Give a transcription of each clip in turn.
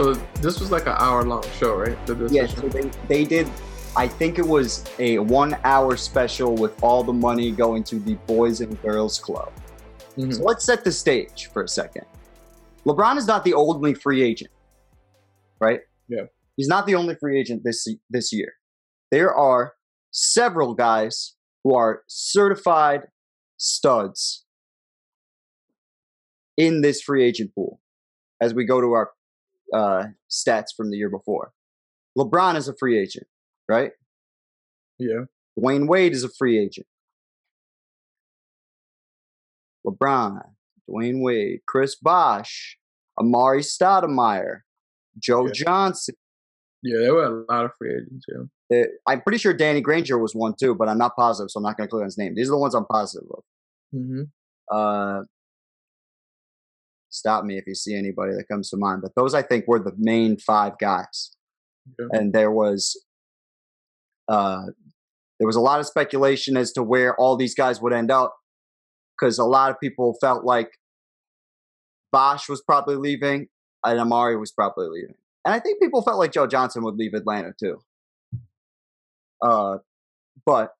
so this was like an hour long show, right? Yeah, so they, they did. I think it was a one hour special with all the money going to the Boys and Girls Club. Mhm. So let's set the stage for a second. LeBron is not the only free agent, right? Yeah. He's not the only free agent this this year. There are several guys who are certified studs in this free agent pool as we go to our uh, stats from the year before. LeBron is a free agent, right? yeah. Dwyane Wade is a free agent. LeBron, Dwyane Wade, Chris Bosh, Amar'e Stoudemire, Joe Yeah. Johnson. Yeah, there were a lot of free agents, yeah. Uh, I'm pretty sure Danny Granger was one too, but I'm not positive, so I'm not going to click on his name. These are the ones I'm positive of. Mm-hmm. Uh, stop me if you see anybody that comes to mind, but those I think were the main five guys. Yeah. and there was uh there was a lot of speculation as to where all these guys would end up because a lot of people felt like Bosh was probably leaving and Amar'e was probably leaving. And I think people felt like Joe Johnson would leave Atlanta too. Uh but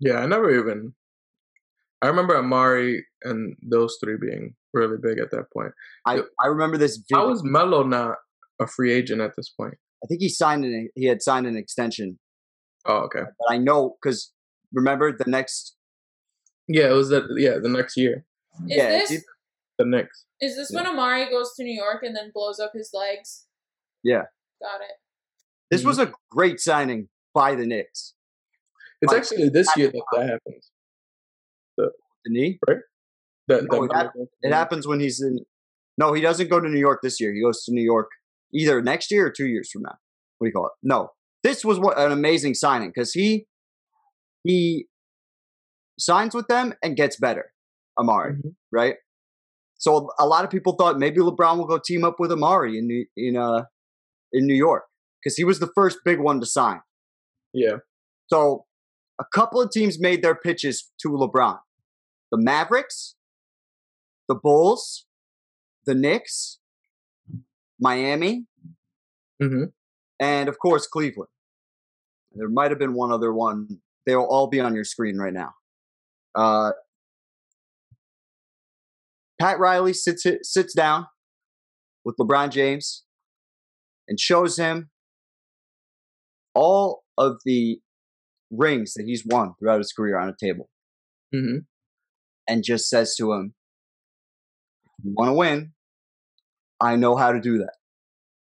Yeah, I never even. I remember Amar'e and those three being really big at that point. I I remember this How was Melo not a free agent at this point? I think he signed an he had signed an extension, Oh, okay. but I know cuz remember the next Yeah, it was that. Yeah, the next year, Is yeah, this the Knicks. is this when Amar'e goes to New York and then blows up his legs? Yeah. Got it. this was a mm-hmm. great signing by the Knicks. It's Like, actually this year that that happens. The knee That, No, that it Melo hap- goes to It happens when he's in. No, he doesn't go to New York this year. He goes to New York either next year or two years from now. What do you call it? No, this was what an amazing signing because he he signs with them and gets better. Amar'e, Mhm. right? So a lot of people thought maybe LeBron will go team up with Amar'e in New, in uh in New York because he was the first big one to sign. Yeah, So a couple of teams made their pitches to LeBron. The Mavericks, the Bulls, the Knicks, Miami, hmm and of course Cleveland. There might have been one other one. They'll all be on your screen right now. Uh, Pat Riley sits sits down with LeBron James and shows him all of the rings that he's won throughout his career on a table hmm and just says to him, you want to win, I know how to do that.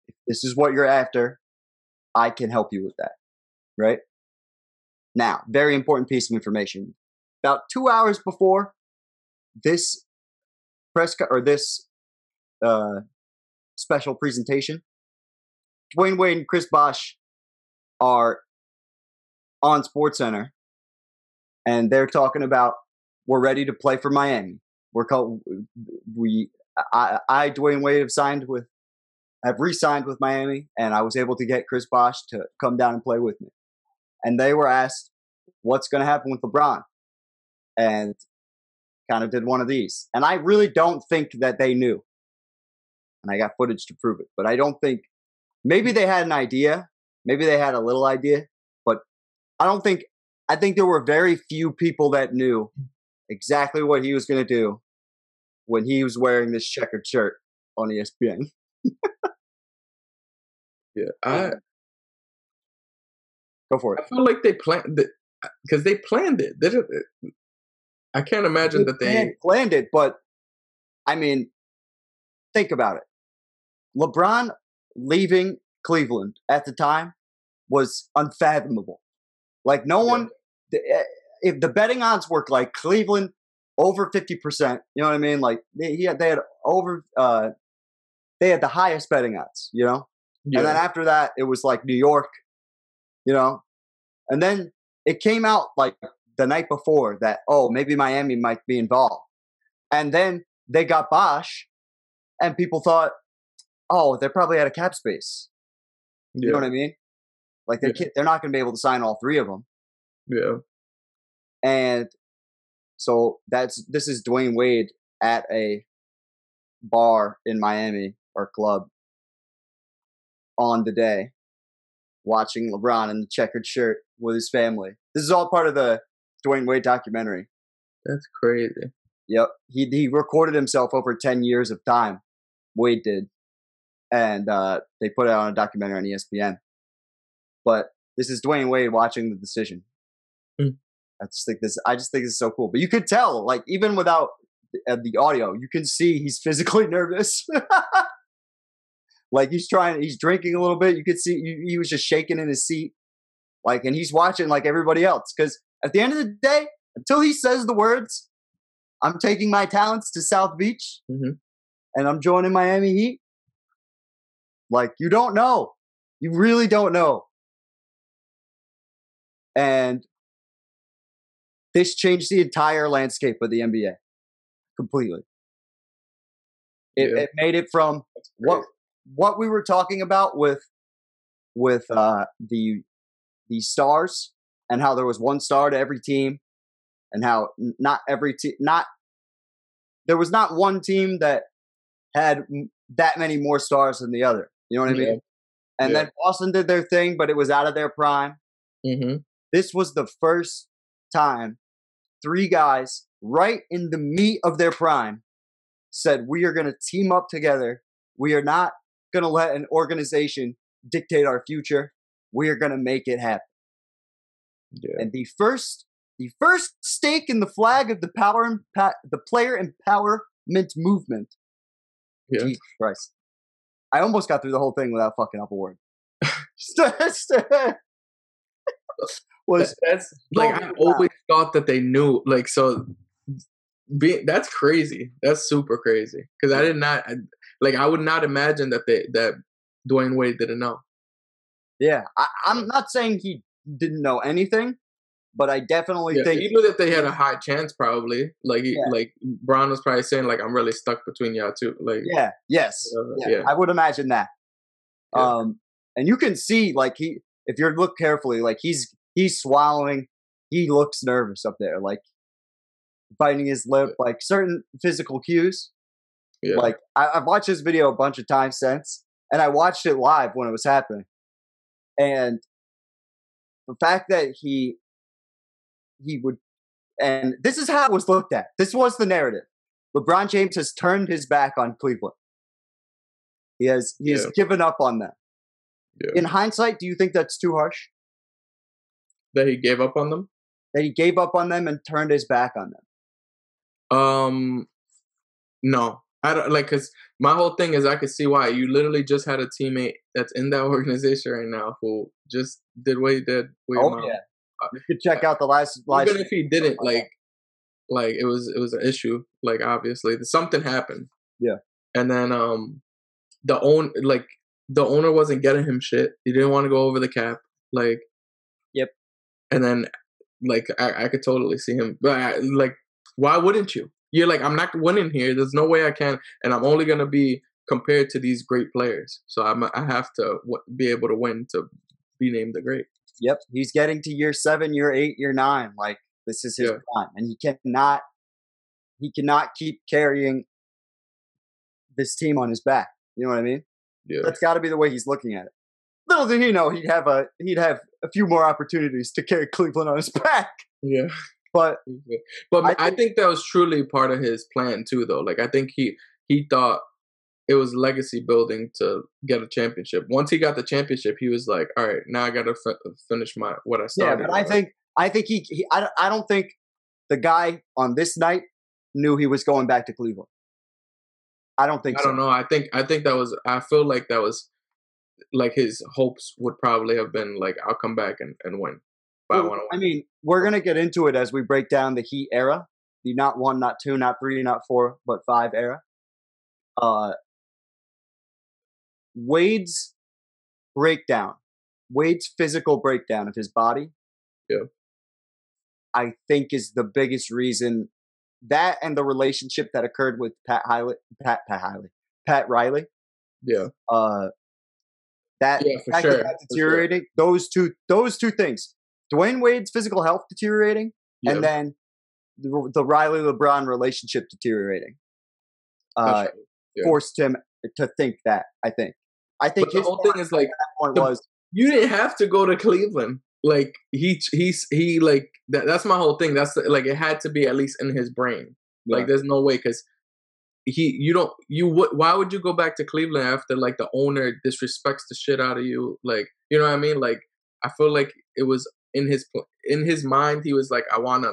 If this is what you're after, I can help you with that. Right? Now, very important piece of information. About two hours before this press co- or this uh, special presentation, Dwyane Wade and Chris Bosh are on SportsCenter, and they're talking about we're ready to play for Miami. We're called we I I Dwyane Wade have signed with have re-signed with Miami, and I was able to get Chris Bosh to come down and play with me. And they were asked, "What's going to happen with LeBron?" And kind of did one of these. And I really don't think that they knew. And I got footage to prove it, but I don't think maybe they had an idea, maybe they had a little idea, but I don't think I think there were very few people that knew exactly what he was going to do when he was wearing this checkered shirt on ESPN. yeah. I Go for it. I feel like they planned it because they planned it. They didn't, I can't imagine that they. planned, it, but I mean, think about it. LeBron leaving Cleveland at the time was unfathomable. Like no one, the- eh, if the betting odds work like Cleveland over fifty percent, you know what I mean? Like they, he had, they had over, uh, they had the highest betting odds, you know. Yeah. And then after that, it was like New York, you know. And then it came out like the night before that, oh, maybe Miami might be involved. And then they got Bosh, and people thought, oh, they're probably out of cap space. You know what I mean? Like they Yeah. they're not going to be able to sign all three of them. yeah. And so that's this is Dwyane Wade at a bar in Miami or club, on the day, watching LeBron in the checkered shirt with his family. This is all part of the Dwyane Wade documentary. That's crazy. Yep. He he recorded himself over ten years of time. Wade did. And uh, they put it on a documentary on ESPN. But this is Dwyane Wade watching the decision. I just think this I just think this is so cool. But you could tell, like, even without the, uh, the audio, you can see he's physically nervous. like he's trying he's drinking a little bit. You could see he, he was just shaking in his seat. Like, and he's watching like everybody else. Because at the end of the day, until he says the words, I'm taking my talents to South Beach Mhm. and I'm joining Miami Heat. Like, you don't know. You really don't know. And this changed the entire landscape of the NBA completely. It, Yeah. it made it from what what we were talking about with with uh the the stars and how there was one star to every team and how not every team not there was not one team that had m- that many more stars than the other you know what i mean and Yeah. then boston did their thing but it was out of their prime Mm-hmm. this was the first time three guys right in the meat of their prime said we are going to team up together. We are not going to let an organization dictate our future. We are going to make it happen. Yeah. and the first the first stake in the flag of the power and the player empowerment movement. Yeah. jesus christ. I almost got through the whole thing without fucking up a word was that's like I always thought that they knew. Like so, be, that's crazy. That's super crazy. Because I did not I, like. I would not imagine that they that Dwyane Wade didn't know. Yeah, I, I'm not saying he didn't know anything, but I definitely Yeah, think he knew that they had a high chance. Probably like he, Yeah. like Brown was probably saying like I'm really stuck between y'all two. Like yeah, yes, yeah, yeah. I would imagine that. Um, and you can see like he, if you look carefully, like he's he's swallowing. He looks nervous up there, like biting his lip, like certain physical cues. yeah. Like I, I've watched this video a bunch of times since, and I watched it live when it was happening. And the fact that he he would, and this is how it was looked at. This was the narrative. LeBron James has turned his back on Cleveland. He has he has Yeah. given up on them. Yeah. In hindsight, do you think that's too harsh? That he gave up on them. That he gave up on them and turned his back on them? Um, no, I don't like because my whole thing is I could see why you literally just had a teammate that's in that organization right now who just did what he did. Oh mom. yeah, you could check out the last live. Even if he didn't, like, like it was it was an issue. Like obviously, something happened. Yeah. and then um, the own like the owner wasn't getting him shit. He didn't want to go over the cap. Like. And then like I I could totally see him, but I, like why wouldn't you? You're like, I'm not winning here. There's no way I can, and I'm only gonna be compared to these great players. So I'm, I have to w- be able to win to be named the great. Yep, he's getting to year seven, year eight, year nine. Like this is his Yeah. prime, and he cannot, he cannot keep carrying this team on his back. You know what I mean? Yeah, That's got to be the way he's looking at it. Little did he know he'd have a he'd have a few more opportunities to carry Cleveland on his back. yeah. But But I I think- think, that was truly part of his plan too, though. Like I think he he thought it was legacy building to get a championship. Once he got the championship, he was like, "All right, now I got to fi- finish my what I started." yeah, started." but I with." think I think he, he I, don't- I don't think the guy on this night knew he was going back to Cleveland. I don't think I so. don't know. I think I think that was. I feel like that was like his hopes would probably have been like, "I'll come back and, and win." But I Well, want to I mean, we're gonna get into it as we break down the Heat era, the not one, not two, not three, not four, but five era. Uh, Wade's breakdown, Wade's physical breakdown of his body. Yeah. I think is the biggest reason that and the relationship that occurred with Pat Riley, Pat Pat Riley, Pat Riley. Yeah, Uh, that Yeah, for sure, that that's for sure. deteriorating. Those two, those two things. Dwyane Wade's physical health deteriorating, yeah, and then the, the Riley LeBron relationship deteriorating. Uh, sure. yeah. Forced him to think that. I think. I think the his whole thing is like point the- was you didn't have to go to Cleveland. Like he he's he like that. That's my whole thing. That's like it had to be at least in his brain. Like Right. there's no way because he you don't you would why would you go back to Cleveland after like the owner disrespects the shit out of you? Like you know what I mean? Like I feel like it was in his in his mind. He was like, I wanna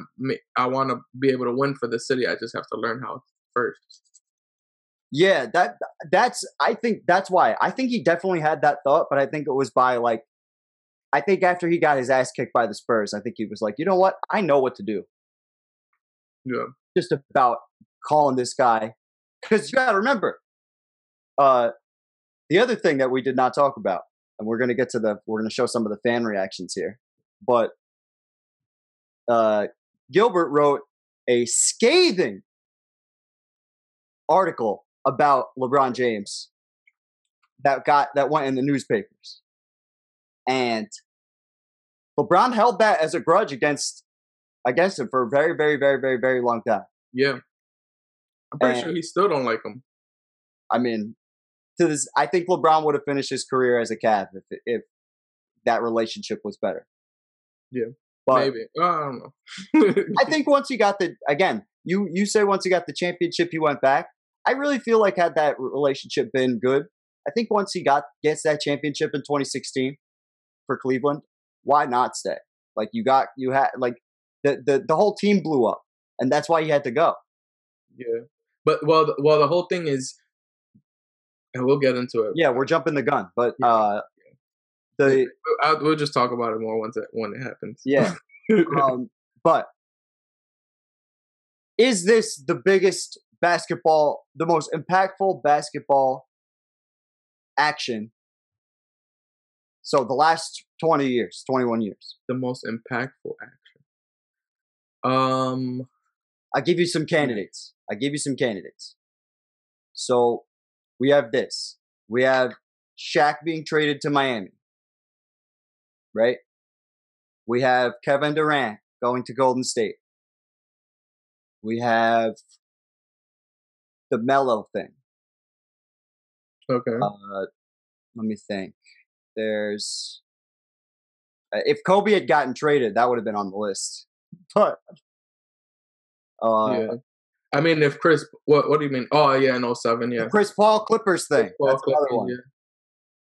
I wanna be able to win for the city. I just have to learn how first. Yeah, that that's I think that's why. I think he definitely had that thought, but I think it was by like I think after he got his ass kicked by the Spurs, I think he was like, "You know what? I know what to do." Yeah. Just about calling this guy cuz you got to remember uh the other thing that we did not talk about and we're going to get to the we're going to show some of the fan reactions here. But uh Gilbert wrote a scathing article about LeBron James that got that went in the newspapers. And LeBron held that as a grudge against against him for a very, very, very, very, very long time. Yeah. I'm pretty And- sure he still don't like him. I mean, to this, I think LeBron would have finished his career as a Cav if if that relationship was better. Yeah, but Maybe. I don't know. I think once he got the again, you you say once he got the championship, he went back. I really feel like had that relationship been good, I think once he got gets that championship in 2016 for Cleveland, why not stay? Like you got you had like the the the whole team blew up, and that's why he had to go. Yeah, but well, the- well, the whole thing is, and we'll get into it. Yeah, we're jumping the gun, but uh, the I, we'll just talk about it more once it when it happens. yeah. um, but is this the biggest basketball, the most impactful basketball action? So the last 20 years, 21 years. the most impactful action. Um, I give you some candidates. I give you some candidates. So we have this. We have Shaq being traded to Miami. Right? We have Kevin Durant going to Golden State. We have the Melo thing. okay. Uh, let me think. There's uh, if Kobe had gotten traded, that would have been on the list. But uh, yeah. I mean, if Chris, what what do you mean? Oh yeah, in 07, yeah. the Chris Paul Clippers thing. Paul That's another one. yeah.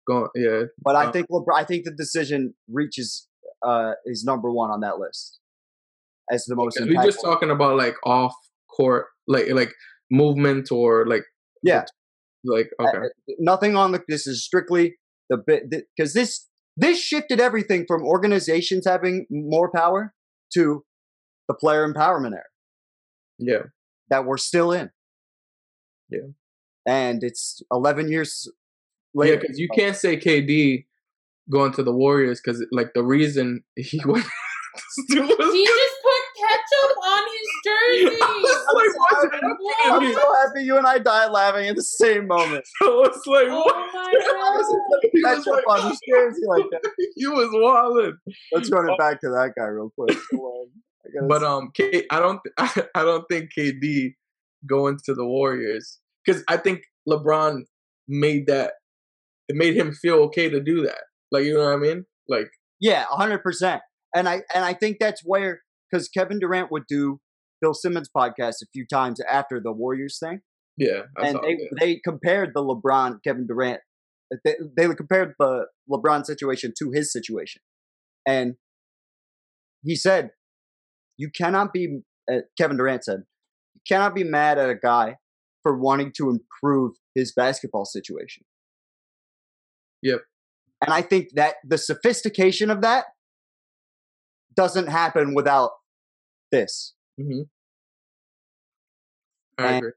Go, yeah. But I Uh, think LeBron, I think the decision reaches uh, is number one on that list as the most. We're just talking about like off court, like like movement or like Yeah. like Uh, okay, nothing on the. This is strictly the bit because this this shifted everything from organizations having more power to the player empowerment era yeah, that we're still in. Yeah. and it's eleven years yeah, because you can't say KD going to the Warriors because like the reason he went. Dude was He just put ketchup on his jersey. I was like, watching it. What? I'm so happy you and I died laughing at the same moment. I was like, Oh what? my god. He was Ketchup like, on his jersey like that. he was wilding. Let's run it oh. back to that guy real quick. Hold on. I gotta But um, K, I don't, I don't think KD going to the Warriors because I think LeBron made that. It made him feel okay to do that. Like you know what I mean? Like Yeah, hundred percent. And I and I think that's where because Kevin Durant would do Bill Simmons podcast a few times after the Warriors thing, yeah, I and they that. they compared the LeBron Kevin Durant. They, they compared the LeBron situation to his situation, and he said, "You cannot be." Uh, Kevin Durant said, "You cannot be mad at a guy for wanting to improve his basketball situation." Yep. And I think that the sophistication of that doesn't happen without this. hmm I agree.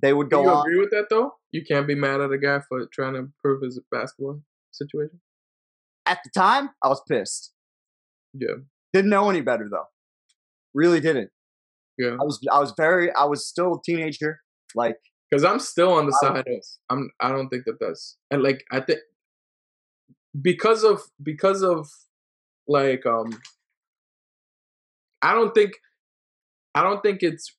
They would Do go you on. agree with that though? You can't be mad at a guy for trying to improve his basketball situation. At the time, I was pissed. Yeah, Didn't know any better though. Really didn't. yeah. I was I was very I was still a teenager. Like Because I'm still on the I side of I'm. I don't think that that's and like I think because of because of like um. I don't think I don't think it's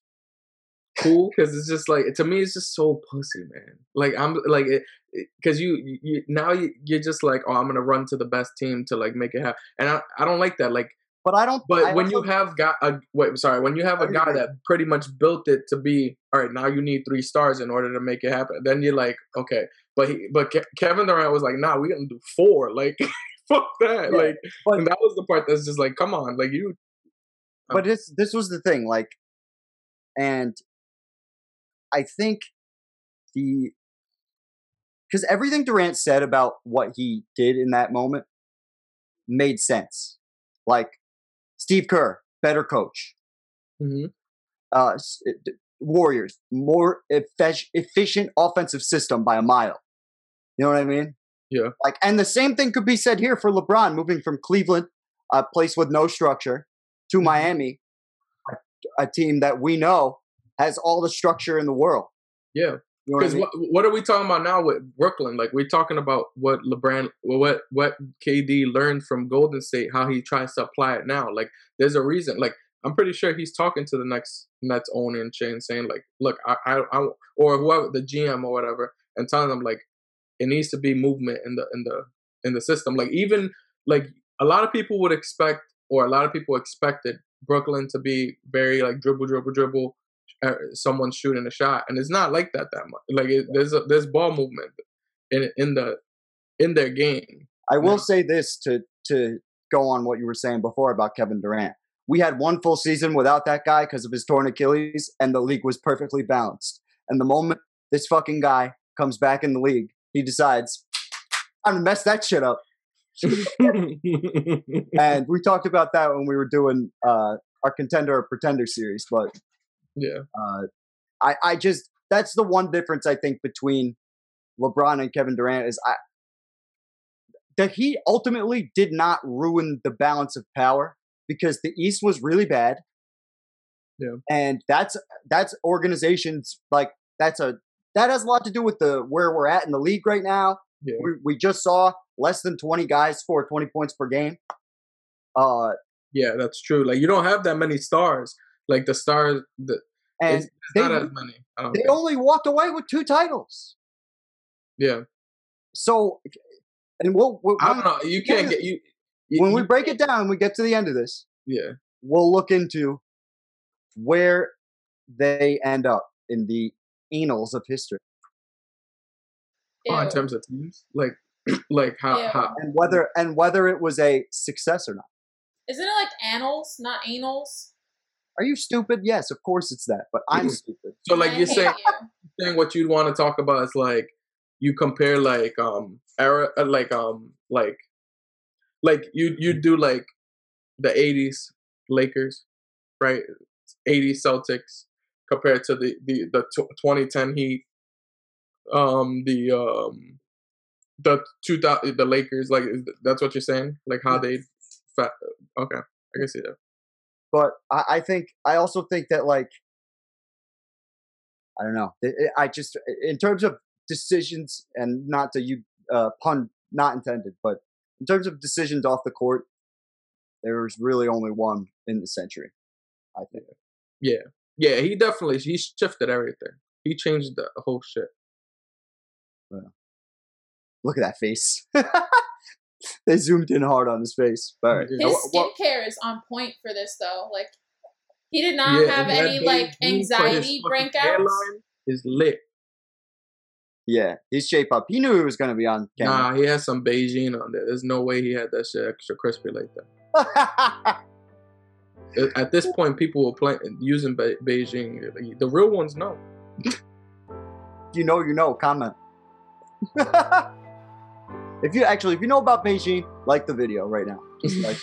cool because it's just like to me it's just so pussy man like i'm like it, because you, you now you, you're just like, oh, I'm gonna run to the best team to like make it happen, and I, I don't like that. Like, But I don't. but I when you have got a wait, sorry, when you have a guy agree. that pretty much built it to be all right, now you need three stars in order to make it happen. Then you're like, okay, but he, but Ke- Kevin Durant was like, nah, we gonna do four. Like, fuck that. Yeah, like, but- and that was the part that's just like, come on, like you. but this this was the thing like and i think the because everything durant said about what he did in that moment made sense like steve kerr better coach Mhm. uh warriors more effe- efficient offensive system by a mile you know what i mean Yeah. like and the same thing could be said here for lebron moving from cleveland a place with no structure to Mhm. miami a, a team that we know has all the structure in the world Yeah. You know what I Because mean? what, what are we talking about now with Brooklyn? Like we're talking about what LeBron, what what KD learned from Golden State, how he tries to apply it now. Like there's a reason. Like I'm pretty sure he's talking to the next Nets owner and saying, saying like, look, I, I, I, or whoever the GM or whatever, and telling them like, it needs to be movement in the in the in the system. Like even like a lot of people would expect, or a lot of people expected Brooklyn to be very like dribble, dribble, dribble, someone shooting a shot, and it's not like that that much. Like it, there's a, there's ball movement in in the in their game. I will say this to to go on what you were saying before about Kevin Durant. We had one full season without that guy because of his torn Achilles, and the league was perfectly balanced. And the moment this fucking guy comes back in the league, he decides, I'm gonna mess that shit up. And we talked about that when we were doing uh, our contender or pretender series. But yeah, uh, I, I just that's the one difference I think between LeBron and Kevin Durant is I that he ultimately did not ruin the balance of power because the East was really bad. Yeah. And that's that's organizations like that's a that has a lot to do with the where we're at in the league right now. yeah, We, we just saw less than 20 guys score 20 points per game. Uh yeah. That's true. Like you don't have that many stars. Like the stars, the, and it's, it's they, not as many. They think. only walked away with two titles. Yeah, So, eh, and we'll, we'll I don't know. You can't Yeah. get you. you when we break it down, we get to the end of this. Yeah, We'll look into where they end up in the annals of history oh, in terms of teams, like like how Ew. how and whether and whether it was a success or not. Isn't it like annals, not anals? Are you stupid? Yes, of course it's that. But I'm stupid. so like you're saying you. saying what you'd want to talk about is like you compare like um era uh, like um like like you you do like the 80s Lakers right 80s Celtics compared to the the the 2010 Heat um the um the 2000 the Lakers like that's what you're saying like how they fa- okay I can see that But I, I think I also think that like I don't know. I just in terms of decisions and not to you uh, pun not intended, but in terms of decisions off the court, there's really only one in the century. I think. yeah yeah he definitely he shifted everything he changed the whole shit Look at that face. they zoomed in hard on his face. All right. His skincare is on point for this though. Like he did not Yeah, have any like anxiety breakouts. hairline is lit. yeah, his shape up. He knew he was going to be on Nah, he had some Beijing on there. There's no way he had that shit extra crispy like that. At- At this point, people were playing using Be- Beijing. The real ones know. you know, you know. Comment. if you actually, if you know about Beijing, like the video right now. Just like,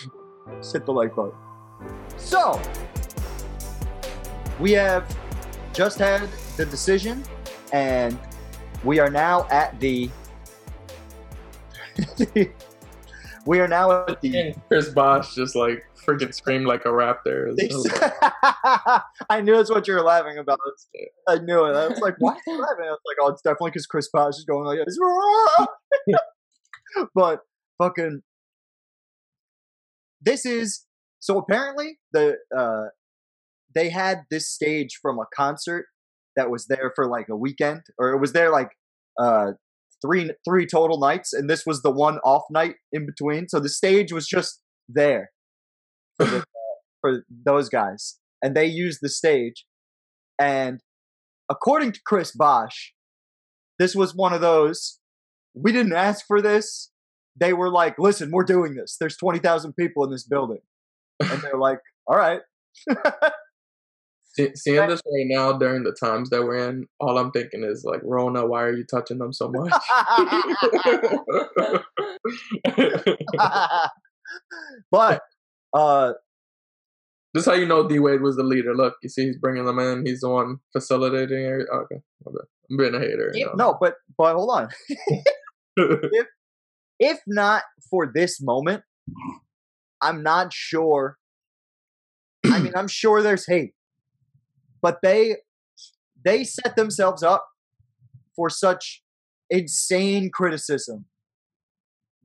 just hit the like button. So, we have just had the decision, and we are now at the. we are now at the. And Chris Bosh just like freaking screamed like a raptor. It was hilarious. I knew that's what you were laughing about. I knew it. I was like, why are you laughing? I was like, oh, it's definitely because Chris Bosh is going like this. but fucking, this is so apparently the uh they had this stage from a concert that was there for like a weekend, or it was there like uh three three total nights, and this was the one off night in between. So the stage was just there for, the, uh, for those guys, and they used the stage. And according to Chris Bosh, this was one of those. We didn't ask for this. They were like, "Listen, we're doing this. There's twenty thousand people in this building," and they're like, "All right." See, seeing this right now during the times that we're in, all I'm thinking is like, Rona, why are you touching them so much? but uh this is how you know D Wade was the leader. Look, you see, he's bringing them in. He's the one facilitating. it. Okay, okay. I'm being a hater. Yep. you know. no, but but hold on. if not for this moment, I'm not sure. I mean, I'm sure there's hate, but they they set themselves up for such insane criticism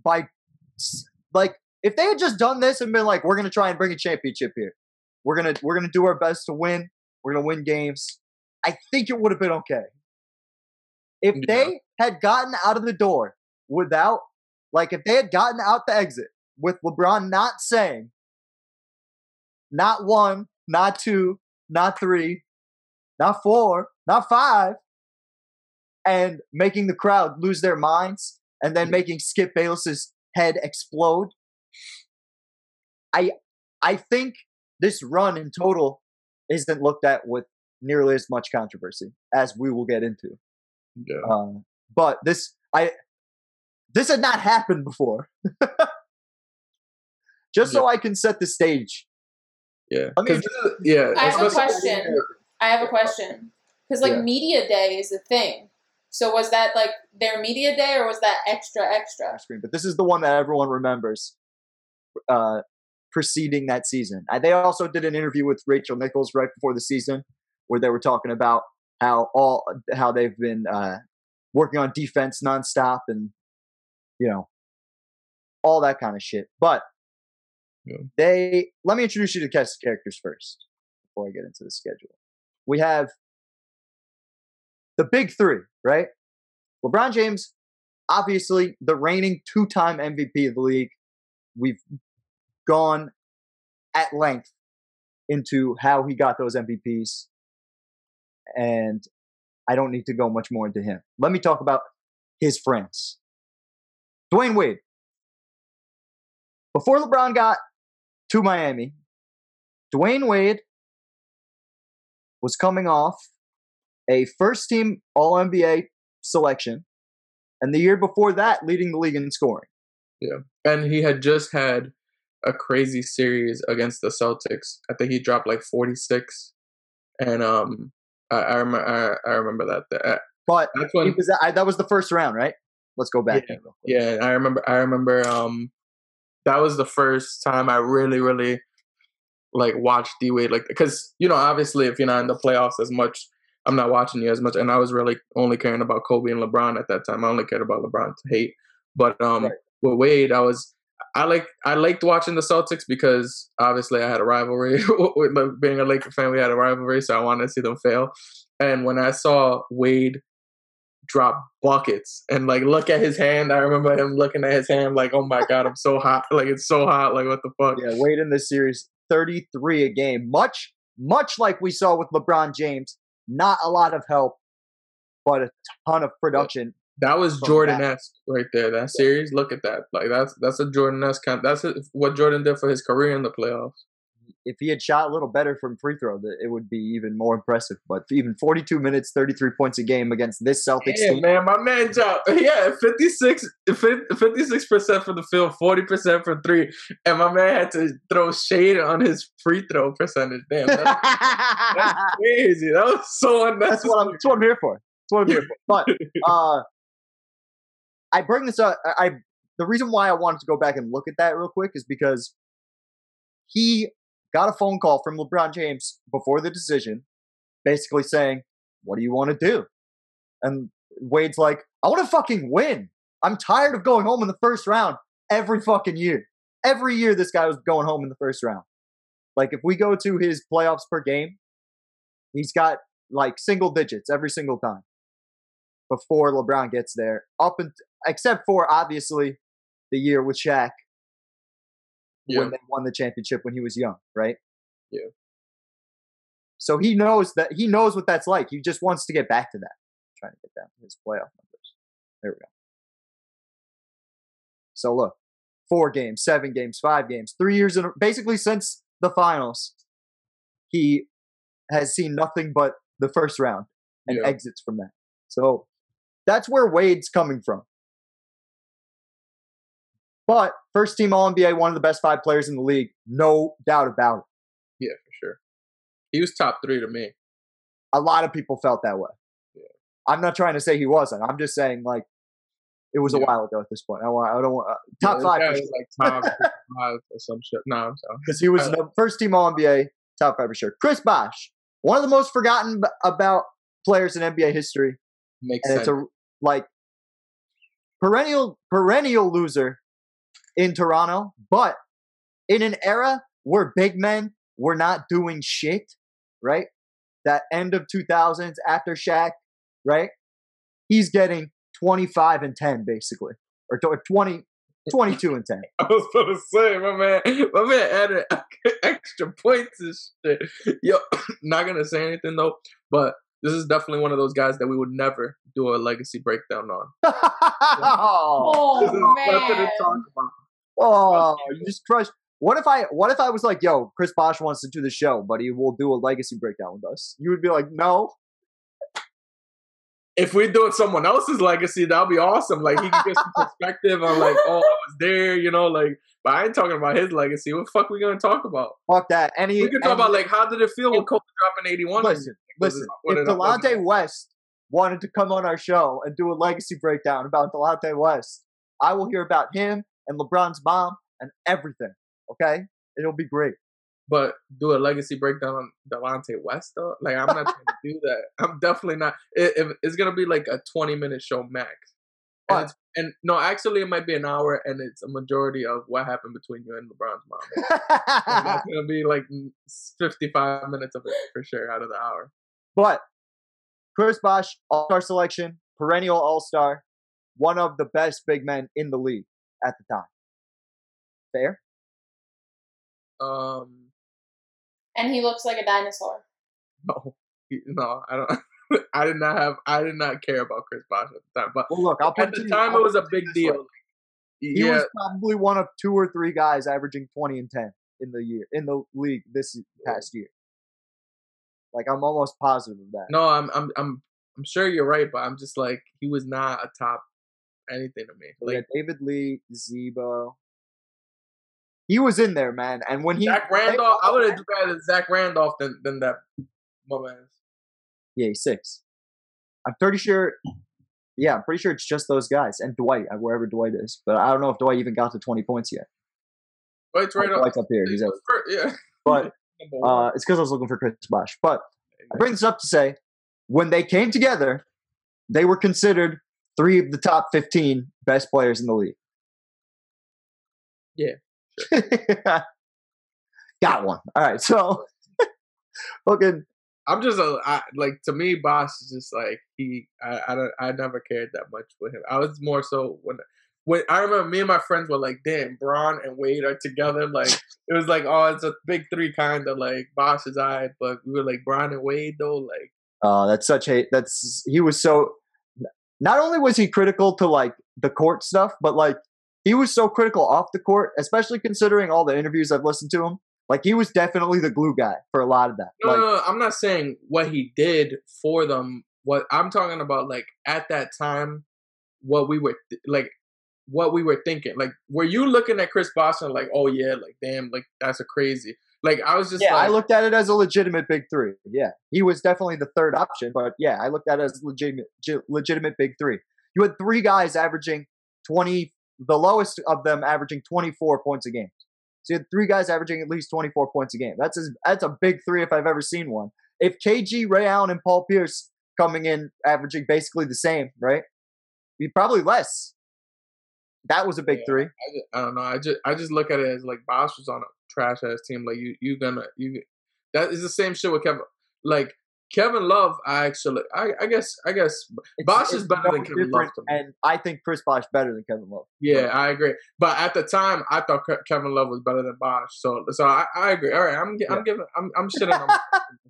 by like if they had just done this and been like, we're gonna try and bring a championship here, we're gonna we're gonna do our best to win, we're gonna win games. I think it would have been okay. If Yeah. they had gotten out of the door without, like, if they had gotten out the exit with LeBron not saying, not one, not two, not three, not four, not five, and making the crowd lose their minds and then making Skip Bayless's head explode. I I think this run in total isn't looked at with nearly as much controversy as we will get into. yeah. Uh, but this I this had not happened before. Just so I can set the stage. Yeah. Let me- 'Cause this yeah. I have a question. I have a question. Because like Yeah. media day is a thing. So was that like their media day or was that extra extra? screen, but this is the one that everyone remembers uh, preceding that season. They also did an interview with Rachel Nichols right before the season, where they were talking about how all how they've been uh, working on defense nonstop and you know all that kind of shit. But Yeah. they let me introduce you to the cast of characters first before I get into the schedule. We have the big three, right? LeBron James, obviously the reigning two-time MVP of the league. We've gone at length into how he got those MVPs, and I don't need to go much more into him. Let me talk about his friends. Dwyane Wade. Before LeBron got to Miami, Dwyane Wade was coming off a first team All NBA selection, and the year before that, leading the league in scoring. Yeah. And he had just had a crazy series against the Celtics. I think he dropped like 46, and um, I I, rem- I, I remember that. That- But when, was, I, that was the first round, right? Let's go back. quick. yeah, I remember. I remember. Um, that was the first time I really, really like watched D Wade like because you know obviously if you're not in the playoffs as much, I'm not watching you as much, and I was really only caring about Kobe and LeBron at that time. I only cared about LeBron to hate, but um, Right. with Wade, I was. I like I liked watching the Celtics because obviously I had a rivalry with being a Laker fan. We had a rivalry, so I wanted to see them fail. And when I saw Wade drop buckets and like look at his hand, I remember him looking at his hand like, "Oh my god, I'm so hot! Like it's so hot! Like what the fuck?" Yeah, Wade in this series, 33 a game. Much, much like we saw with LeBron James. Not a lot of help, but a ton of production. That was Jordan esque right there. That series, look at that. Like that's that's a Jordan esque kind. That's what Jordan did for his career in the playoffs. If he had shot a little better from free throw, th- it would be even more impressive. But even 42 minutes, 33 points a game against this Celtics Yeah, team. man, my man dropped. Yeah, 56 percent from the field, forty percent from three, and my man had to throw shade on his free throw percentage. Damn, that's, that's crazy. That was so unnecessary. That's what I'm. That's what I'm here for. That's what I'm here for. But uh, I bring this up. I the reason why I wanted to go back and look at that real quick is because he got a phone call from LeBron James before the decision, basically saying, "What do you want to do?" And Wade's like, "I want to fucking win. I'm tired of going home in the first round every fucking year. Every year, this guy was going home in the first round. Like, if we go to his playoffs per game, he's got like single digits every single time. before LeBron gets there. Up and except for obviously the year with Shaq Yeah. when they won the championship when he was young, right? Yeah. So he knows that he knows what that's like. He just wants to get back to that. trying to get down to his playoff numbers. There we go. So look, four games, seven games, five games, three years in a, basically since the finals, he has seen nothing but the first round and Yeah. exits from that. So that's where Wade's coming from. But first team All NBA, one of the best five players in the league, no doubt about it. Yeah, for sure. He was top three to me. A lot of people felt that way. Yeah. I'm not trying to say he wasn't. I'm just saying like it was a while ago at this point. I, want, I don't want uh, top this five sure. like top five or some shit. No, I'm sorry. because he was the first team All NBA, top five for sure. Chris Bosh, one of the most forgotten b- about players in NBA history, Makes and sense. it's a like perennial perennial loser in Toronto, but in an era where big men were not doing shit, right? That end of 2000s after Shaq, right? He's getting 25 and 10 basically, or tw- 20 22 and 10. I was gonna say, my man, my man added extra points and shit. Yo, not gonna say anything though, but this is definitely one of those guys that we would never do a legacy breakdown on. oh, This is nothing to man. Oh, you just crushed. What if I what if I was like, yo, Chris Bosh wants to do the show, but he will do a legacy breakdown with us? You would be like, no. If we're doing someone else's legacy, that'll be awesome. Like he can get some perspective on like, oh, I was there, you know, like. But I ain't talking about his legacy. What the fuck we gonna talk about? Fuck that. Any We can talk about like how did it feel with Kobe dropping eighty one? listen, listen. If Delonte West wanted to come on our show and do a legacy breakdown about Delonte West, I will hear about him and LeBron's mom and everything. Okay, it'll be great. but do a legacy breakdown on Delonte West though. Like I'm not trying to do that. I'm definitely not. It, it- it's gonna be like a 20 minute show max. And, and no, actually, it might be an hour, and it's a majority of what happened between you and LeBron's mom. And that's gonna be like 55 minutes of it for sure out of the hour. But Chris Bosh, All Star selection, perennial All Star, one of the best big men in the league at the time. Fair? Um, And he looks like a dinosaur. no, no, I don't. I did not have. I did not care about Chris Bosh at the time, but Well, look, I'll put at it to the time I'll it was a it to you big this way. deal. He yeah, was probably one of two or three guys averaging 20 and 10 in the year in the league this past year. Like I'm almost positive of that. No, I'm I'm I'm I'm sure you're right, but I'm just like he was not a top anything to me. Like had David Lee, Z-Bo. He was in there, man. And when he Zach Randolph, I would have rather Zach Randolph than than that my man. Yeah, he's six. I'm pretty sure. Yeah, I'm pretty sure it's just those guys and Dwight, uh, wherever Dwight is. But I don't know if Dwight even got to 20 points yet. But it's right Oh, up. Up here. He's up. Yeah. But uh, it's because I was looking for Chris Bosh. But I bring this up to say, when they came together, they were considered three of the top 15 best players in the league. Yeah, Got one. All right. So, fucking, I'm just a I, like to me, Boss is just like he. I I don't. I never cared that much with him. I was more so when when I remember me and my friends were like, "Damn, Braun and Wade are together." Like it was like, oh, it's a big three kind of like Boss is I, but we were like Braun and Wade though. Like uh, that's such hate. That's, he was so, not only was he critical to like the court stuff, but like he was so critical off the court, especially considering all the interviews I've listened to him. Like he was definitely the glue guy for a lot of that. no, like, no, no, I'm not saying what he did for them. What I'm talking about, like at that time, what we were th- like, what we were thinking. Like, were you looking at Chris Boston like, oh yeah, like damn, like that's a crazy. Like I was just yeah, like, I looked at it as a legitimate big three. Yeah, he was definitely the third option, but yeah, I looked at it as legitimate, legitimate big three. You had three guys averaging twenty, the lowest of them averaging twenty four points a game. So you had three guys averaging at least twenty four points a game. That's a, that's a big three if I've ever seen one. If KG, Ray Allen, and Paul Pierce coming in averaging basically the same, right? Probably less. That was a big Yeah. three. I, just, I don't know. I just I just look at it as like Bosh was on a trash ass team. Like you you gonna you that is the same shit with Kevin. Like Kevin Love, I actually, I, I guess, I guess, it's is better than Kevin Love and I think Chris Bosh better than Kevin Love. Yeah, I agree. But at the time, I thought Kevin Love was better than Bosh. So, so I, I agree. All right, I'm, Yeah. I'm giving, I'm, I'm shitting on.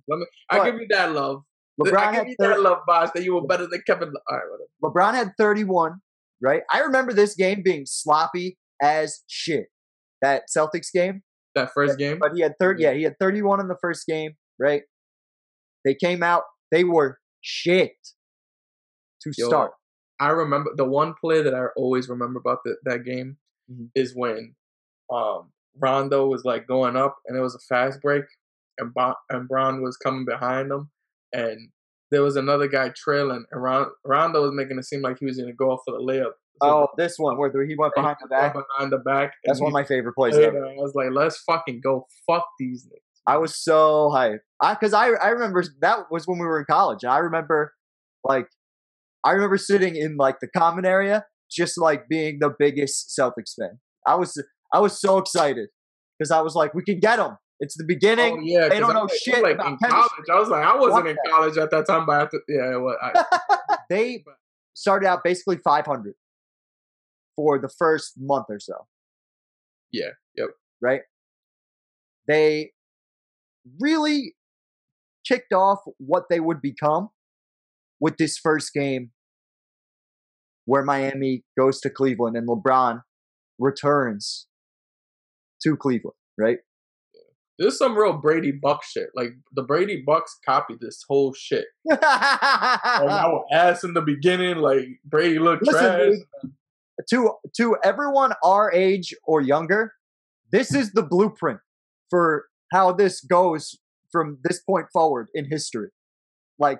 Let me, I give you that love. LeBron I give you thir- that love, Bosh. That you were better than Kevin. Love. All right, whatever. LeBron had 31, right? I remember this game being sloppy as shit. That Celtics game, That first game. but he had 30. Yeah, he had 31 in the first game, right? They came out. They were shit to Yo, start. I remember the one play that I always remember about the, that game Mhm. is when um, Rondo was like going up and it was a fast break and Bon- and Bron was coming behind him and there was another guy trailing and Ron- Rondo was making it seem like he was going to go for the layup. Oh, this one where he went behind the back. behind the back. That's one of my favorite plays ever. I was like, let's fucking go. Fuck these niggas. I was so hyped. I because I I remember that was when we were in college, and I remember like I remember sitting in like the common area, just like being the biggest Celtics fan. I was I was so excited because I was like, we can get them. It's the beginning. Oh, yeah, they don't know like, shit Like about in chemistry. college, I was like, I wasn't in that. college at that time, but yeah, I, They started out basically 500 for the first month or so. Yeah, yep. Right. They really kicked off what they would become with this first game where Miami goes to Cleveland and LeBron returns to Cleveland, right? This is some real Brady Buck shit. Like the Brady Bucs copied this whole shit. Like, I was ass in the beginning. Like Brady looked Listen, trash. dude. To to everyone our age or younger, this is the blueprint for how this goes from this point forward in history. Like,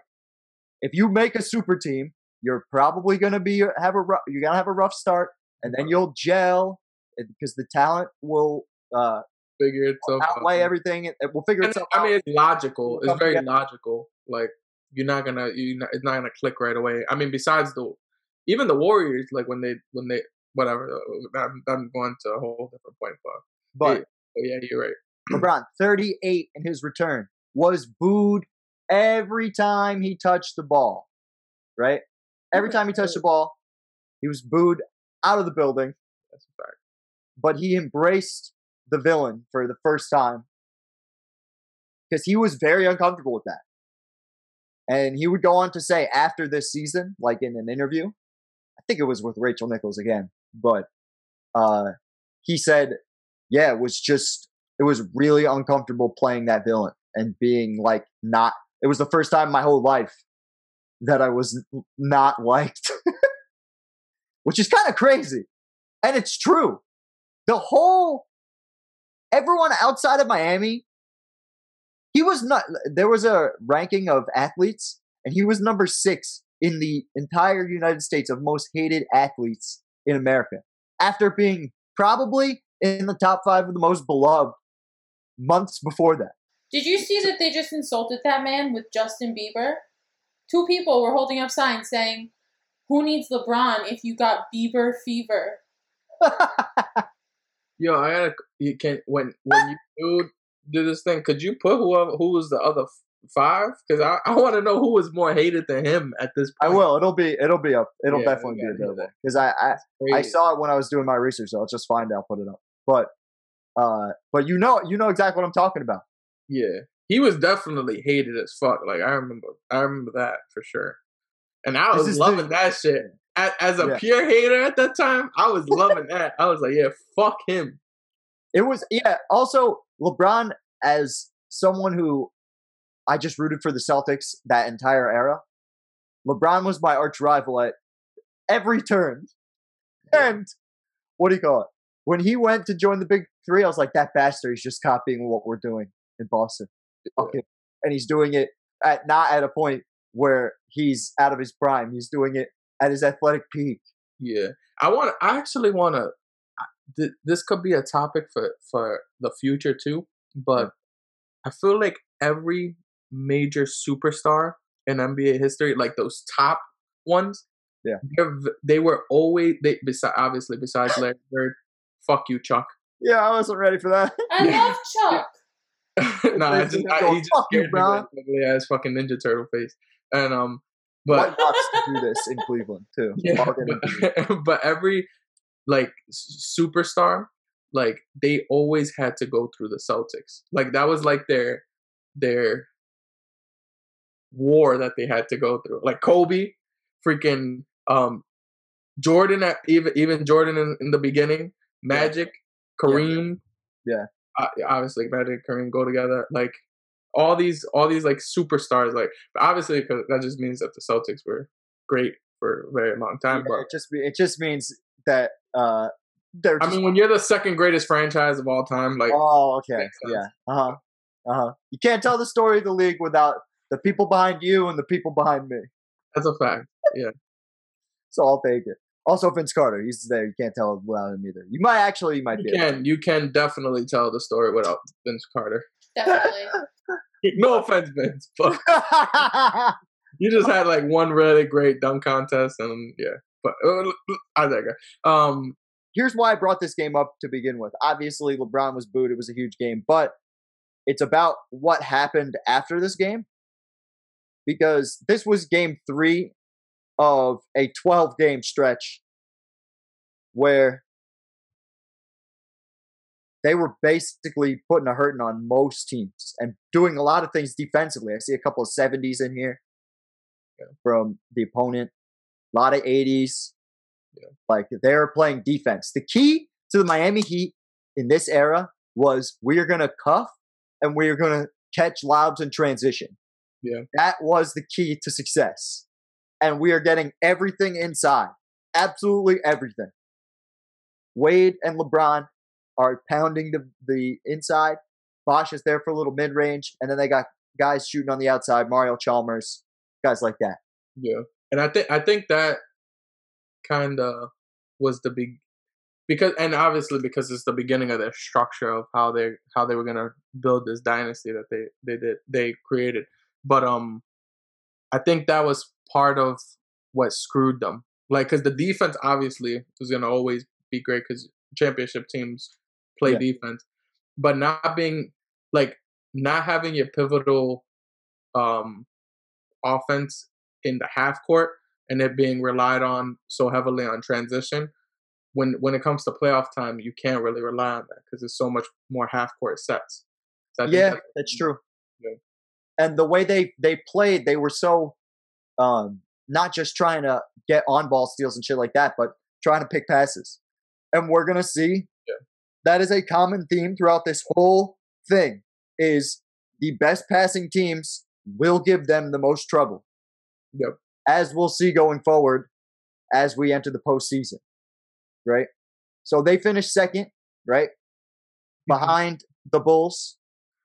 if you make a super team, you're probably gonna be have a rough, you're gonna have a rough start, and then you'll gel because the talent will uh, Figure itself out. outweigh everything. It, will figure itself I out. mean, it's logical. It's very together. logical. Like you're not gonna, you not, it's not gonna click right away. I mean, besides the, even the Warriors, like when they, when they, whatever. I'm, I'm going to a whole different point, but but yeah, yeah, you're right. LeBron, 38 in his return, was booed every time he touched the ball. Right? Every time he touched the ball, he was booed out of the building, That's a fact. but he embraced the villain for the first time because he was very uncomfortable with that. And he would go on to say after this season, like in an interview, think it was with Rachel Nichols again, but uh, he said, yeah, it was just, it was really uncomfortable playing that villain and being like not, it was the first time in my whole life that I was not liked, which is kind of crazy. And it's true. The whole, everyone outside of Miami, he was not, there was a ranking of athletes, and he was number six in the entire United States of most hated athletes in America after being probably in the top five of the most beloved months before that. Did you see that they just insulted that man with Justin Bieber? Two people were holding up signs saying, Who needs LeBron if you got Bieber fever? Yo, I gotta. You can when when you do do this thing. Could you put whoever who was the other five? Because I, I want to know who was more hated than him at this point. I will. It'll be. It'll be up. It'll Yeah, definitely be available because I, I I saw it when I was doing my research. So I'll just find it. I'll put it up. But uh, but you know you know exactly what I'm talking about. Yeah, he was definitely hated as fuck. Like I remember, I remember that for sure. And I was loving the- that shit. As, as a Yeah. pure hater at that time, I was loving that. I was like, yeah, fuck him. It was yeah. Also, LeBron as someone who I just rooted for the Celtics that entire era. LeBron was my arch rival at every turn. And what do you call it? When he went to join the Big Three, I was like, that bastard. He's just copying what we're doing in Boston. Him. And he's doing it at not at a point where he's out of his prime. He's doing it at his athletic peak. Yeah, I want. I actually want to. Th- this could be a topic for for the future too. But I feel like every major superstar in NBA history, like those top ones, Yeah. they're v- they were always they. Besides, obviously, besides Larry Bird, fuck you, Chuck. Yeah, I wasn't ready for that. I love Chuck. nah, I just I, he just Fuck you, scared me Bron. with his ugly ass fucking Ninja Turtle face, and um, White but Fox to do this in Cleveland too. yeah, I'll get into it. but, but every like superstar, like they always had to go through the Celtics. Like that was like their their war that they had to go through. Like Kobe, freaking um Jordan, at, even even Jordan in, in the beginning, Magic, Kareem, Yeah. uh, obviously Magic, Kareem go together. Like all these, all these like superstars. Like obviously, because that just means that the Celtics were great for a very long time. Yeah, but it just it just means that uh they're I mean, when you're the second greatest franchise of all time, like oh okay yeah uh huh uh huh you can't tell the story of the league without the people behind you and the people behind me. that's a fact. Yeah. so I'll take it. Also, Vince Carter, he's there. You can't tell without him either. You might actually, you might You be. able can you can definitely tell the story without Vince Carter. Definitely. No offense, Vince, but you just had like one really great dunk contest, and yeah. But uh, I digress. Um, Here's why I brought this game up to begin with. Obviously, LeBron was booed. It was a huge game, but it's about what happened after this game because this was game three of a 12 game stretch where they were basically putting a hurting on most teams and doing a lot of things defensively. I see a couple of 70s in here from the opponent, a lot of 80s. Like they're playing defense. The key to the Miami Heat in this era was we are going to cuff and we are going to catch lobs in transition. Yeah. That was the key to success. And we are getting everything inside. Absolutely everything. Wade and LeBron are pounding the, the inside. Bosh is there for a little mid range. And then they got guys shooting on the outside, Mario Chalmers, guys like that. yeah, and I think I think that kind of was the big because and obviously because it's the beginning of their structure of how they how they were gonna build this dynasty that they they did they created but um i think that was part of what screwed them like because the defense obviously was gonna always be great because championship teams play Yeah. defense but not being like not having your pivotal um offense in the half court and it being relied on so heavily on transition when when it comes to playoff time you can't really rely on that because there's so much more half court sets So yeah, that's- that's true. And the way they they played, they were so um not just trying to get on ball steals and shit like that, but trying to pick passes. And we're gonna see Yeah. that is a common theme throughout this whole thing. Is the best passing teams will give them the most trouble. Yep. As we'll see going forward as we enter the postseason. Right? So they finished second, right? Behind the Bulls.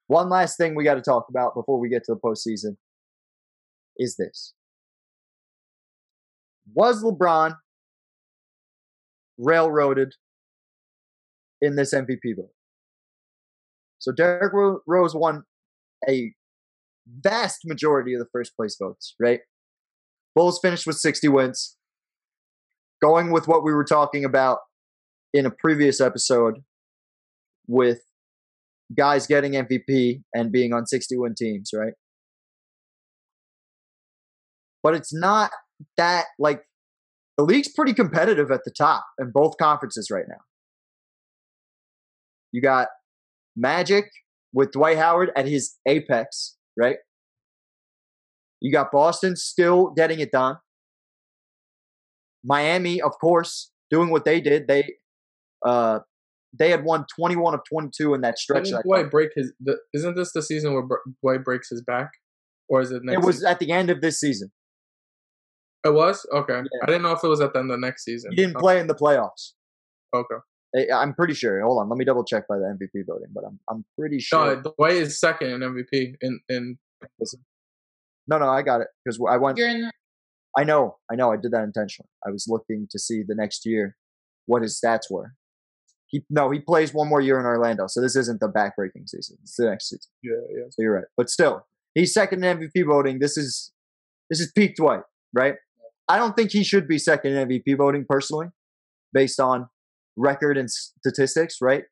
One last thing we got to talk about before we get to the postseason is this. Was LeBron railroaded in this MVP vote? So Derrick Rose won a vast majority of the first place votes, right? Bulls finished with 60 wins. Going with what we were talking about in a previous episode with guys getting MVP and being on 61 teams, right? But it's not that like the league's pretty competitive at the top in both conferences right now. You got Magic with Dwight Howard at his apex, right? You got Boston still getting it done. Miami, of course, doing what they did. They uh they had won 21 of 22 in that stretch. Didn't Dwight break his? The, isn't this the season where Br- Dwight breaks his back, or is it next? it was season? at the end of this season. It was okay. Yeah. I didn't know if it was at the end of next season. He didn't play in the playoffs. Okay. I- I'm pretty sure. Hold on, let me double check by the MVP voting, but I'm I'm pretty sure. No, Dwight is second in MVP in in. No, no, I got it because I went. You're in the, I know, I know, I did that intentionally. I was looking to see the next year what his stats were. He no, he plays one more year in Orlando, so this isn't the backbreaking season. It's the next season. Yeah, yeah. So you're right, but still, he's second in MVP voting. This is this is peak Dwight, right? I don't think he should be second in MVP voting personally, based on record and statistics, right?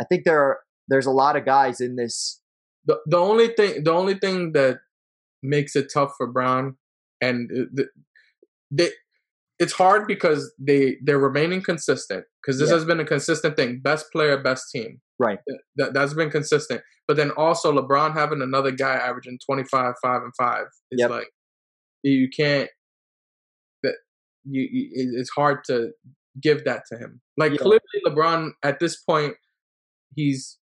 I think there are there's a lot of guys in this the the only thing the only thing that makes it tough for Brown and uh, the, they it's hard because they they're remaining consistent because this Yeah. has been a consistent thing best player best team Right. that, that's been consistent but then also lebron having another guy averaging 25 5 and 5 is Yep. like you can't that you, you it's hard to give that to him like Yeah. clearly lebron at this point he's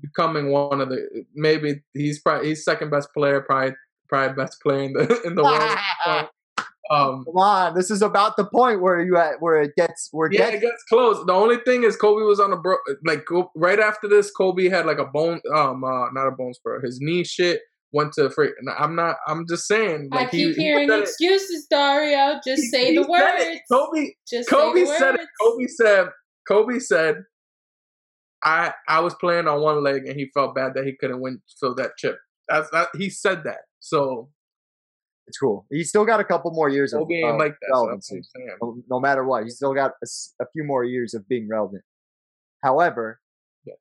becoming one of the maybe he's probably he's second best player probably probably best player in the in the world um Come on, this is about the point where you at where it gets where it yeah, gets it gets close. The only thing is Kobe was on a bro. Like right after this, Kobe had like a bone. Um, uh, not a bone spur. His knee shit went to freak. I'm not. I'm just saying. I Like he, keep he hearing said it. excuses, Dario. Just He- say he the said it. words. Kobe. Just Kobe said words. it. Kobe said. Kobe said. I I was playing on one leg and he felt bad that he couldn't win fill that chip. That's that he said that. So it's cool. He's still got a couple more years of uh, like relevancy. no, no matter what. He's still got a few more years of being relevant. However, Yes.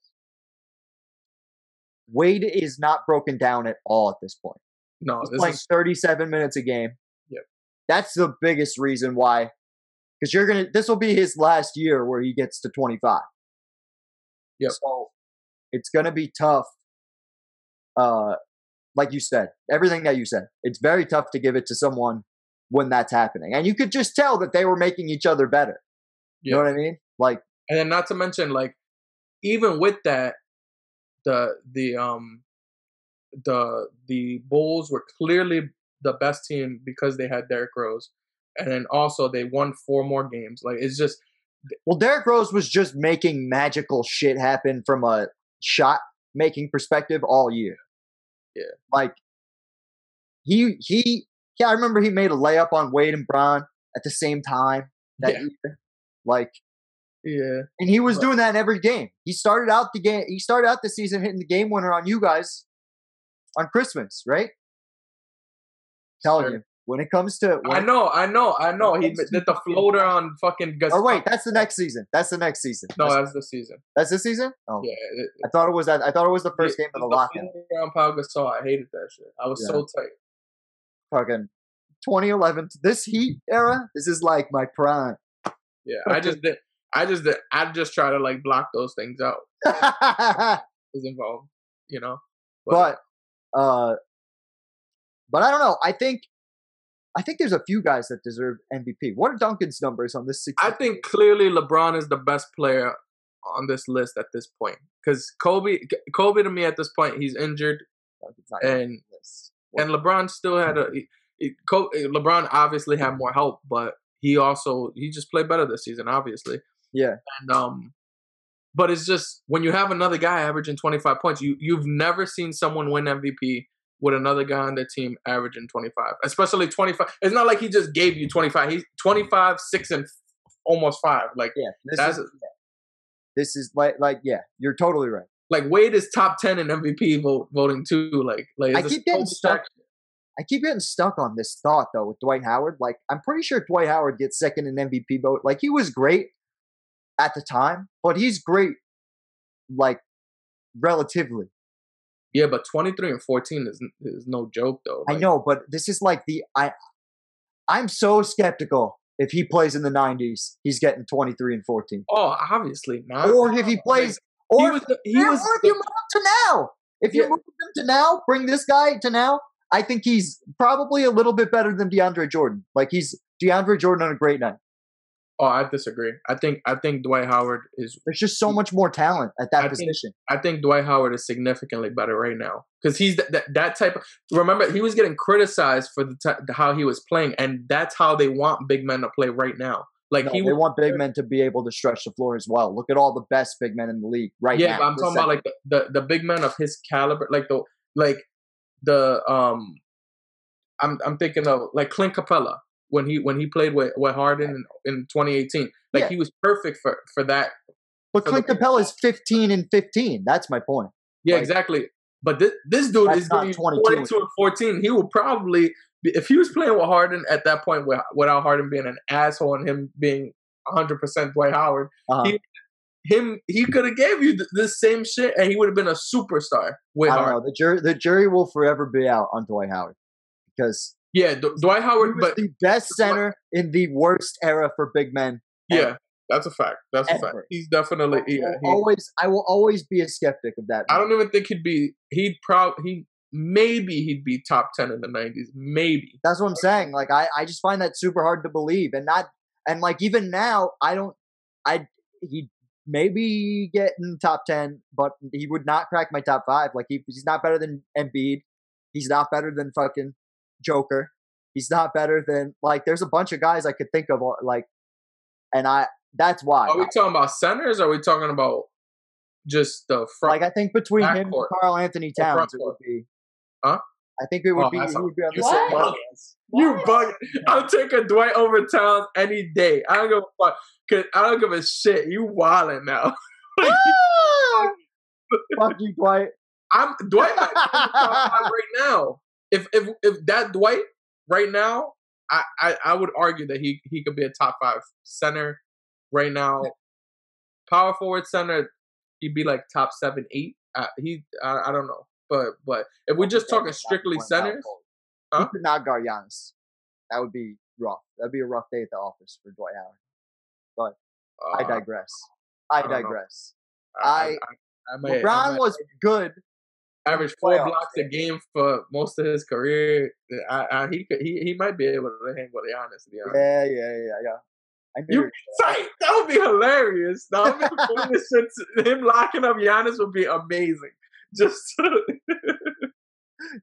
Wade is not broken down at all at this point. No, He's playing is 37 minutes a game. Yep. That's the biggest reason why. Because you're gonna, this will be his last year where he gets to 25. Yep. So it's gonna be tough. Uh, like you said, everything that you said, it's very tough to give it to someone when that's happening, and you could just tell that they were making each other better. You know what I mean? Like, and then not to mention like even with that the the um the the bulls were clearly the best team because they had Derrick Rose and then also they won four more games like it's just well, Derrick Rose was just making magical shit happen from a shot making perspective all year. Yeah. Like he he yeah, I remember he made a layup on Wade and Bron at the same time that Yeah. year. Like yeah and he was Right. doing that in every game. He started out the game he started out the season hitting the game winner on you guys on Christmas, right? Telling Sure. you. When it comes to I know I know I know he did the floater on fucking Gus Oh wait, that's the next season. That's the next season. no that's, that's the season that's this season? Oh. yeah it, I thought it was that. I thought it was the first it- game of the the lockout. on Pau Gasol I hated that shit I was Yeah. so tight Fucking 2011. This Heat era. This is like my prime. yeah I just did I just did I just try to like block those things out is involved you know but uh, but I don't know. I think I think there's a few guys that deserve MVP. What are Duncan's numbers on this? 60? I think clearly LeBron is the best player on this list at this point because Kobe, Kobe to me at this point he's injured Duncan's not even and and LeBron still had a he, he, LeBron obviously had more help, but he also he just played better this season, obviously. Yeah. And um, but it's just when you have another guy averaging twenty five points, you you've never seen someone win MVP with another guy on the team averaging twenty five, especially twenty five. It's not like he just gave you twenty five. He's twenty five, six, and almost five. Like Yeah, this is yeah. this is like like yeah, you're totally right. like Wade is top ten in MVP vote, voting too. Like like I keep getting stuck. I keep getting stuck on this thought though with Dwight Howard. Like I'm pretty sure Dwight Howard gets second in MVP vote. Like he was great at the time, but he's great like relatively. Yeah, but twenty three and fourteen is is no joke though. I know, but this is like the I I'm so skeptical if he plays in the 90s, he's getting 23 and 14. Oh, obviously not. Or if he plays or he was the, he or was if you move him to now. If you Yeah. move him to now, bring this guy to now, I think he's probably a little bit better than DeAndre Jordan. Like he's DeAndre Jordan on a great night. Oh, I disagree. I think I think Dwight Howard is. There's just so much more talent at that I think- position. I think Dwight Howard is significantly better right now because he's that, that that type of. Remember, he was getting criticized for the t- how he was playing, and that's how they want big men to play right now. Like No, he they want big men to be able to stretch the floor as well. Look at all the best big men in the league right yeah, now. but I'm talking about like the, the the big men of his caliber, like the like the um. I'm I'm thinking of like Clint Capela when he when he played with with Harden in, in 2018. Like Yeah. he was perfect for for that But for Clint Capela is 15 and 15. That's my point. Yeah, Like- exactly. But this this dude is going 22. 22 and 14. He will probably, be, if he was playing with Harden at that point, without Harden being an asshole and him being 100% Dwight Howard, Uh-huh. He- him he could have gave you th- this same shit and he would have been a superstar way I don't hard. know. The jury, the jury will forever be out on Dwight Howard because Yeah, D- Dwight Howard, but the best center in the worst era for big men. yeah, that's a fact. That's a fact. He's definitely yeah. he- always, I will always be a skeptic of that. I don't even think he'd be. He'd probably He maybe he'd be top ten in the nineties. Maybe. That's what I'm saying. Like I, I just find that super hard to believe, and not, and like even now, I don't, I he maybe get in top ten, but he would not crack my top five. Like he, he's not better than Embiid. He's not better than fucking Joker. He's not better than like. There's a bunch of guys I could think of, like, and I. That's why. Are we talking about centers? Or are we talking about just the front? like I think between him and. Karl-Anthony Or Towns, it would be. Huh? I think it would Oh, be. He would be on the What? same level. you What? bug. I'll take a Dwight over Towns any day. I don't give a fuck. Cause I don't give a shit. You wildin' now. Ah! Fuck you, Dwight. I'm Dwight might be in the top five right now. If if if that Dwight right now, I, I I would argue that he he could be a top five center right now. Power forward center, he'd be like top seven, eight. Uh, he I, I don't know, but but if we're just talking strictly centers, He could not guard Giannis. That would be rough. That'd be a rough day at the office for Dwight Howard. But i uh, digress. I, I don't know. digress. I, I, I- I, I I LeBron was good. Average four playoffs, blocks a game for most of his career. I, I he could he, he might be able to hang with Giannis. To be honest. Yeah, yeah, yeah, yeah. You tight. That would be hilarious. That would be the shit. Him locking up Giannis would be amazing. Just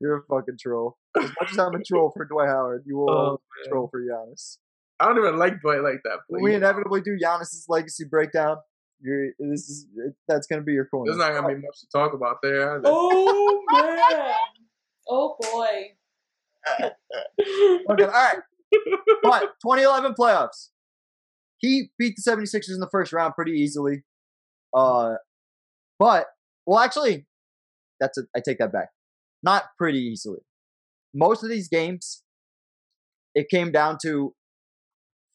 You're a fucking troll. As much as I'm a troll for Dwight Howard, you will Oh, always be a man. troll for Giannis. I don't even like Dwight like that. But we inevitably do Giannis's legacy breakdown, you're this is that's gonna be your corner. there's not gonna be much to talk about there. either. Oh man. Oh boy. Okay, all right. But 2011 playoffs. He beat the 76ers in the first round pretty easily. Uh, but, well, actually, that's a, I take that back. Not pretty easily. Most of these games, it came down to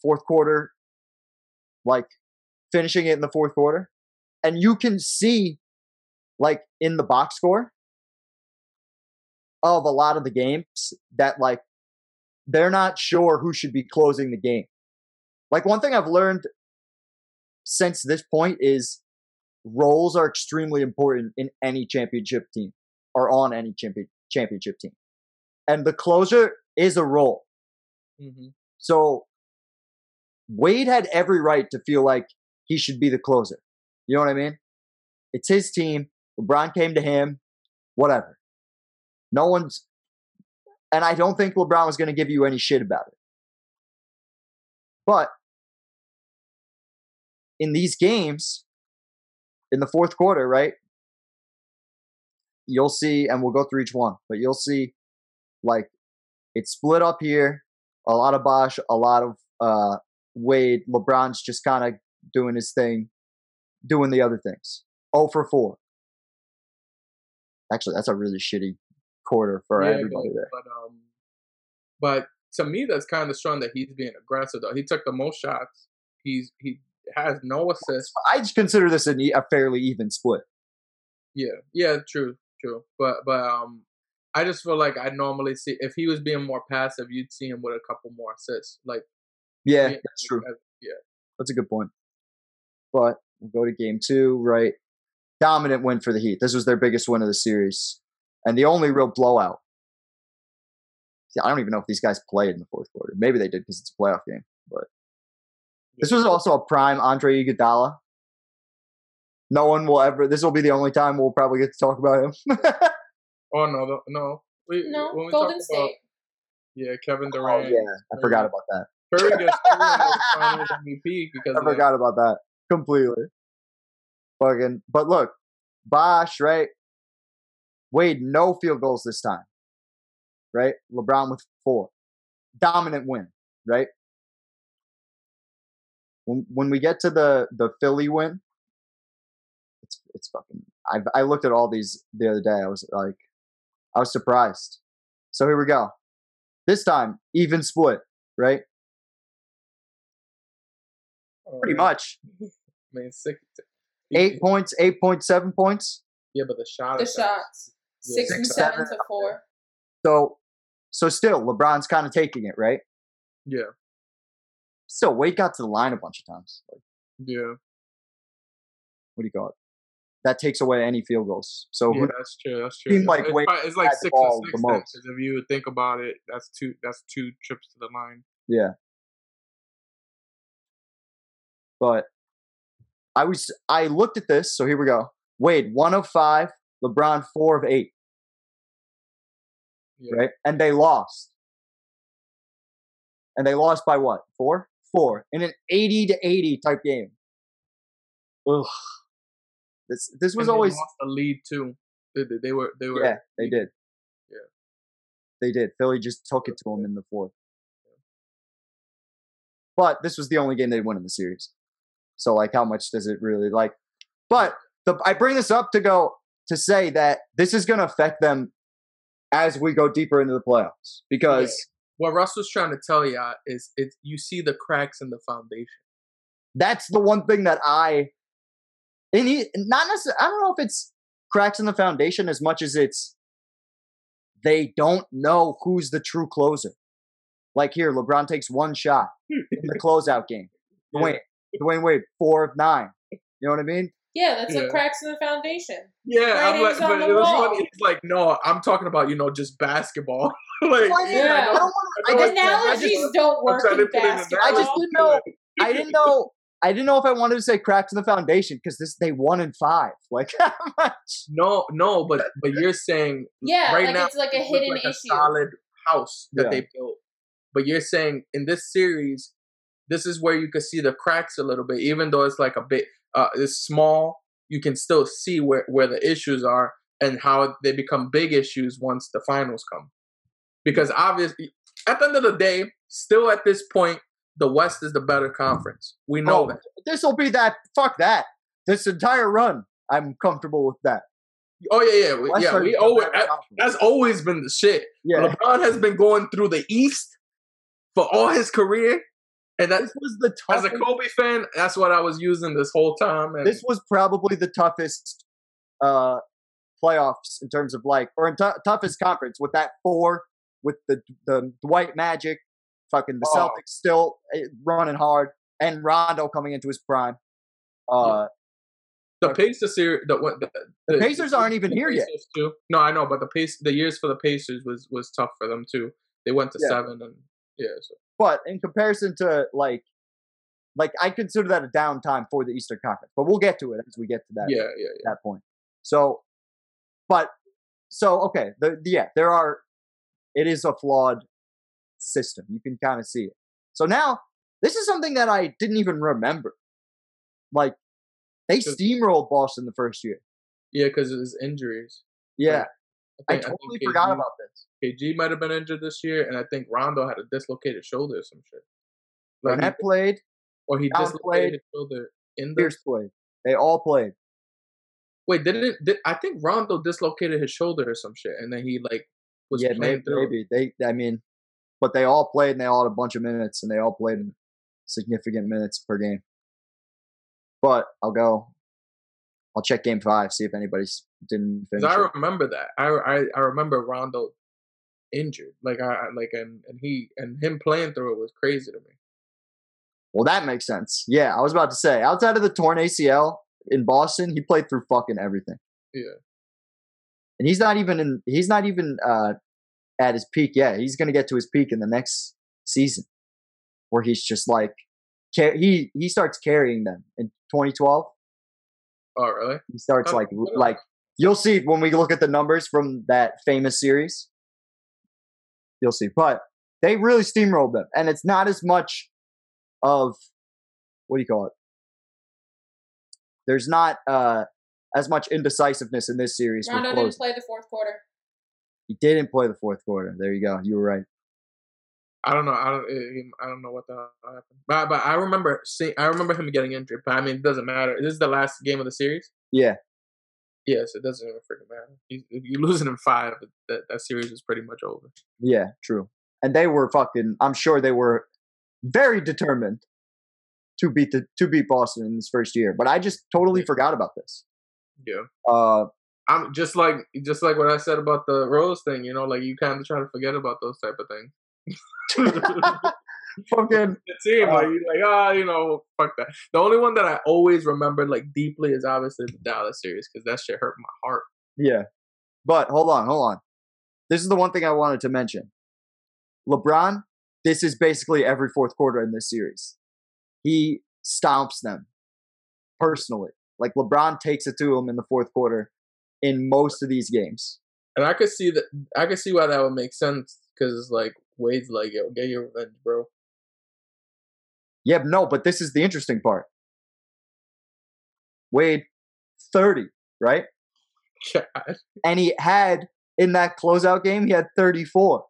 fourth quarter, like finishing it in the fourth quarter. And you can see, like, in the box score of a lot of the games that, like, they're not sure who should be closing the game. Like one thing I've learned since this point is roles are extremely important in any championship team or on any champion championship team. And the closer is a role. Mhm. So Wade had every right to feel like he should be the closer. You know what I mean? It's his team. LeBron came to him. Whatever. No one's and I don't think LeBron was going to give you any shit about it. But in these games, in the fourth quarter, right? You'll see, and we'll go through each one, but you'll see like it's split up here. A lot of Bosh, a lot of uh, Wade. LeBron's just kind of doing his thing, doing the other things. Oh for 4. Actually, that's a really shitty quarter for Yeah, everybody but, there. but um, but to me, that's kind of strong that he's being aggressive. Though he took the most shots. He's he has no assists. I just consider this an a fairly even split. Yeah, yeah, true, true. But but um, I just feel like I normally see if he was being more passive, you'd see him with a couple more assists. Like Yeah, yeah, that's true. as- Yeah, That's a good point. But we'll go to game two, right? Dominant win for the Heat. This was their biggest win of the series. And the only real blowout. See, I don't even know if these guys played in the fourth quarter. Maybe they did because it's a playoff game. But this was also a prime Andre Iguodala. No one will ever. This will be the only time we'll probably get to talk about him. Oh no, no, no. We, No, when we Golden State. About, yeah, Kevin oh Durant. yeah, I forgot about that. Curry gets Curry Finals MVP because I forgot about that completely. Fucking, but look, Bosh, right? Wade, no field goals this time, right? LeBron with four, dominant win, right? When when we get to the the Philly win, it's it's fucking. I I looked at all these the other day. I was like, I was surprised. So here we go. This time, even split, right? Pretty Uh, much. I mean, six, eight points, eight point seven points. Yeah, but the shot. The attempts. shots. Yeah, Six, six, and seven, seven. to four. So, so still, LeBron's kind of taking it, right? Yeah, Still, Wade got to the line a bunch of times. Like, yeah, what do you call it? That takes away any field goals. So yeah. That's true. That's true. Seemed It's, like it's, Wade probably- it's like had the six ball the six. most. then, 'cause if you think about it, that's two. That's two trips to the line. yeah. But I was, I looked at this. So here we go. Wade one of five, LeBron four of eight, Yeah. right? And they lost. And they lost by what? Four, four in an eighty to eighty type game. Ugh. This this was always lost the lead too. They, they, they were. They were. Yeah, they did. Yeah. They did. Philly just took it to them in the fourth. But this was the only game they won in the series. So like how much does it really like but the I bring this up to go to say that this is gonna affect them as we go deeper into the playoffs. Because What Russ was trying to tell you is, it's you see the cracks in the foundation. that's the one thing that I and he, not necessarily I don't know if it's cracks in the foundation as much as it's they don't know who's the true closer. Like here, LeBron takes one shot in the closeout game. Dwyane, Dwyane Wade, four of nine. You know what I mean? Yeah, that's Yeah. the cracks in the foundation. Yeah, I'm like, but it was wall. funny. It's like, no, I'm talking about you know just basketball. like, Well, Yeah. I don't want I I know just- it's- I Analogies just- don't work in put in basketball. I just didn't know. I didn't know. I didn't know if I wanted to say cracks in the foundation because this they won in five. Like how much? No, no, but but you're saying Yeah, right like now it's like a hidden like a issue. solid house that Yeah. they built. But you're saying in this series, this is where you could see the cracks a little bit, even though it's like a bit uh it's small. You can still see where where the issues are and how they become big issues once the finals come. Because obviously, at the end of the day, still at this point, the West is the better conference. We know Oh, that. This will be that. Fuck that. This entire run, I'm comfortable with that. Oh yeah, yeah, West yeah. We always conference. that's always been the shit. yeah. LeBron has been going through the East for all his career, and that This was the as a. Kobe fan, that's what I was using this whole time. And This was probably the toughest uh playoffs in terms of like, or in t- toughest conference with that four with the the Dwight Magic, fucking the Oh. Celtics still eh, running hard, and Rondo coming into his prime. Uh, the Pacers series. The, what- the, The Pacers aren't even the here yet. Too. No, I know, but the pace, the years for the Pacers was was tough for them too. They went to Yeah. seven, and yeah, so but in comparison to like, like I consider that a downtime for the Eastern Conference. But we'll get to it as we get to that. yeah, yeah, yeah. that point. So, but so okay, the, the yeah, there are. It is a flawed system. You can kind of see it. So now this is something that I didn't even remember. Like they steamrolled Boston the first year. Yeah, because of his injuries. Yeah, I think- totally think forgot KG about this. KG might have been injured this year, and I think Rondo had a dislocated shoulder or some shit. Like he- played, or he Brown dislocated played, his shoulder in the Pierce played. They all played. Wait, didn't it? Did, I think Rondo dislocated his shoulder or some shit, and then he like was yeah, playing maybe, through. maybe they. I mean, but they all played and they all had a bunch of minutes and they all played significant minutes per game. But I'll go. I'll check game five, see if anybody's didn't finish. I it. remember that. I, I I remember Rondo injured, like I like and and he and him playing through it was crazy to me. Well, that makes sense. Yeah, I was about to say, outside of the torn ACL in Boston, he played through fucking everything, Yeah, and he's not even in. He's not even uh, at his peak yet. He's gonna get to his peak in the next season, where he's just like, he he starts carrying them in 2012. Oh really? He starts Oh, like what like you'll see when we look at the numbers from that famous series. You'll see, but they really steamrolled them, and it's not as much of what do you call it? There's not uh as much indecisiveness in this series. with Rondo didn't play the fourth quarter. He didn't play the fourth quarter. There you go. You were right. I don't know. I don't. I don't know what the hell happened. But but I remember seeing. I remember him getting injured. But I mean, it doesn't matter. This is the last game of the series. Yeah, Yes, it doesn't even freaking matter. You- you're losing in five, that that series is pretty much over. yeah, true. And they were fucking. I'm sure they were very determined to beat the to beat Boston in this first year. But I just totally forgot about this. Yeah. Uh, I'm just like just like what I said about the Rose thing, you know, like you kind of try to forget about those type of things. Fucking the team, like you like ah, you know, fuck that. The only one that I always remember like deeply is obviously the Dallas series because that shit hurt my heart. yeah. But hold on, hold on. This is the one thing I wanted to mention. LeBron, this is basically every fourth quarter in this series. He stomps them personally. Like LeBron takes it to him in the fourth quarter in most of these games. And I could see that I could see why that would make sense because like Wade's like, yo, get your revenge, bro. Yeah, no, but this is the interesting part. Wade, 30, right? God. And he had in that closeout game, he had 34,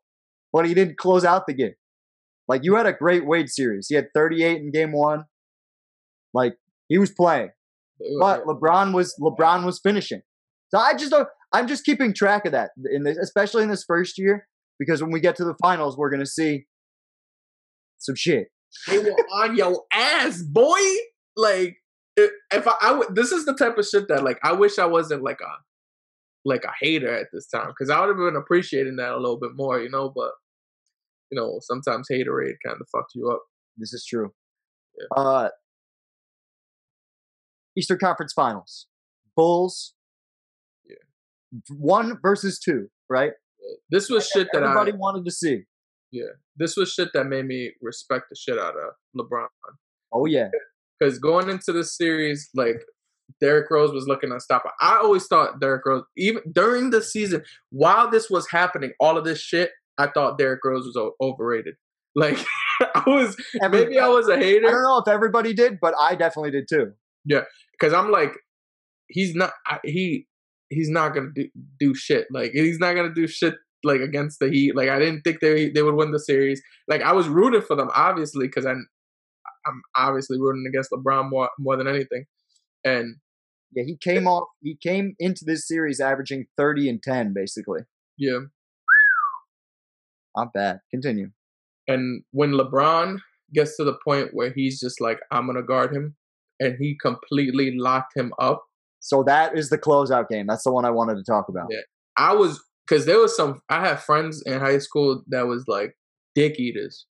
but he didn't close out the game. Like you had a great Wade series. He had 38 in game one. Like he was playing, but LeBron was LeBron was finishing. So I just don't. I'm just keeping track of that in this, especially in this first year, because when we get to the finals, we're gonna see some shit. they were on your ass, boy. Like if, I, I would, this is the type of shit that like I wish I wasn't like a like a hater at this time because I would have been appreciating that a little bit more, you know. But you know, sometimes haterade kind of fucks you up. This is true. Yeah. Uh, Eastern Conference Finals, Bulls. Yeah. One versus two, right? This was shit that Everybody I wanted to see. yeah. This was shit that made me respect the shit out of LeBron. Oh yeah, Because going into this series, like Derrick Rose was looking unstoppable. I always thought Derrick Rose, even during the season, while this was happening, all of this shit, I thought Derrick Rose was overrated. Like I was, maybe I was a hater. I don't know if everybody did, but I definitely did too. Yeah, because I'm like, he's not, I, he, he's not gonna do do shit. Like he's not gonna do shit like against the Heat. Like I didn't think they they would win the series. Like I was rooting for them, obviously, because I. I'm obviously rooting against LeBron more more than anything, and Yeah, he came off. He came into this series averaging thirty and ten, basically. yeah, Not bad. Continue. And when LeBron gets to the point where he's just like, I'm gonna guard him, and he completely locked him up, So that is the closeout game. That's the one I wanted to talk about. Yeah. I was because there was some. I had friends in high school that was like dick eaters,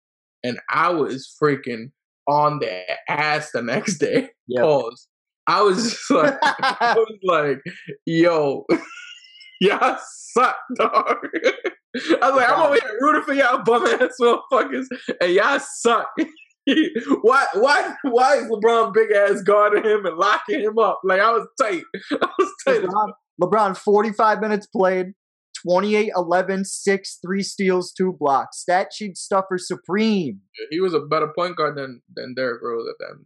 and I was freaking on their ass the next day. Yep. Pause. I was just like, I was like, yo, y'all suck, dog. I was like, I'm over here rooting for y'all bum ass motherfuckers, and y'all suck. why, why, why is LeBron big ass guarding him and locking him up? Like I was tight. I was tight. LeBron, LeBron, 45 minutes played, 28, 11, 6, 3 steals, 2 blocks. Stat sheet stuffer supreme. He was a better point guard than than Derrick Rose at that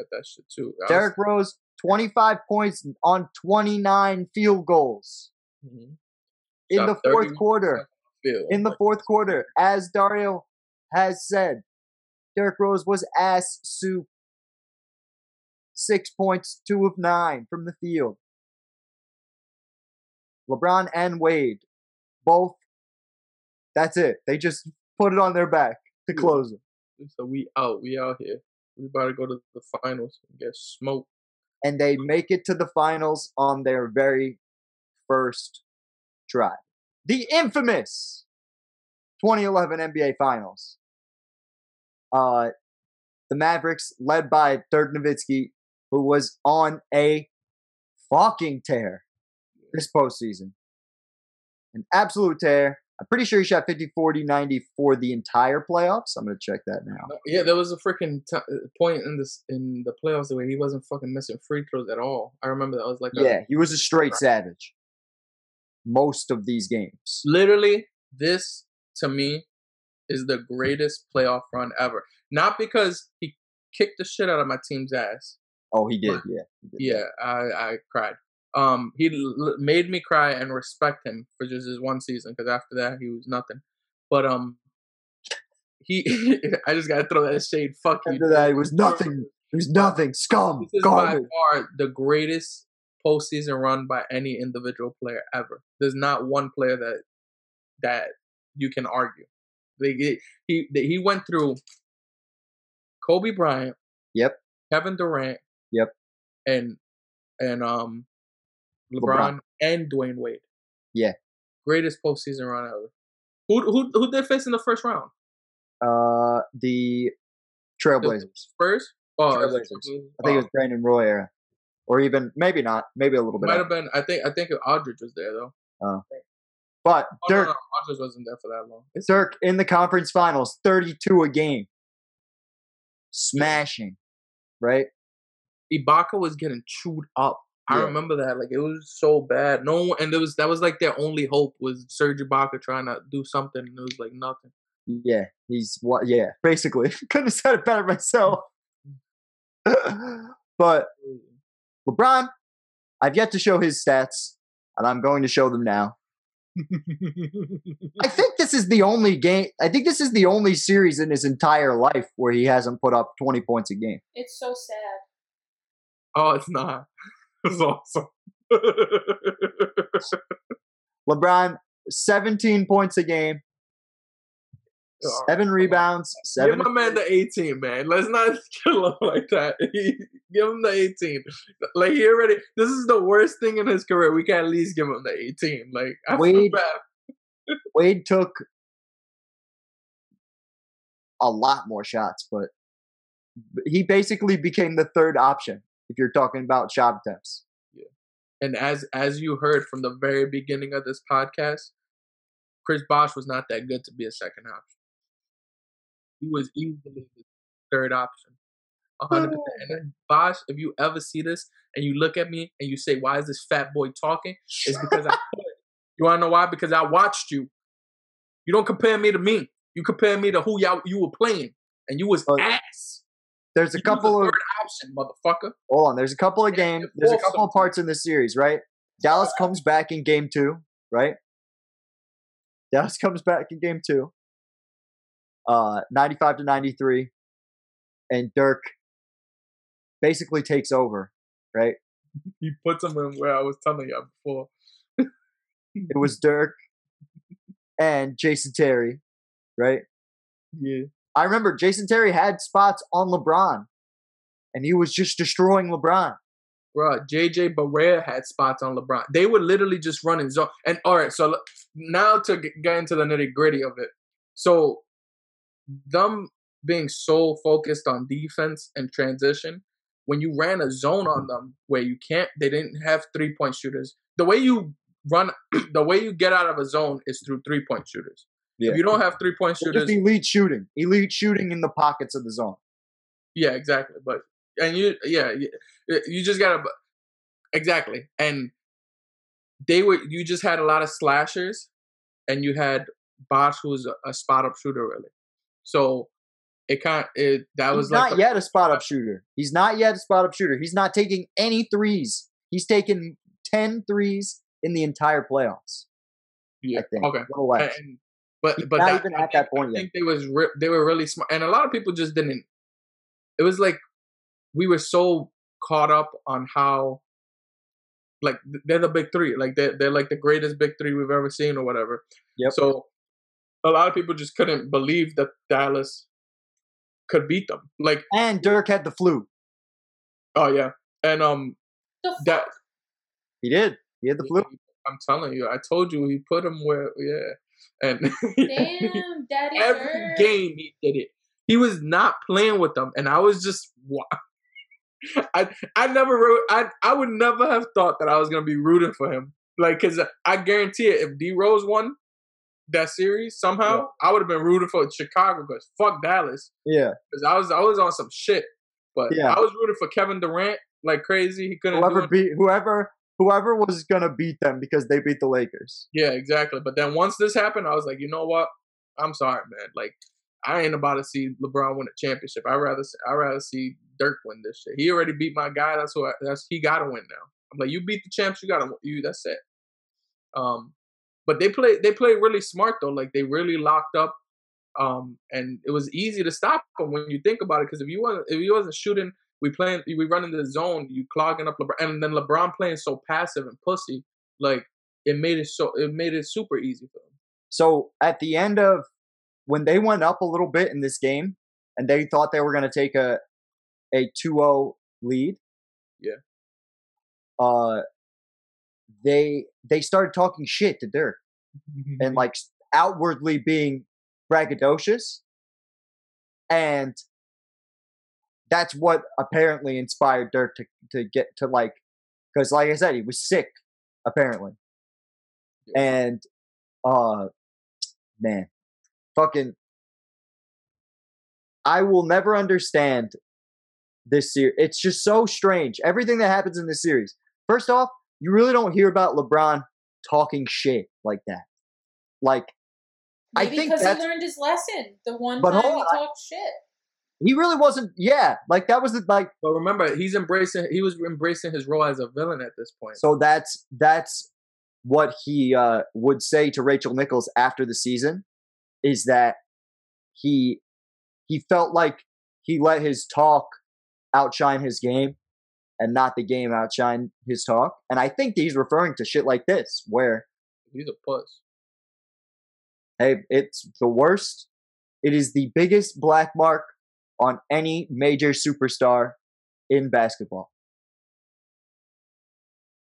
at that shit too. I was- Derrick Rose, 25 points on 29 field goals Mhm. in the fourth quarter. Feel. In the fourth quarter, as Dario has said, Derrick Rose was ass soup. Six points, two of nine from the field. LeBron and Wade, both. That's it. They just put it on their back to close it. so we out. We out here. We about to go to the finals and get smoked. And they mm-hmm. make it to the finals on their very first try. The infamous 2011 NBA Finals. Uh, the Mavericks, led by Dirk Nowitzki, who was on a fucking tear this postseason. An absolute tear. I'm pretty sure he shot 50, 40, 90 for the entire playoffs. I'm going to check that now. Yeah, there was a freaking t- point in this in the playoffs where he wasn't fucking missing free throws at all. I remember that was like a, Yeah, he was a straight savage. Most of these games. literally this to me is the greatest playoff run ever. Not because he kicked the shit out of my team's ass. Oh, he did. Yeah. he did. Yeah, I I cried. Um, he l- made me cry and respect him for just his one season because after that he was nothing. But um, he I just gotta throw that shade. Fuck you. After that, it was nothing. It was nothing. Scum. This is by far the greatest postseason run by any individual player ever. There's not one player that that you can argue. They, he he went through Kobe Bryant. Yep. Kevin Durant. Yep. And and um LeBron, LeBron. and Dwyane Wade. Yeah. Greatest postseason run ever. Who who who did they face in the first round? Uh, the Trailblazers. Spurs? Oh, Trailblazers. I think it was Brandon Roy era, or even maybe not, maybe a little bit. might have been. I think. I think Aldridge was there though. But Oh, Dirk, no, Aldridge wasn't there for that long. It's Dirk in the conference finals, thirty-two a game, smashing, right? Ibaka was getting chewed up. I Yeah. remember that. Like it was so bad. No and it was that was like their only hope was Serge Ibaka trying to do something, and it was like nothing. Yeah, he's what? Yeah, basically, couldn't have said it better myself. but LeBron, I've yet to show his stats, and I'm going to show them now. I think this is the only game. I think this is the only series in his entire life where he hasn't put up 20 points a game. It's so sad. oh, it's not. It's awesome. LeBron, 17 points a game, seven oh, rebounds, Give seven. my man the 18, man. Let's not kill him like that. give him the 18. Like he already. This is the worst thing in his career. We can at least give him the 18. Like I Wade-. Wade took a lot more shots, but he basically became the third option if you're talking about shot attempts. Yeah. And as as you heard from the very beginning of this podcast, Chris Bosh was not that good to be a second option. He was easily the third option. Hundred percent. And then oh. Bosh, if you ever see this and you look at me and you say, "Why is this fat boy talking?" It's because I. you wanna know why? Because I watched you. You don't compare me to me. You compare me to who y'all you were playing, and you was Oh, ass. There's a You couple of third option, motherfucker. hold on. There's a couple of games. There's a couple of parts in this series, right? Dallas comes back in game two, right? Dallas comes back in game two. Uh, 95 to 93, and Dirk basically takes over, right? He puts him in where I was telling you before. It was Dirk and Jason Terry, right? Yeah. I remember Jason Terry had spots on LeBron, and he was just destroying LeBron. Bro, JJ Barea had spots on LeBron. They were literally just running zone. And all right, so now to get into the nitty gritty of it. So, them being so focused on defense and transition, when you ran a zone on them where you can't, they didn't have three point shooters. The way you run, the way you get out of a zone is through three point shooters. Yeah. If you don't have three point Just shooters, elite shooting, elite shooting in the pockets of the zone. Yeah, exactly. But and you, yeah, you, you just gotta exactly. And they were you just had a lot of slashers, and you had Bosh who was a, a spot up shooter really. So it kind it that was He's like not yet a spot uh up shooter. He's not yet a spot up shooter. He's not taking any threes. He's taken 10 threes in the entire playoffs. yeah I think. okay. A little less. And, but He's but not that, even I at that point I yet. think they was re- they were really smart, and a lot of people just didn't. It was like we were so caught up on how, like they're the big three, like they're they're like the greatest big three we've ever seen or whatever. Yeah. So a lot of people just couldn't believe that Dallas could beat them. Like And Dirk had the flu. oh yeah, and um that He did. He had the flu. I'm telling you, I told you he put him where yeah, and Damn, Daddy every Dirk. game he did it. He was not playing with them, and I was just. wa- I I never wrote. I I would never have thought that I was gonna be rooting for him. Like, cause I guarantee it, if D Rose won that series somehow, Yeah. I would have been rooting for Chicago. Cause fuck Dallas. Yeah. Cause I was I was on some shit. But Yeah. I was rooting for Kevin Durant like crazy. He couldn't. Whoever beat whoever whoever was gonna beat them because they beat the Lakers. Yeah, exactly. But then once this happened, I was like, you know what? I'm sorry, man. Like, I ain't about to see LeBron win a championship. I rather I rather see Dirk win this shit. He already beat my guy. That's what that's he got to win now. I'm like, you beat the champs, you got to you. That's it. Um, but they play they play really smart though. Like they really locked up. Um, and it was easy to stop them when you think about it. Because if you wasn't if he wasn't shooting, we playing we running the zone, you clogging up LeBron, and then LeBron playing so passive and pussy. Like it made it so it made it super easy for him. So at the end of when they went up a little bit in this game and they thought they were gonna take a a 2-0 lead. Yeah. Uh, they they started talking shit to Dirk and like outwardly being braggadocious, and that's what apparently inspired Dirk to to get to like, because like I said, he was sick apparently, Yeah. and uh, man, fucking I will never understand this series. It's just so strange. Everything that happens in this series. First off, you really don't hear about LeBron talking shit like that. Like I Maybe think because he learned his lesson the one But time he on. talked shit. he really wasn't. Yeah, like that was the like. But remember, he's embracing. He was embracing his role as a villain at this point. So that's that's what he uh, would say to Rachel Nichols after the season, is that he he felt like he let his talk outshine his game, and not the game outshine his talk. And I think he's referring to shit like this, where he's a puss. hey, it's the worst. It is the biggest black mark on any major superstar in basketball.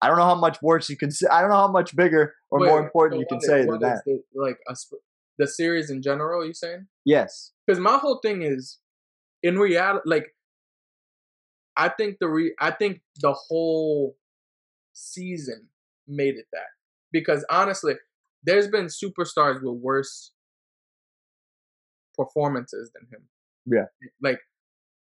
I don't know how much worse you can say. I don't know how much bigger or Wait, more important you can what say than that. is the- like a, the series in general. You saying? Yes. Because my whole thing is, in reality, like I think the re- I think the whole season made it that because honestly, there's been superstars with worse performances than him. Yeah. like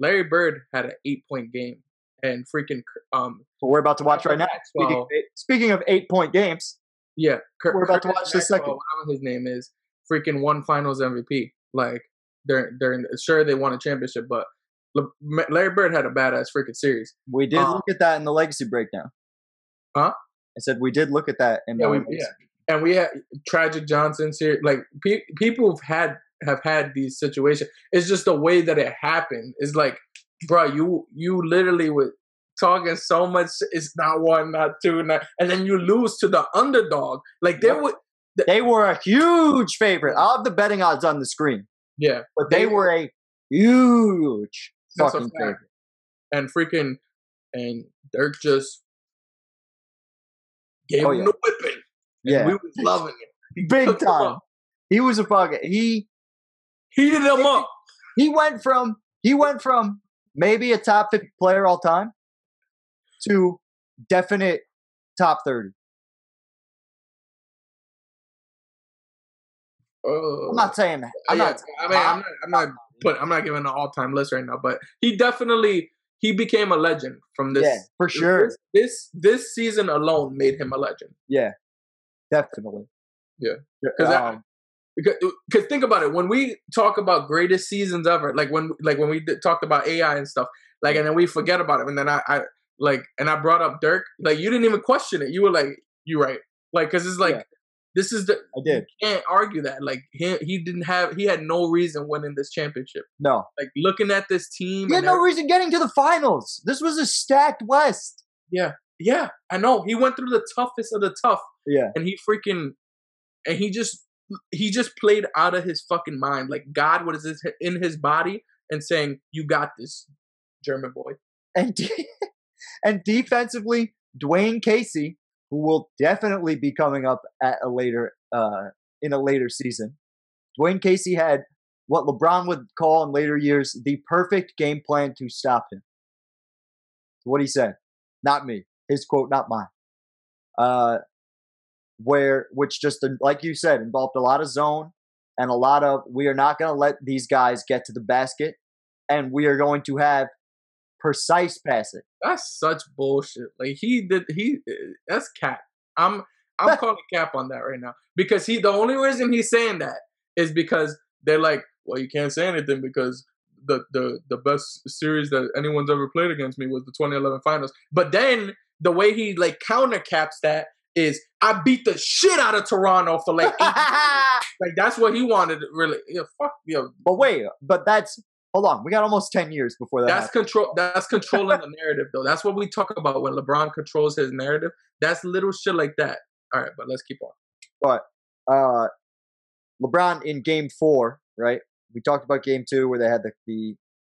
Larry Bird had an eight point game, and freaking um So we're about to watch right now. Speaking Maxwell- of, eight, speaking of eight point games, Yeah, Kurt, We're about to watch the second. Whatever his name is, freaking one Finals MVP. Like during during sure they won a championship, but Larry Bird had a badass freaking series. we did Uh, look at that in the legacy breakdown. Huh? I said we did look at that in Yeah, the we- yeah. And we had tragic Johnson series. Like pe- people have had have had these situations. It's just the way that it happened. It's like, bro, you you literally were talking so much. It's not one, not two, not, and then you lose to the underdog. Like they Yep. would, They were a huge favorite. I'll have the betting odds on the screen, yeah. but they were a huge That's fucking fact. favorite. and freaking and Dirk just gave Oh, him yeah. the whipping. Yeah, we was loving it. He big time. He was a fucking he. Heated him up. He went from he went from maybe a top fifty player all time to definite top thirty. Oh. I'm not saying that. I'm Yeah, not. I mean, I'm not. I'm not. Put. I'm not giving an all-time list right now, but he definitely he became a legend from this. yeah, for sure. This, this this season alone made him a legend. Yeah, definitely. Yeah. Um, Because, because think about it, when we talk about greatest seasons ever, like when like when we did, talked about AI and stuff, like and then we forget about it, and then I, I like and I brought up Dirk, like you didn't even question it. You were like, "You right," like because it's like Yeah. This is the I did. can't argue that. Like he he didn't have he had no reason winning this championship. No, Like looking at this team, he had no reason getting to the finals. This was a stacked West. Yeah, yeah, I know. He went through the toughest of the tough, Yeah, and he freaking, and he just, he just played out of his fucking mind. Like God was in his body and saying, "You got this, German boy." and and defensively, Dwane Casey, who will definitely be coming up at a later uh, in a later season. Dwane Casey had what LeBron would call in later years the perfect game plan to stop him. What he said, not me. His quote, not mine. Uh, where which just like you said involved a lot of zone and a lot of we are not going to let these guys get to the basket, and we are going to have precise passing. That's such bullshit. Like he did, he that's cap. I'm I'm calling cap on that right now because he the only reason he's saying that is because they're like, well, you can't say anything because the the the best series that anyone's ever played against me was the 2011 finals. But then the way he like counter caps that is I beat the shit out of Toronto for like eight like that's what he wanted really. Yeah, fuck yo. but wait, but that's hold on. We got almost ten years before that. That's control. That's controlling the narrative, though. That's what we talk about when LeBron controls his narrative. That's little shit like that. All right, but let's keep on. But uh, LeBron in Game Four, right? We talked about Game Two where they had the, the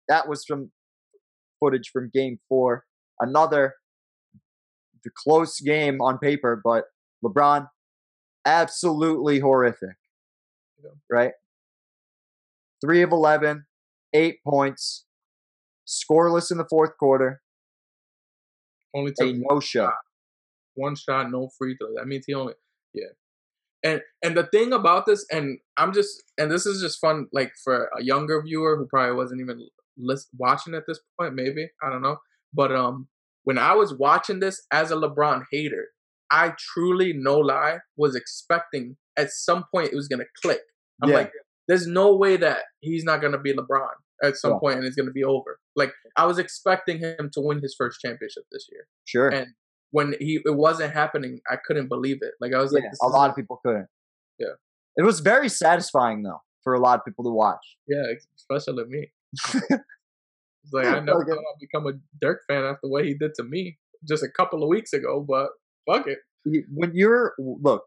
that was from footage from Game Four. Another the close game on paper, but LeBron absolutely horrific. Right? Three of 11, eight points, scoreless in the fourth quarter, Only took a no show. one shot, no free throw. That means he only yeah. And and the thing about this, and I'm just and this is just fun, like for a younger viewer who probably wasn't even list, watching at this point, maybe I don't know. But um, when I was watching this as a LeBron hater, I truly, no lie, was expecting at some point it was gonna click. I'm Yeah. like, there's no way that he's not gonna be LeBron at some Yeah. point and it's gonna be over. Like I was expecting him to win his first championship this year Sure. and when he it wasn't happening, I couldn't believe it. Like I was like, yeah, this a lot of people couldn't. Yeah. It was very satisfying though for a lot of people to watch. yeah, especially me. it's like I never Okay. thought I'd become a Dirk fan after what he did to me just a couple of weeks ago, but fuck it. When you're look,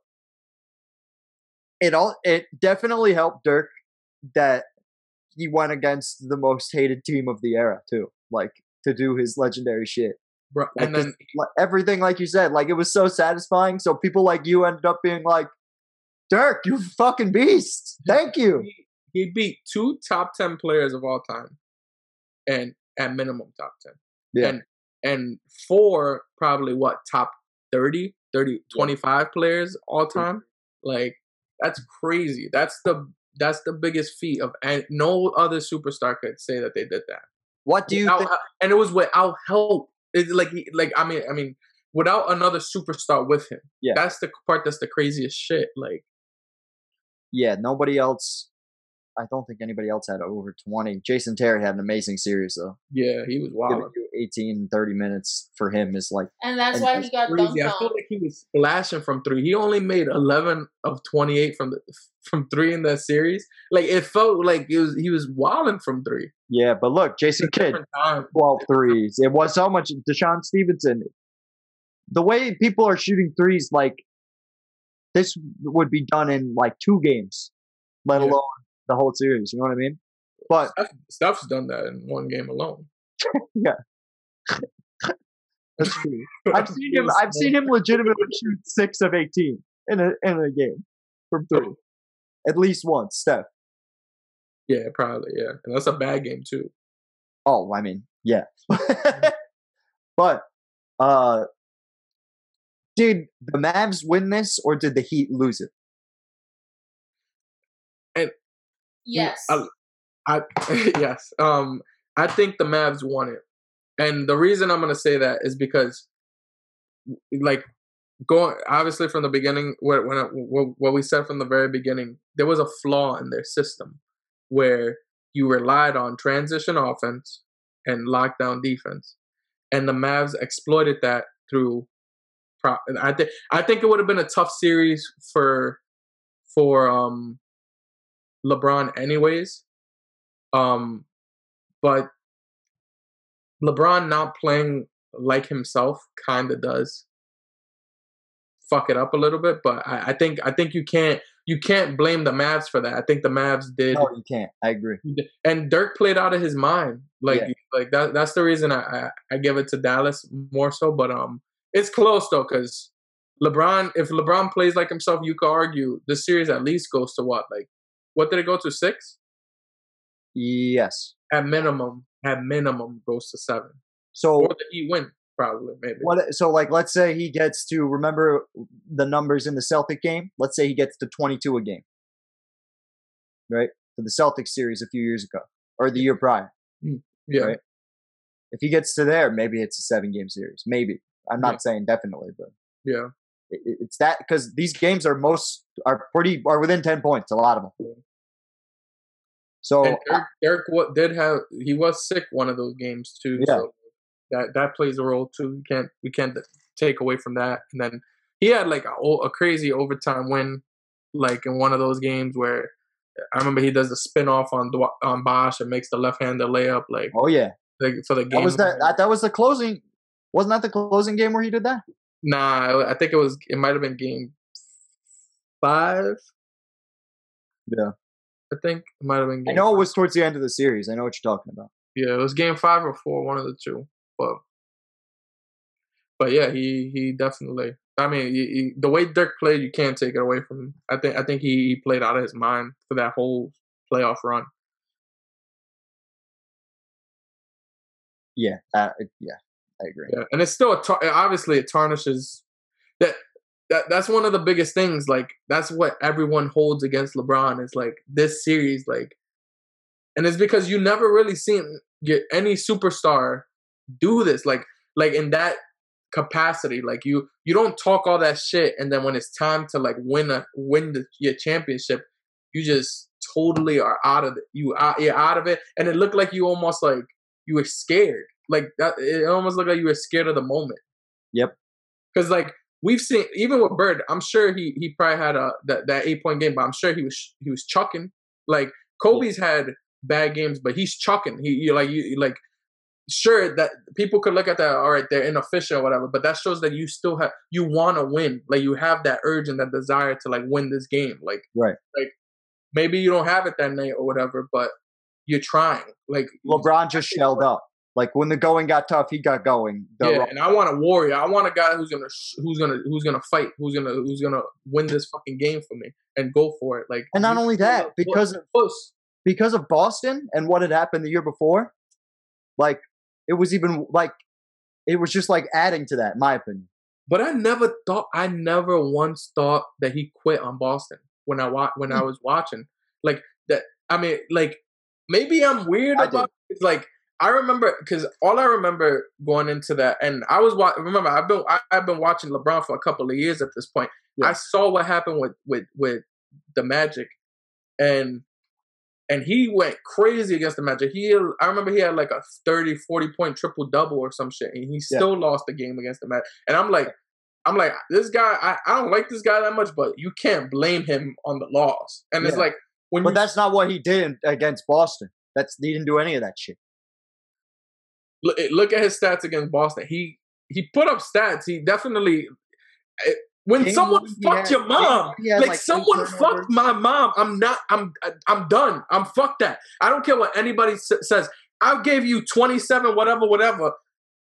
it all it definitely helped Dirk that he went against the most hated team of the era too. Like to do his legendary shit. Bro, Like, and then like, everything like you said, like it was so satisfying. So people like you ended up being like, Dirk, you fucking beast. Thank you. he, he beat two top 10 players of all time and at minimum top 10. Yeah. And and four probably what top 30, 30 25 players all mm. time. Like that's crazy. That's the that's the biggest feat of and no other superstar could say that they did that. What do you Without- think? and it was without help. It's like like I mean I mean without another superstar with him. Yeah. That's the part that's the craziest shit. Like Yeah, nobody else. I don't think anybody else had over 20. Jason Terry had an amazing series though. yeah, he was wild. you 18, 30 minutes for him is like, And that's And why he got crazy. dunked I feel like he was splashing from three. He only made eleven of twenty eight from the from three in that series. Like it felt like it was he was wilding from three. yeah, but look, Jason Kidd, Different 12 threes. It was so much DeShawn Stevenson. The way people are shooting threes, like this would be done in like two games, let Yeah. alone the whole series. You know what I mean? But Steph's done that in one game alone. Yeah, that's true. I've seen him. I've seen him legitimately shoot six of eighteen in a in a game from three, at least once. Steph. Yeah, probably. Yeah, and that's a bad game too. Oh, I mean, yeah. but uh did the Mavs win this or did the Heat lose it? Yes. I, I yes. Um, I think the Mavs won it, and the reason I'm gonna say that is because, like, going obviously from the beginning, what when I, what, what we said from the very beginning, there was a flaw in their system where you relied on transition offense and lockdown defense, and the Mavs exploited that through. Pro- I think I think it would have been a tough series for for um LeBron anyways. Um but LeBron not playing like himself kind of does fuck it up a little bit, but I, I think I think you can't you can't blame the Mavs for that. I think the Mavs did No, you can't. I agree. and Dirk played out of his mind. Like Yeah. like that that's the reason I, I I give it to Dallas more so. But um, it's close though because LeBron. If LeBron plays like himself, you could argue the series at least goes to what like what did it go to six Yes. at minimum. At minimum goes to seven So or the win probably maybe. what so like let's say he gets to remember the numbers in the Celtic game? Let's say he gets to 22 a game. Right? For the Celtic series a few years ago or the year prior. Mm, yeah, right. If he gets to there, maybe it's a seven game series. Maybe. I'm not Yeah. saying definitely, but yeah. It, it- it's that because these games are most are pretty are within 10 points, a lot of them. So And uh Dirk, Dirk what did have he was sick one of those games too. Yeah. So that that plays a role too. We can't we can't take away from that. And then he had like a crazy overtime win, like in one of those games where I remember he does the spin off on on Bosh and makes the left hander layup like, oh yeah, like for the game. that was that, that was the closing. Wasn't that the closing game where he did that? Nah, I think it was. It might have been game five. Yeah. I think it might have been. I know it was towards the end of the series. I know what you're talking about. Yeah, it was game five or four, one of the two. But but yeah, he he definitely. I mean, he, he, the way Dirk played, you can't take it away from him. I think I think he, he played out of his mind for that whole playoff run. Yeah, uh, yeah, I agree. Yeah, and it's still a tar- obviously it tarnishes that that that's one of the biggest things. Like that's what everyone holds against LeBron is like this series, like, and it's because you never really seen get any superstar do this, like like in that capacity. Like you you don't talk all that shit, and then when it's time to like win a win the your championship, you just totally are out of it. You out you're out of it, and it looked like you almost like you were scared. Like uh, that, it almost looked like you were scared of the moment. Yep. Because like we've seen, even with Bird, I'm sure he he probably had a that, that eight point game, but I'm sure he was he was chucking. Like Kobe's had bad games, but he's chucking. He you like you like sure that people could look at that all right they're inefficient or whatever but that shows that you still have you want to win like you have that urge and that desire to like win this game like right like maybe you don't have it that night or whatever but you're trying like lebron just shelled up like when the going got tough he got going the yeah and i want a warrior i want a guy who's gonna who's gonna who's gonna fight who's gonna who's gonna win this fucking game for me and go for it like and not only that because of because of boston and what had happened the year before like it was even like it was just like adding to that, in my opinion. But I never thought I never once thought that he quit on Boston when I wa- when I hmm. was watching. Like that I mean like maybe I'm weird I about it. It's like I remember because all I remember going into that, and I was wa- remember I've been I, have been watching LeBron for a couple of years at this point. Yeah. I saw what happened with with with the Magic, and and he went crazy against the Magic. He, I remember he had like a 30, 40 point triple double or some shit, and he still yeah. lost the game against the Magic. And I'm like, I'm like, this guy, I, I don't like this guy that much, but you can't blame him on the loss. And yeah. it's like when, but you, that's not what he did against Boston. That's he didn't do any of that shit. Look, look at his stats against Boston. He he put up stats. He definitely eh, when King someone fucked had, your mom, like, like someone fucked my mom, I'm not. I'm. I'm done. I'm fucked that. I don't care what anybody s- says. I gave you 27, whatever, whatever.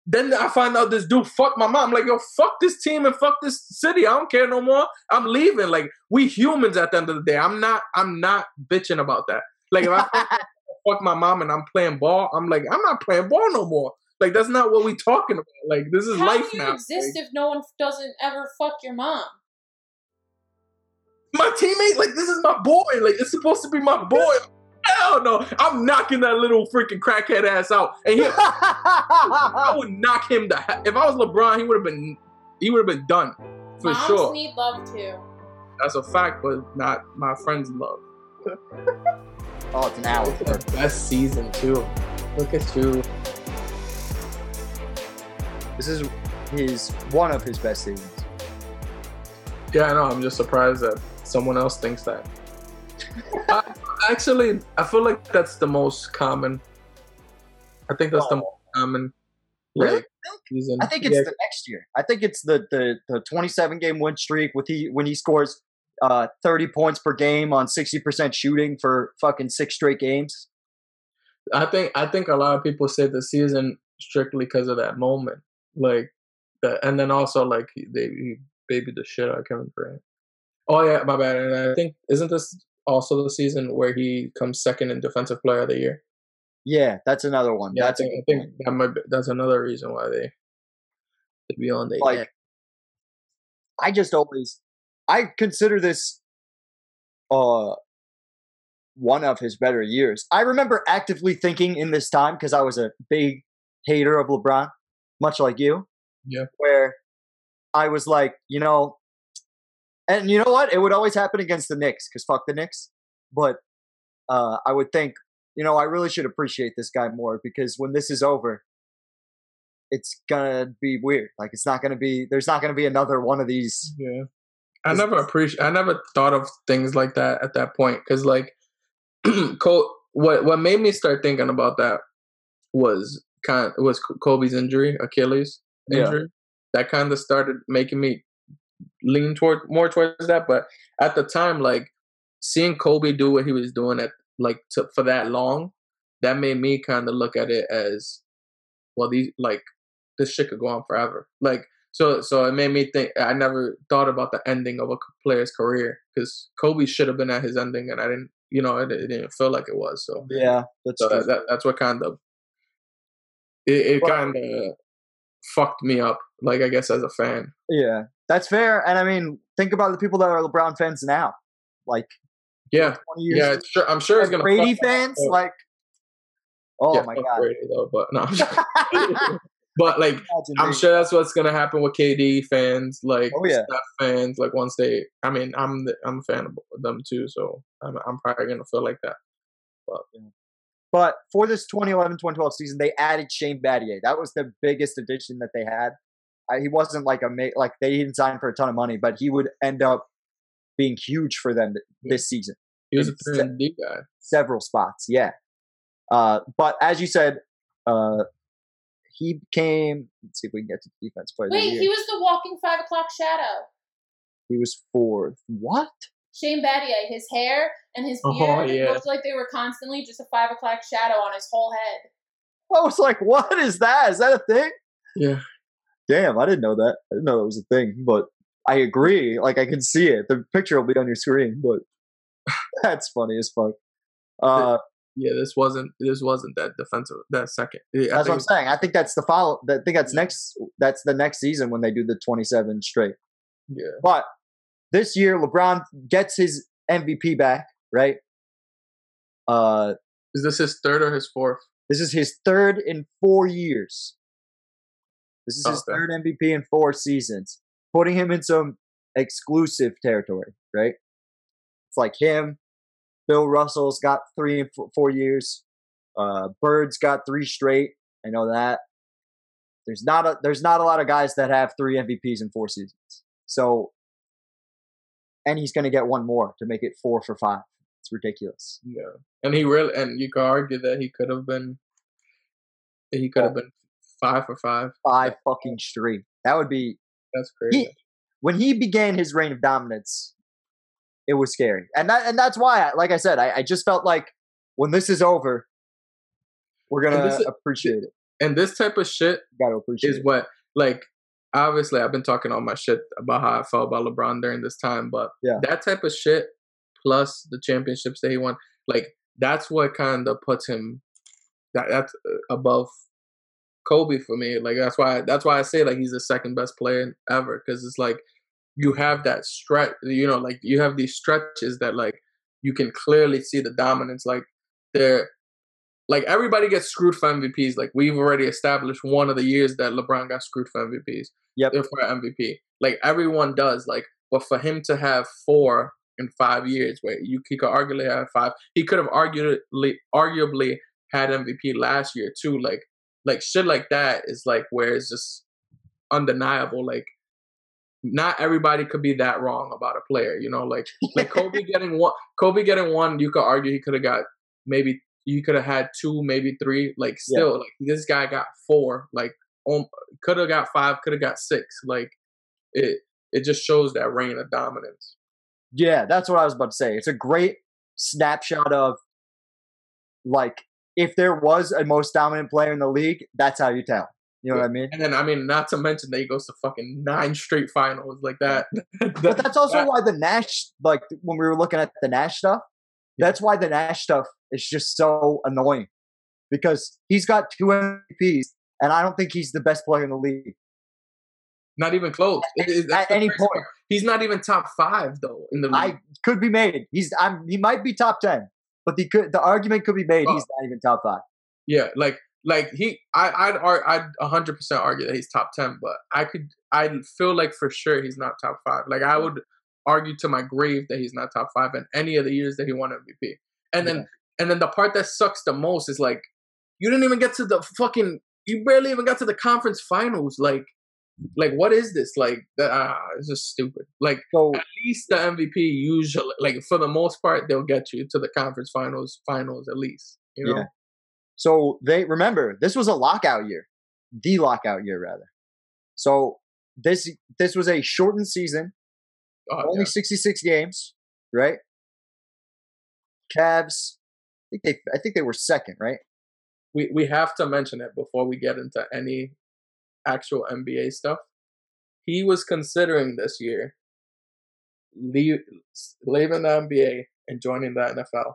Then I find out this dude fucked my mom. I'm like, yo, fuck this team and fuck this city. I don't care no more. I'm leaving. Like, we humans at the end of the day. I'm not. I'm not bitching about that. Like, if I fuck my mom and I'm playing ball, I'm like, I'm not playing ball no more. Like that's not what we talking about. Like this is How life do you now. exist like, if no one doesn't ever fuck your mom? My teammate, like this is my boy. Like it's supposed to be my boy. Hell no! I'm knocking that little freaking crackhead ass out, and he, I would knock him the. If I was LeBron, he would have been. He would have been done for Moms sure. need love too. That's a fact, but not my friends' love. oh, it's an hour. Best season too. Look at you. This is his one of his best seasons. Yeah, I know. I'm just surprised that someone else thinks that. I, uh, actually, I feel like that's the most common. I think that's oh. the most common. Really? Like, season. I think it's yeah. the next year. I think it's the, the the 27 game win streak with he when he scores uh 30 points per game on 60% shooting for fucking six straight games. I think I think a lot of people say the season strictly because of that moment. Like that, and then also like they he babied the shit out of Kevin Durant. Oh yeah, my bad. And I think isn't this also the season where he comes second in Defensive Player of the Year? Yeah, that's another one. Yeah, that's I think, I think that might be, that's another reason why they they be on the like. End. I just always I consider this uh one of his better years. I remember actively thinking in this time because I was a big hater of LeBron much like you. Yeah. Where I was like, you know, and you know what? It would always happen against the Knicks because fuck the Knicks. But uh, I would think, you know, I really should appreciate this guy more because when this is over, it's gonna be weird. Like it's not gonna be. There's not gonna be another one of these. Yeah. I never appreciate. I never thought of things like that at that point because, like, Cole, what what made me start thinking about that was kind of, was Kobe's injury, Achilles injury. Yeah. That kind of started making me lean toward more towards that. But at the time, like seeing Kobe do what he was doing at like to, for that long, that made me kind of look at it as, well, these like this shit could go on forever. Like so, so it made me think. I never thought about the ending of a player's career because Kobe should have been at his ending, and I didn't. You know, it, it didn't feel like it was. So Yeah, that's so that, that, that's what kind of it, it Well- kind of fucked me up. Like I guess as a fan. yeah, that's fair. And I mean, think about the people that are LeBron fans now. Like Yeah, 20 years yeah. Sure, I'm sure it's gonna Brady fans, like, oh yeah, my god! Brady though, but no. But like I'm sure that's what's gonna happen with KD fans, like Oh, yeah. Steph fans. Like once they, I mean, I'm the, I'm a fan of them too, so I'm I'm probably gonna feel like that. But for this 2011-2012 season, they added Shane Battier. That was the biggest addition that they had. Uh, he wasn't like a ma- like they didn't sign for a ton of money, but he would end up being huge for them th- this season. He was a three D guy. Several spots, yeah. Uh, but as you said, uh, he became. Let's see if we can get to defense player. Wait, he was the walking five o'clock shadow. he was fourth. What? Shane Battier, his hair and his Oh, beard yeah. looked like they were constantly just a five o'clock shadow on his whole head. I was like, what is that? Is that a thing? Yeah, Damn, I didn't know that. I didn't know that was a thing, but I agree. Like I can see it. The picture will be on your screen, but that's funny as fuck. Uh, yeah. This wasn't this wasn't that defensive. That second. Yeah, that's what I'm saying. I think that's the follow. I think that's next. That's the next season when they do the 27 straight. Yeah, But this year, LeBron gets his MVP back. Right. Uh, is this his third or his fourth? this is his third in four years. This is his Okay. third MVP in four seasons, putting him in some exclusive territory. Right. It's like him. Bill Russell's got three and four years. Uh, Bird's got three straight. I know that. There's not a there's not a lot of guys that have three MVPs in four seasons. So, and he's going to get one more to make it four for five. It's ridiculous. Yeah, and he really and you could argue that he could have been. He could have been five for five. Five fucking straight. That would be That's crazy. he when he began his reign of dominance. It was scary, and that and that's why, I, like I said, I, I just felt like when this is over, we're gonna this appreciate it. and this type of shit Got to appreciate is it. what like obviously I've been talking all my shit about how I felt about LeBron during this time, but Yeah. that type of shit plus the championships that he won, like that's what kind of puts him that that's uh, above Kobe for me. Like that's why that's why I say like he's the second best player ever because it's like you have that stretch, you know, like you have these stretches that like you can clearly see the dominance. Like they're like everybody gets screwed for MVPs. Like we've already established one of the years that LeBron got screwed for MVPs. Yep. uh, For MVP. Like everyone does. Like, but for him to have four in five years, where you he could arguably have five, he could have arguably arguably had MVP last year too. Like like shit like that is like where it's just undeniable. Like not everybody could be that wrong about a player, you know, like like Kobe getting one Kobe getting one, you could argue he could have got maybe you could have had two, maybe three. Like still, like this guy got four. Like um, could have got five, could have got six. Like it, it just shows that reign of dominance. Yeah, that's what I was about to say. It's a great snapshot of like if there was a most dominant player in the league, that's how you tell. You know what I mean? And then I mean, not to mention that he goes to fucking nine straight finals like that. But that's also that- why the Nash, like when we were looking at the Nash stuff, that's why the Nash stuff is just so annoying because he's got two MVPs, and I don't think he's the best player in the league. not even close. It- it- At any point. part. he's not even top five though in the league. I could be made. He's I'm, he might be top ten, but the could, the argument could be made Oh. he's not even top five. Yeah, like like he, I, I'd, I'd a hundred percent argue that he's top ten, but I could, I feel like for sure he's not top five. Like I would argue to my grave that he's not top five in any of the years that he won MVP. And then, and then the part that sucks the most is like, you didn't even get to the fucking, you barely even got to the conference finals. Like, like what is this? Like, that uh, it's just stupid. Like So at least the MVP usually, like for the most part, they'll get you to the conference finals, finals at least. You know. Yeah. So they remember this was a lockout year, the lockout year rather. So this this was a shortened season, Oh, only yeah. 66 games, right? Cavs, I think they I think they were second, right? we we have to mention it before we get into any actual NBA stuff. He was considering this year leave, leaving the NBA and joining the NFL.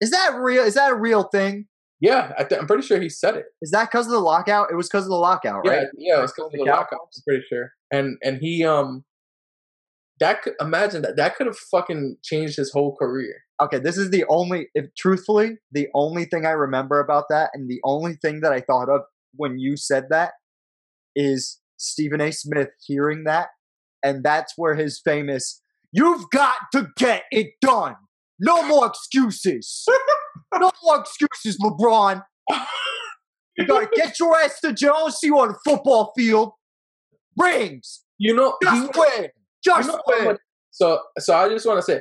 Is that real? Is that a real thing? Yeah, I am pretty sure he said it. Is that because of the lockout? It was because of the lockout, right? Yeah, yeah, it's because of the lockout. I'm pretty sure. And and he um, that could imagine that that could have fucking changed his whole career. Okay, this is the only, if truthfully, the only thing I remember about that, and the only thing that I thought of when you said that is Stephen A. Smith hearing that, and that's where his famous "You've got to get it done." No more excuses. no more excuses, LeBron. You gotta get your ass to Jones. See you on the football field. Rings. You know, just he, win. Just you know win. So, so I just want to say,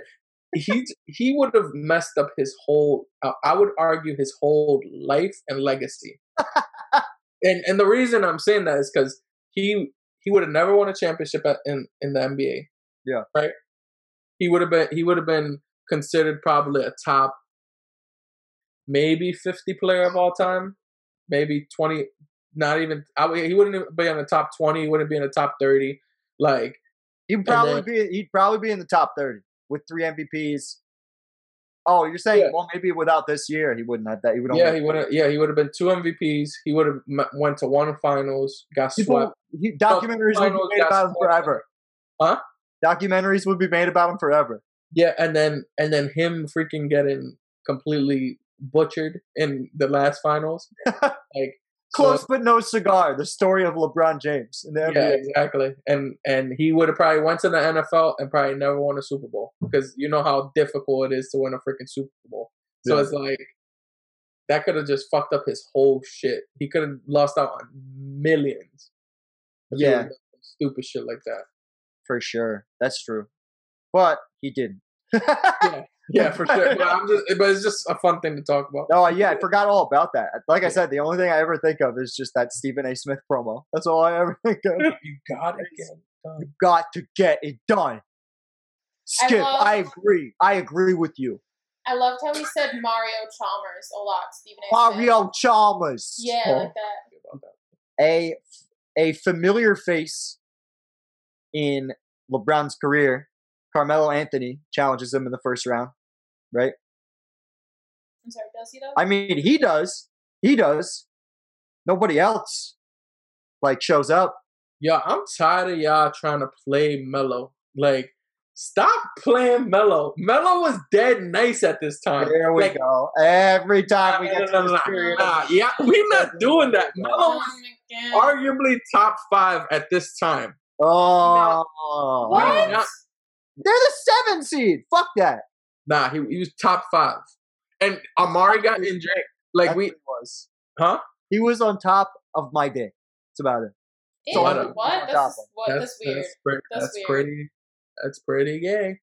he he would have messed up his whole. Uh, I would argue his whole life and legacy. and and the reason I'm saying that is because he he would have never won a championship at, in in the NBA. Yeah. Right. He would have been he would have been considered probably a top, maybe 50 player of all time, maybe 20. Not even. I, he wouldn't even be in the top 20. He wouldn't be in the top 30. Like He'd probably then- be. He'd probably be in the top thirty with three MVPs. Oh, you're saying Yeah. well maybe without this year he wouldn't have that. He would. Yeah, he would have. Yeah, he would have been two MVPs. He would have m- went to one finals, got People, swept. he, documentaries would be made about him forever. Huh? Documentaries would be made about him forever. Yeah, and then and then him freaking getting completely butchered in the last finals. like Close so- but no cigar. The story of LeBron James in the yeah, NBA. exactly. And and he would have probably went to the NFL and probably never won a Super Bowl because you know how difficult it is to win a freaking Super Bowl. So Yeah. it's like that could have just fucked up his whole shit. He could have lost out on millions. Yeah. would've done some stupid shit like that. for sure. That's true. But he didn't. Yeah, yeah, for sure. But I'm just, but it's just a fun thing to talk about. No, yeah, I forgot all about that. Like I said, the only thing I ever think of is just that Stephen A. Smith promo. That's all I ever think of. You got it again. You got to get it done. Skip, love- I agree. I agree with you. I loved how he said Mario Chalmers a lot, Stephen A. Smith. Mario Chalmers. Yeah, Oh. like that. A a familiar face in LeBron's career, Carmelo Anthony challenges him in the first round. Right? I'm sorry, does he though? I mean, he does. He does. Nobody else like shows up. Yo, I'm tired of y'all trying to play Melo. Like, stop playing Melo. Melo was dead nice at this time. There we Like, go. Every time we nah, get to this nah, period, nah. Yeah, we're not doing that. Melo was Oh arguably top five at this time. oh, What? Not- they're the seven seed. Fuck that. Nah, he, he was top five. And Amar'e got injured. Like That's we, was. huh? He was on top of my day. That's about it. Ew, So what? I That's, what? That's, weird. That's, pretty, That's that's weird. pretty. That's pretty gay.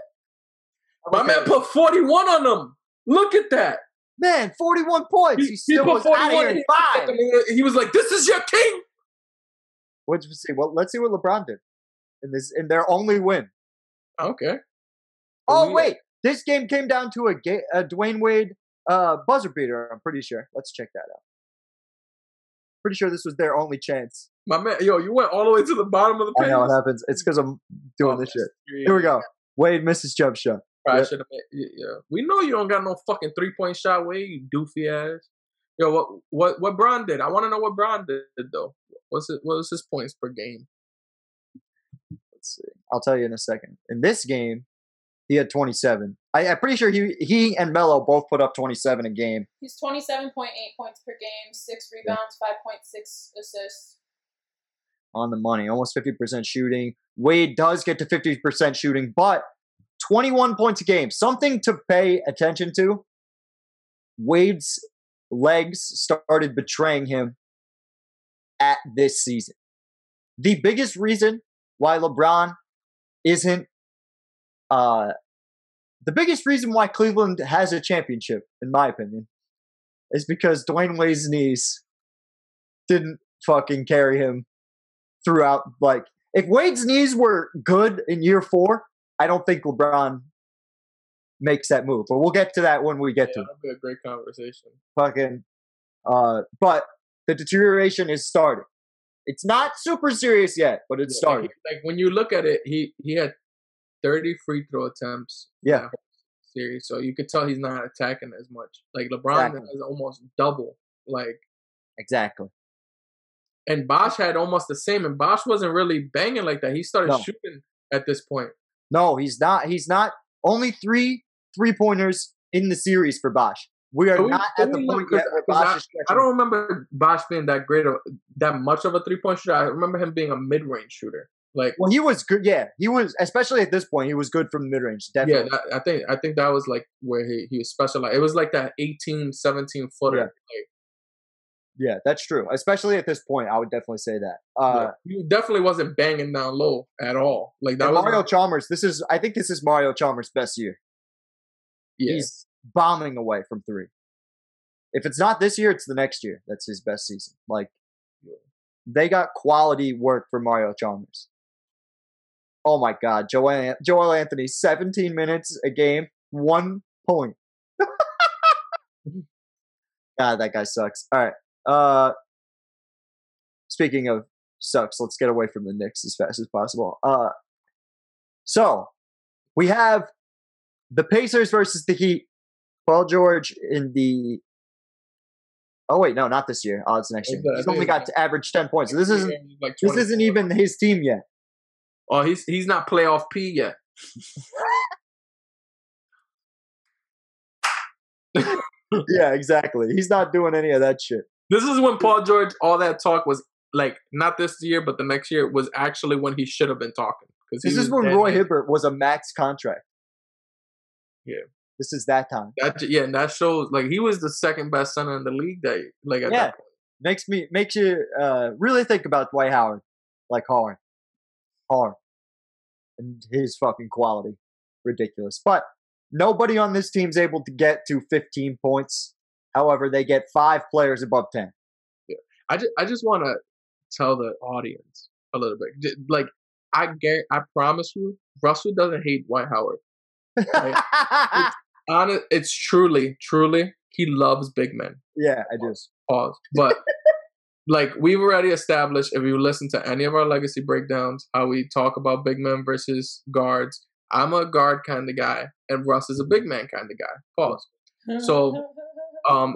My Okay. man put 41 on them. Look at that. Man, 41 points. He, still was out of here in five. He was like, "This is your king." Let's see. Well, let's see what LeBron did in this in their only win. Okay. Oh We- wait, this game came down to a, ga- a Dwyane Wade uh, buzzer beater. I'm pretty sure. Let's check that out. Pretty sure this was their only chance. My man, yo, you went all the way to the bottom of the I page. know what happens. It's because I'm doing Oh, this shit. Here we go. Wade misses jump shot. Probably Yep. should have. Yeah, we know you don't got no fucking three point shot way, you doofy ass. Yo, what what what Bron did? I want to know what Bron did though. What's it? What was his points per game? Let's see. I'll tell you in a second. In this game, he had 27. I, I'm pretty sure he he and Melo both put up 27 a game. He's 27.8 points per game, 6 rebounds, 5.6 assists. on the money, almost 50% shooting. Wade does get to 50% shooting, but 21 points a game. Something to pay attention to. Wade's legs started betraying him at this season. The biggest reason why LeBron isn't uh the biggest reason why Cleveland has a championship, in my opinion, is because Dwyane Wade's knees didn't fucking carry him throughout. Like, if Wade's knees were good in year four, I don't think LeBron makes that move. But we'll get to that when we get Yeah, to that'd be a great conversation. fucking Uh, but the deterioration is starting. It's not super serious yet, but it's Yeah, starting. Like, like when you look at it, he he had thirty free throw attempts. Yeah. series, so you could tell he's not attacking as much. Like LeBron Exactly. has almost double. Like Exactly. and Bosh had almost the same, and Bosh wasn't really banging like that. He started No. shooting at this point. No, he's not. He's not. Only three three pointers in the series for Bosh. We are But we- not at the point yet where 'cause Bosh is I don't remember Bosh being that great of that much of a three point shooter. I remember him being a mid range shooter. Like Well, he was good. Yeah, he was. Especially at this point, he was good from mid range. yeah, Definitely. that, I think I think that was like where he, he was specialized. It was like that 18, 17 footer. Yeah. Like, Yeah, that's true. Especially at this point, I would definitely say that. Uh, yeah. he definitely wasn't banging down low at all. Like that was Mario Chalmers. This is. I think this is Mario Chalmers' best year. yeah. He's bombing away from three. If it's not this year, it's the next year. That's his best season. Like they got quality work for Mario Chalmers. Oh my God, Joel Joel Anthony, seventeen minutes a game, one point. God, that guy sucks. All right. Uh, speaking of sucks, let's get away from the Knicks as fast as possible. Uh, so we have the Pacers versus the Heat. Paul George in the. Oh wait, no, not this year. Oh, it's next year. He's only got to average ten points. So this isn't. like This isn't even his team yet. Oh, he's he's not playoff P yet. yeah, exactly. He's not doing any of that shit. This is when Paul George, all that talk was like not this year, but the next year was actually when he should have been talking. Because This is when Roy Hibbert was a max contract. Yeah. This is that time. That yeah, and that shows like he was the second best center in the league that like at Yeah. that point. Makes me makes you uh, really think about Dwight Howard, like hard, hard, and his fucking quality, ridiculous. But nobody on this team's able to get to 15 points. However, they get five players above 10. Yeah. I just I just want to tell the audience a little bit. Like I guarantee, I promise you, Russell doesn't hate Dwight Howard. Honest, it's truly, truly, he loves big men. yeah, I do. Pause. But like we've already established, if you listen to any of our legacy breakdowns, how we talk about big men versus guards. I'm a guard kind of guy, and Russ is a big man kind of guy. Pause. So, Um,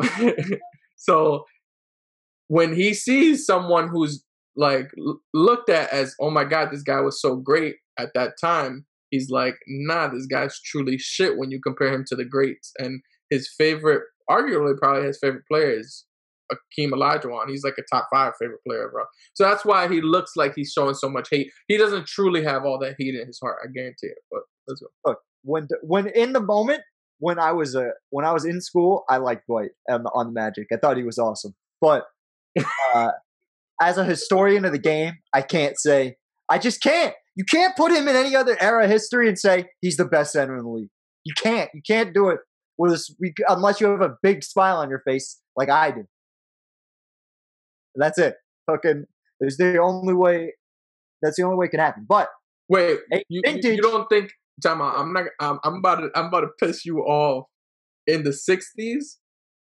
so when he sees someone who's like looked at as, oh my god, this guy was so great at that time, he's like, nah, this guy's truly shit when you compare him to the greats. And his favorite, arguably probably his favorite player is Akeem Olajuwon. He's like a top five favorite player, bro. So that's why he looks like he's showing so much hate. He doesn't truly have all that hate in his heart. I guarantee it. But let's go. Look, when when in the moment when I was uh, when I was in school, I liked Dwight on on the Magic. I thought he was awesome. But uh, as a historian of the game, I can't say I just can't. You can't put him in any other era of history and say he's the best center in the league. You can't. You can't do it with unless you have a big smile on your face like I do. That's it. Fucking. There's the only way. That's the only way it can happen. But Wait, you, vintage. you don't think? Time out. I'm not. I'm, I'm about to. I'm about to piss you off. In the '60s,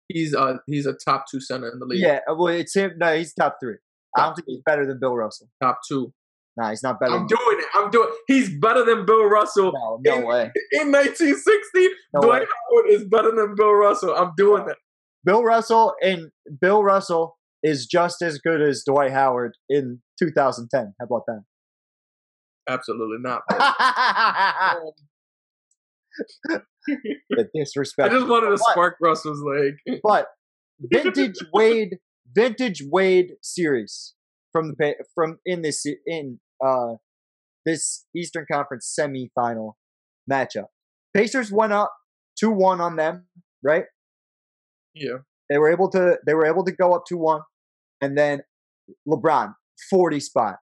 he's a he's a top two center in the league. yeah, well, it's him. No, he's top three. I don't Top think he's better than Bill Russell. top two. Nah, he's not better. I'm than doing it. I'm doing. He's better than Bill Russell. No, no in, way. In 1960, No Dwight way. Howard is better than Bill Russell. I'm doing it. Bill Russell and Bill Russell is just as good as Dwight Howard in 2010. How about that? Absolutely not. the I disrespect. just wanted to But- spark Russell's leg. But vintage Wade, vintage Wade series from the from in this in uh this Eastern Conference semifinal matchup. Pacers went up two one on them, right? Yeah. They were able to they were able to go up two one, and then LeBron forty spot,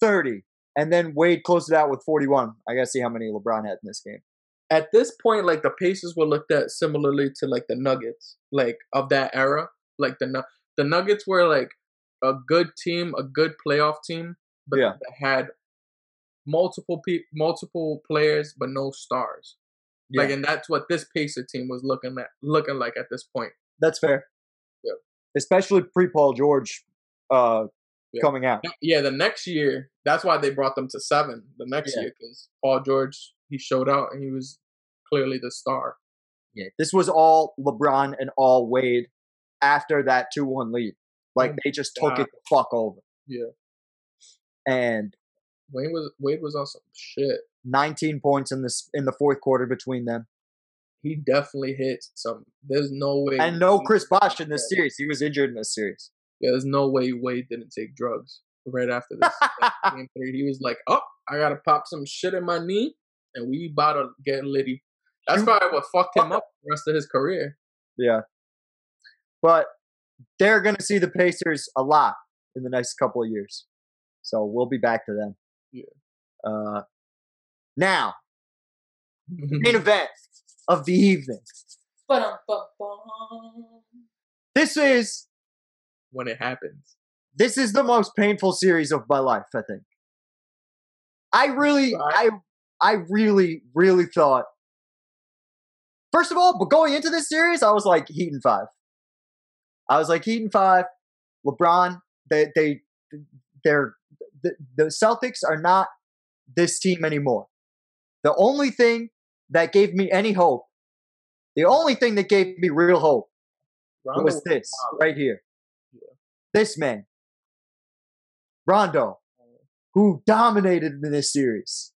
thirty, and then Wade closed it out with forty one. I gotta see how many LeBron had in this game. At this point, like the Pacers were looked at similarly to like the Nuggets, like of that era. Like the the Nuggets were like a good team, a good playoff team, but Yeah. that had multiple pe- multiple players but no stars. Like, Yeah. and that's what this Pacer team was looking at, looking like at this point. That's fair. Yeah. Especially pre Paul George uh, Yeah. coming out. Yeah, the next year, that's why they brought them to seven. The next year, because Paul George he showed out and he was clearly the star. Yeah. This was all LeBron and all Wade after that 2 1 lead. Like Oh they just took God. it the fuck over. Yeah, And Wade was Wade was on some shit. 19 points in this in the fourth quarter between them. He definitely hit some. There's no way. And no Chris Bosh in this series. He was injured in this series. Yeah, there's no way Wade didn't take drugs right after this game three. He was like, "Oh, I gotta pop some shit in my knee, and we about to get litty." That's probably what fucked him up the rest of his career. Yeah. But they're going to see the Pacers a lot in the next couple of years. So we'll be back to them. Yeah. Uh, now, main event of the evening. This is when it happens. this is the most painful series of my life, I think. I really I I really really thought First of all, but going into this series, I was like Heat and 5. I was like Heat and 5. LeBron, they they they're the, the Celtics are not this team anymore. The only thing that gave me any hope, the only thing that gave me real hope Rondo was this right here. Yeah. This man, Rondo, who dominated in this series.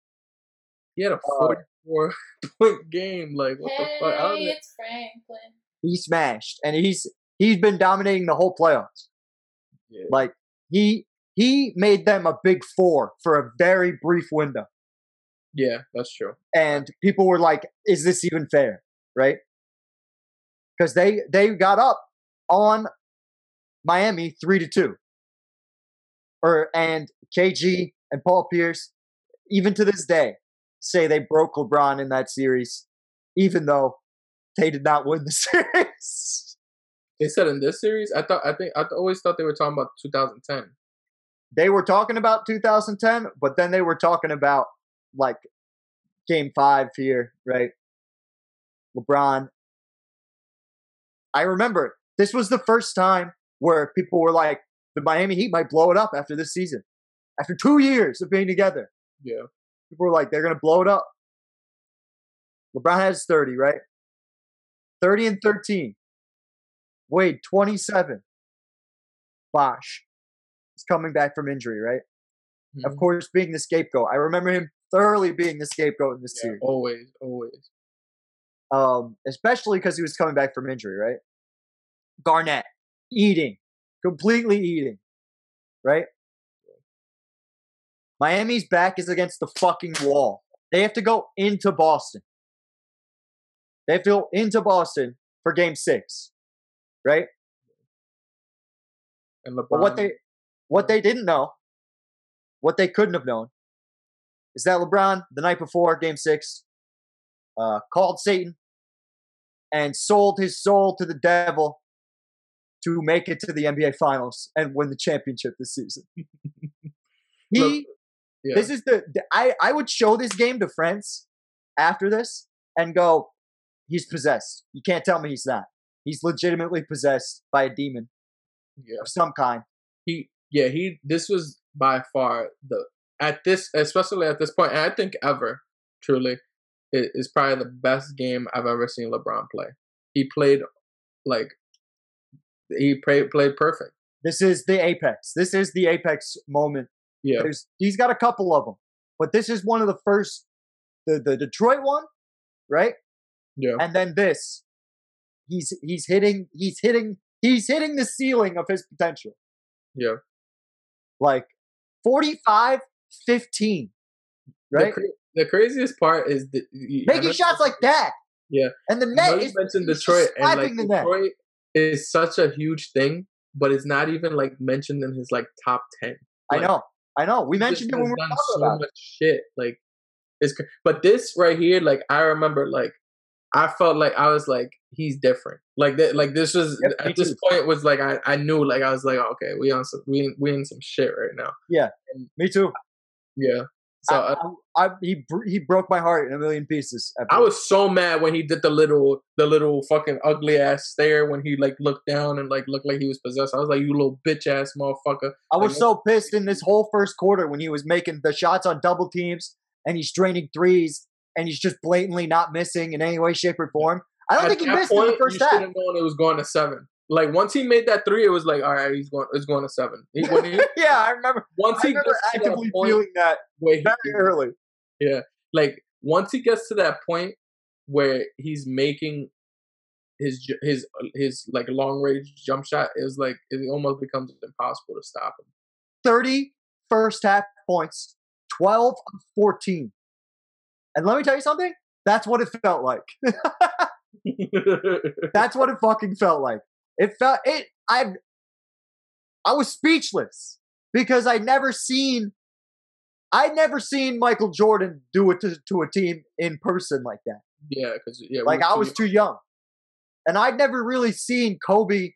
He had a Uh, 44 point game. Like what the fuck? I Hey, like, it's Franklin. He smashed, and he's he's been dominating the whole playoffs. yeah. Like he he made them a big four for a very brief window, yeah, that's true. and people were like, "Is this even fair?" Right? Because they they got up on Miami three to two, or and KG and Paul Pierce, even to this day, say they broke LeBron in that series, even though they did not win the series. They said in this series, I thought, I think, I always thought they were talking about 2010. They were talking about 2010, but then they were talking about like game five here, right? LeBron. I remember this was the first time where people were like, the Miami Heat might blow it up after this season. After two years of being together, Yeah, people were like, they're going to blow it up. LeBron has 30, right? 30 and 13. Wade, 27. Bosh is coming back from injury, right? of Mhm. course, being the scapegoat. I remember him thoroughly being the scapegoat in this Yeah, series, always, always. um, especially because he was coming back from injury, right? Garnett eating, completely eating, right? Miami's back is against the fucking wall. They have to go into Boston. They have to go into Boston for Game Six, right? And LeBron. But what they what they didn't know, what they couldn't have known, is that LeBron the night before Game Six uh, called Satan and sold his soul to the devil to make it to the NBA Finals and win the championship this season. he, yeah. this is the, the I I would show this game to friends after this and go, he's possessed. You can't tell me he's not. He's legitimately possessed by a demon yeah. of some kind. he yeah he this was by far the at this especially at this point and i think ever truly it is probably the best game i've ever seen lebron play he played like he played played perfect This is the apex. This is the apex moment. yeah There's, he's got a couple of them, but this is one of the first. The the Detroit one, right? yeah And then this, he's he's hitting he's hitting he's hitting the ceiling of his potential. yeah Like 45, 15, the, right? cra- the craziest part is the you- Making shots like that. Yeah. And the net you is mentioned Detroit and like the net. Detroit is such a huge thing, but it's not even like mentioned in his like top ten. I know. I know. We mentioned it when we were talking so about it. much shit. Like it's but this right here, like I remember, like I felt like I was like he's different. Like that, like this was at this point was like I I knew like I was like okay we on some we we in some shit right now. Yeah. Me too. Yeah, So I, uh, I, I, he he broke my heart in a million pieces. I was so mad when he did the little the little fucking ugly ass stare when he like looked down and like looked like he was possessed. I was like, you little bitch ass motherfucker. I was Like, so pissed in this whole first quarter when he was making the shots on double teams and he's draining threes and he's just blatantly not missing in any way, shape, or form. I don't At think he missed in the point, first should half. have known it was going to seven. Like once he made that three, it was like, all right, he's going, it's going to seven. He, he, yeah, I remember. once I he remember gets to that actively point feeling that way very early. yeah, like once he gets to that point where he's making his his his like long range jump shot, it was like it almost becomes impossible to stop 30 first half points, 12 of 14. And let me tell you something. That's what it felt like. That's what it fucking felt like. It felt it. I I was speechless because I'd never seen. I'd never seen Michael Jordan do it to, to a team in person like that. yeah, because yeah, Like I was young. too young, and I'd never really seen Kobe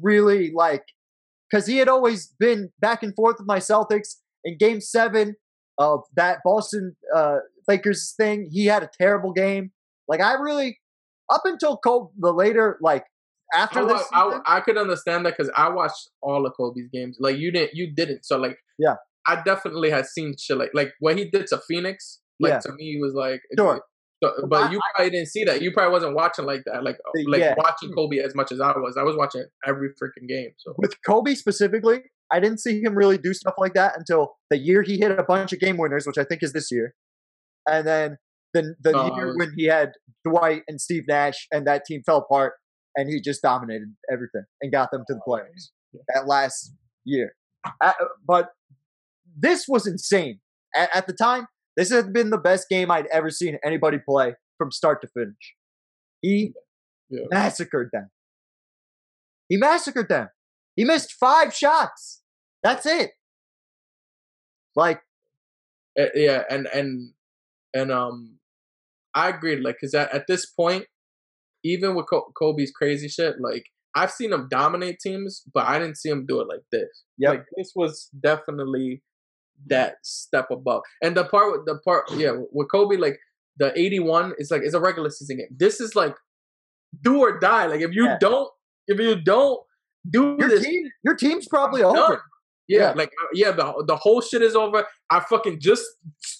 really like because he had always been back and forth with my Celtics in Game Seven of that Boston uh, Lakers thing. He had a terrible game. Like I really, up until Kobe, the later like after I, this, wa- I, I could understand that because I watched all of Kobe's games. Like you didn't, you didn't. So like, Yeah. I definitely had seen shit like like what he did to Phoenix. Like Yeah. to me he was like, Sure. So, but I- you probably didn't see that. You probably wasn't watching like that. Like like yeah. watching Kobe as much as I was. I was watching every freaking game. So with Kobe specifically, I didn't see him really do stuff like that until the year he hit a bunch of game winners, which I think is this year, and then the the No, year when he had Dwight and Steve Nash, and that team fell apart, and he just dominated everything and got them to the Oh, yeah. playoffs that last year. Uh, but this was insane at, at the time. This had been the best game I'd ever seen anybody play from start to finish. He Yeah. massacred them. He massacred them. He missed five shots. That's it. Like, Uh, yeah, and and and um, I agreed. Like, cause at, at this point, even with Ko- Kobe's crazy shit, like I've seen him dominate teams, but I didn't see him do it like this. Yeah, Like this was definitely that step above. And the part with the part, yeah, with Kobe, like the eighty-one is like it's a regular season game. This is like do or die. Like if you Yeah. don't, if you don't do your this, team, your team's probably I'm over. done. Yeah, like uh, yeah, the the whole shit is over. I fucking just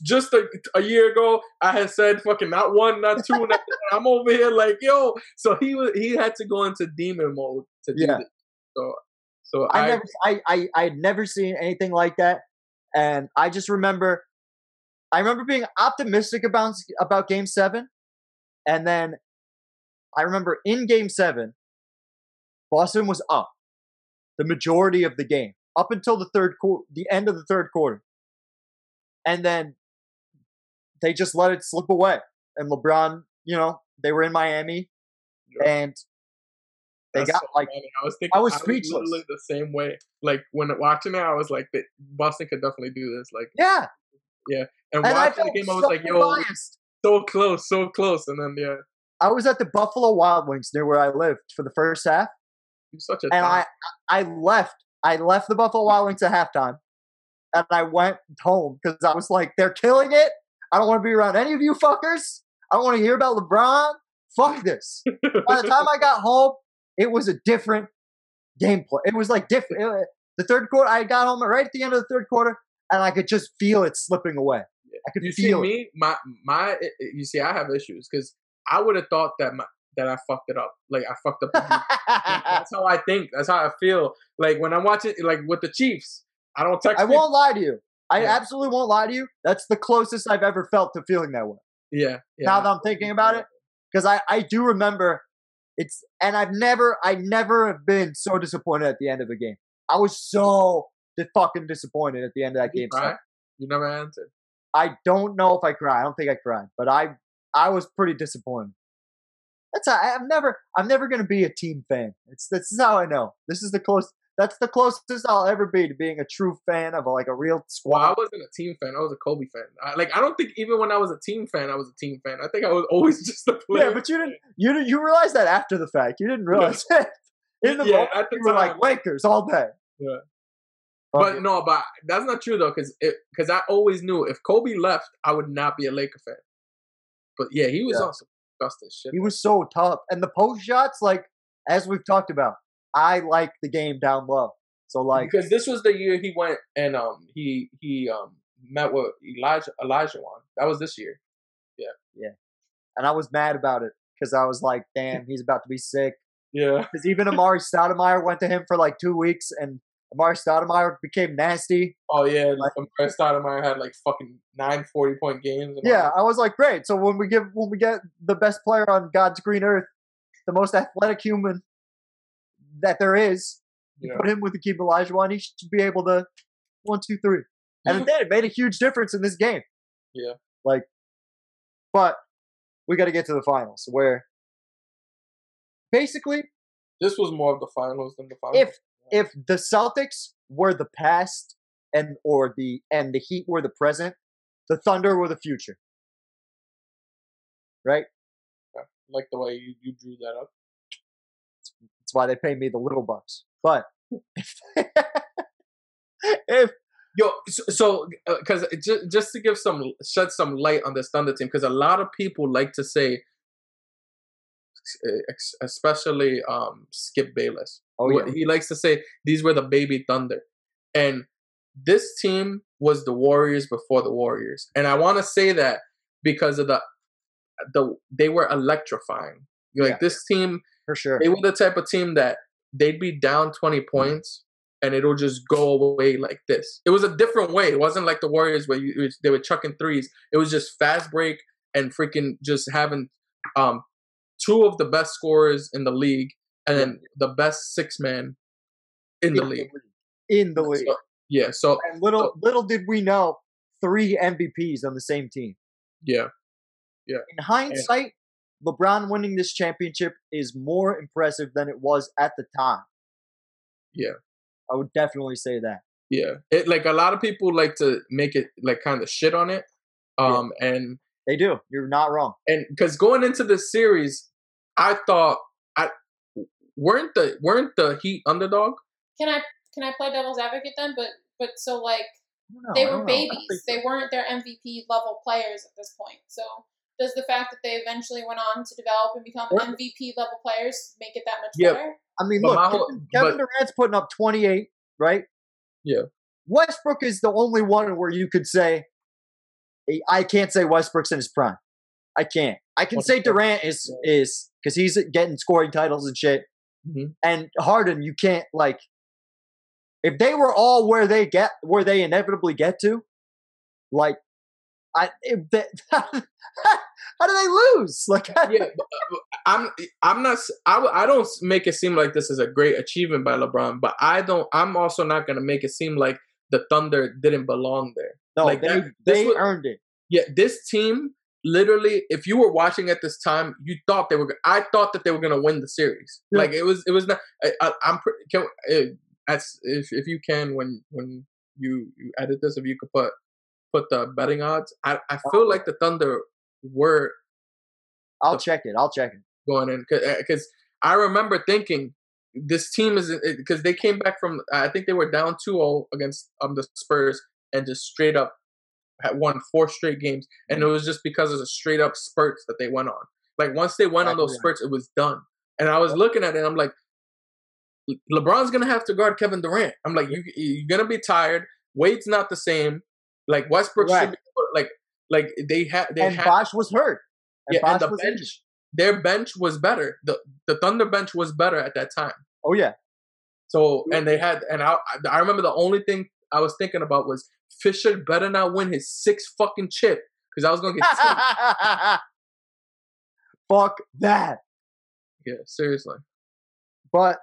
just a, a year ago, I had said fucking not one, not two, not, I'm over here like yo. So he was he had to go into demon mode to do Yeah. this. So so I, I, never, I, I, I had never seen anything like that, and I just remember, I remember being optimistic about about Game Seven, and then I remember in Game Seven, Boston was up the majority of the game up until the third quarter, the end of the third quarter, and then they just let it slip away. And LeBron, you know, they were in Miami, Yeah. and they that's got so like funny. I was thinking I was speechless. literally the same way. Like when watching it, I was like, Boston could definitely do this. Like yeah. and, And I watching the game, I was like, yo, biased. so close, so close. And then yeah, I was at the Buffalo Wild Wings near where I lived for the first half, you're such a and I I I left. I left the Buffalo Wild Wings at halftime, and I went home because I was like, "They're killing it. I don't want to be around any of you fuckers. I don't want to hear about LeBron. Fuck this." By the time I got home, it was a different gameplay. It was like different. it- the third quarter, I got home right at the end of the third quarter, and I could just feel it slipping away. I could you see feel it. me my my eh, eh, you see i have issues because i would have thought that my that i fucked it up like i fucked up that's how i think that's how i feel like when i'm watching like with the chiefs i don't text I people. won't lie to you. I Yeah. absolutely won't lie to you. That's the closest I've ever felt to feeling that way. yeah, yeah Now that I'm thinking about it, because I, I do remember it's, and I've never, I never have been so disappointed at the end of a game. I was so fucking disappointed at the end of that you game. cry? you never answered I don't know if I cried. I don't think I cried, but I, I was pretty disappointed. That's how, I'm never, I'm never gonna be a team fan. It's this is how I know. This is the close. That's the closest I'll ever be to being a true fan of like a real well squad. i wasn't a team fan i was a kobe fan I, like i don't think even when i was a team fan i was a team fan i think i was always just a player Yeah, but you didn't. You didn't. You realized that after the fact. You didn't realize it in the Yeah, moment. at the you were like time. Lakers all day. Yeah. But no, but that's not true though, because because I always knew if Kobe left, I would not be a Laker fan. But yeah, he was Yeah. Disgusting shit. he was so tough, and the post shots, like as we've talked about, I like the game down low. So like, because this was the year he went and um he he um met with Elijah Olajuwon. That was this year. Yeah. Yeah. And I was mad about it because I was like, damn, he's about to be sick. Yeah. Because even Amar'e Stoudemire went to him for like two weeks, and Amar'e Stoudemire became nasty. Oh yeah. Like- Like, Stoudemire had like fucking nine 40 point games. And Yeah. I was like, great. So when we give when we get the best player on God's green earth, the most athletic human that there is, you Yeah. put him with the keep Elijah he should be able to one, two, three. And it did. It made a huge difference in this game. Yeah. Like, but we got to get to the finals where basically, This was more of the finals than the finals. if if the Celtics were the past and or the and the Heat were the present, the Thunder were the future. Right? Yeah, like the way you, you drew that up. That's why they pay me the little bucks. But if Yo, so- so because just, just to give some shed some light on this Thunder team, because a lot of people like to say, especially um Skip Bayless, oh yeah, he likes to say these were the baby Thunder, and this team was the Warriors before the Warriors, and I want to say that because of the the they were electrifying. Like Yeah. this team for sure. they were the type of team that they'd be down 20 points and it'll just go away like this. It was a different way. It wasn't like the Warriors where you, they were chucking threes. It was just fast break and freaking just having um, two of the best scorers in the league and then the best six man in the league. In the league. So, yeah. So And little little did we know, three MVPs on the same team. yeah, Yeah. In hindsight, LeBron winning this championship is more impressive than it was at the time. Yeah. I would definitely say that. yeah. It like a lot of people like to make it like kind of shit on it. Um and They do. You're not wrong. and because going into this series, I thought I weren't the weren't the Heat underdog. Can I can I play devil's advocate then? But but so like I they were don't know. I don't babies. so. They weren't their MVP level players at this point. So does the fact that they eventually went on to develop and become What? MVP level players make it that much Yeah. better? I mean, But look, whole- Kevin, Kevin but- Durant's putting up 28, right? Yeah. Westbrook is the only one where you could say, I can't say Westbrook's in his prime. I can't. I can say Durant is is because he's getting scoring titles and shit. Mhm. And Harden, you can't like. If they were all where they get where they inevitably get to, like, I if they, how do they lose? Like, yeah, uh, I'm I'm not I I don't make it seem like this is a great achievement by LeBron, but I don't. I'm also not gonna make it seem like the Thunder didn't belong there. no, like they that- they was- earned it. Yeah, this team literally, if you were watching at this time, you thought they were. I thought that they were gonna win the series. Yeah. Like it was. It was not. I, pre- Can uh, as if if you can when when you you edit this, if you could put put the betting odds. I I feel like the Thunder were I'll the- check it. I'll check it. going in because I remember thinking this team is because they came back from I think they were down 2-0 against um the Spurs and just straight up had won four straight games and it was just because of the straight up spurts that they went on. Like once they went on those spurts, it was done. And I was looking at it, and I'm like, LeBron's gonna have to guard Kevin Durant. I'm like, you you're gonna be tired. Wade's not the same. Like Westbrook should be like like they had they And had Bosh was hurt. And yeah, and the bench, injured. their bench was better. The the Thunder bench was better at that time. Oh yeah. So and they had and I I remember the only thing I was thinking about was Fisher better not win his sixth fucking chip because I was gonna get sick. Fuck that. yeah seriously But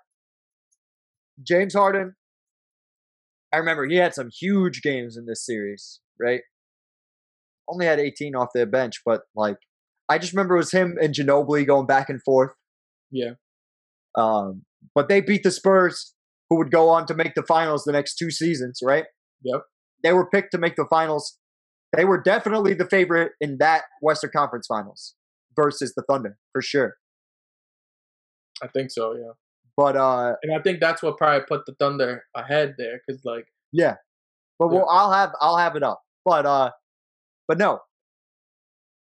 James Harden, I remember he had some huge games in this series, right? Only had 18 off their bench, but like I just remember it was him and Ginobili going back and forth. yeah Um, but they beat the Spurs, who would go on to make the finals the next two seasons, right? Yep. They were picked to make the finals. They were definitely the favorite in that Western Conference Finals versus the Thunder, for sure. I think so yeah But uh and I think that's what probably put the Thunder ahead there because like Yeah, but Yeah. well, I'll have I'll have it up. But uh, but no,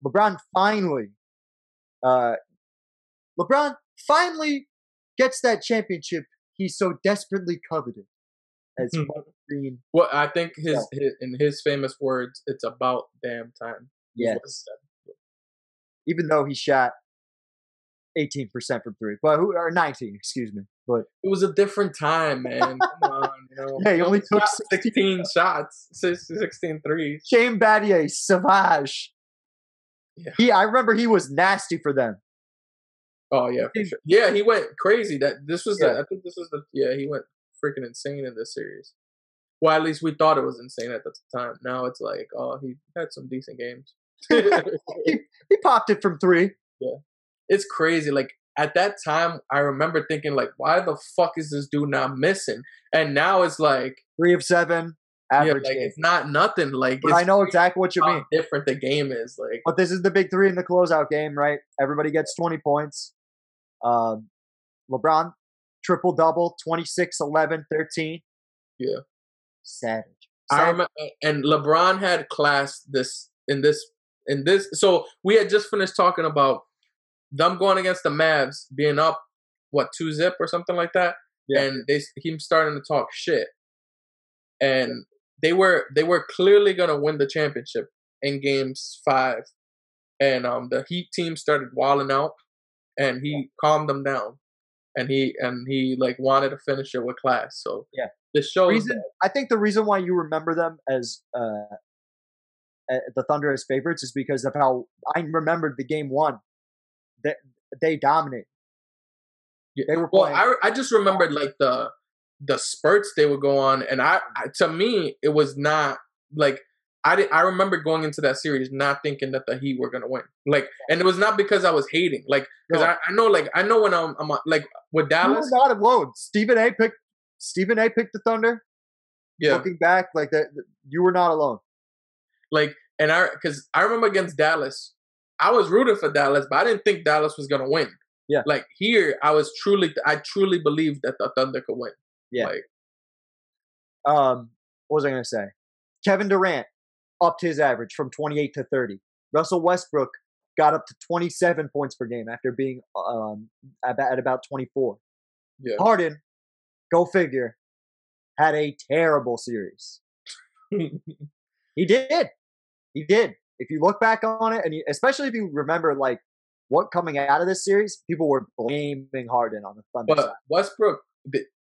LeBron finally, uh, LeBron finally gets that championship he so desperately coveted. As. Hmm. Green, Well, I think his, his in his famous words, "It's about damn time." yes, what he said. even though he shot eighteen percent from three, but who or nineteen, excuse me, but It was a different time, man. Come on, you know. Yeah, he only took shot 16 shots, six- 16 threes. Shane Battier, Savage. Yeah. He, I remember he was nasty for them. Oh yeah, for sure. Yeah, he went crazy. That this was Yeah. the. I think this was the. Yeah, he went freaking insane in this series. Well, at least we thought it was insane at the time. Now it's like, oh, he had some decent games. He popped it from three. Yeah, it's crazy. Like at that time, I remember thinking, like, why the fuck is this dude not missing? And now it's like, Three of seven, yeah, like game. it's not nothing. Like I know exactly what you how mean. different the game is. Like But this is the big three in the closeout game, right? Everybody gets 20 points. Um, LeBron, triple double, 26, 11, 13. Yeah. Savage. I remember, and LeBron had class this in this in this. So we had just finished talking about them going against the Mavs, being up what two zip or something like that, Yeah. and they him starting to talk shit, and they were they were clearly gonna win the championship in games five, and um the Heat team started walling out, and he calmed them down, and he and he like wanted to finish it with class. So Yeah. this shows reason I think the reason why you remember them as uh, uh, the Thunder as favorites is because of how I remembered the game one. That they dominated. Yeah. They were Well, playing. I I just remembered like the the spurts they would go on, and I, I to me it was not like I did, I remember going into that series not thinking that the Heat were gonna win. Like, and it was not because I was hating, like because No. I, I know like I know when I'm, I'm like with Dallas. you Dallas, were not alone. Stephen A. picked Stephen A. picked the Thunder. yeah, Looking back, like that, you were not alone. like and I because I remember against Dallas, I was rooting for Dallas, but I didn't think Dallas was gonna win. Yeah. like here I was truly I truly believed that the Thunder could win. Yeah. like Um, what was I going to say? Kevin Durant upped his average from 28 to 30. Russell Westbrook got up to 27 points per game after being um at, at about 24. yeah. Harden, go figure, had a terrible series. He did. He did. If you look back on it, and you, especially if you remember like what coming out of this series, people were blaming Harden on the Thunder But side. Westbrook,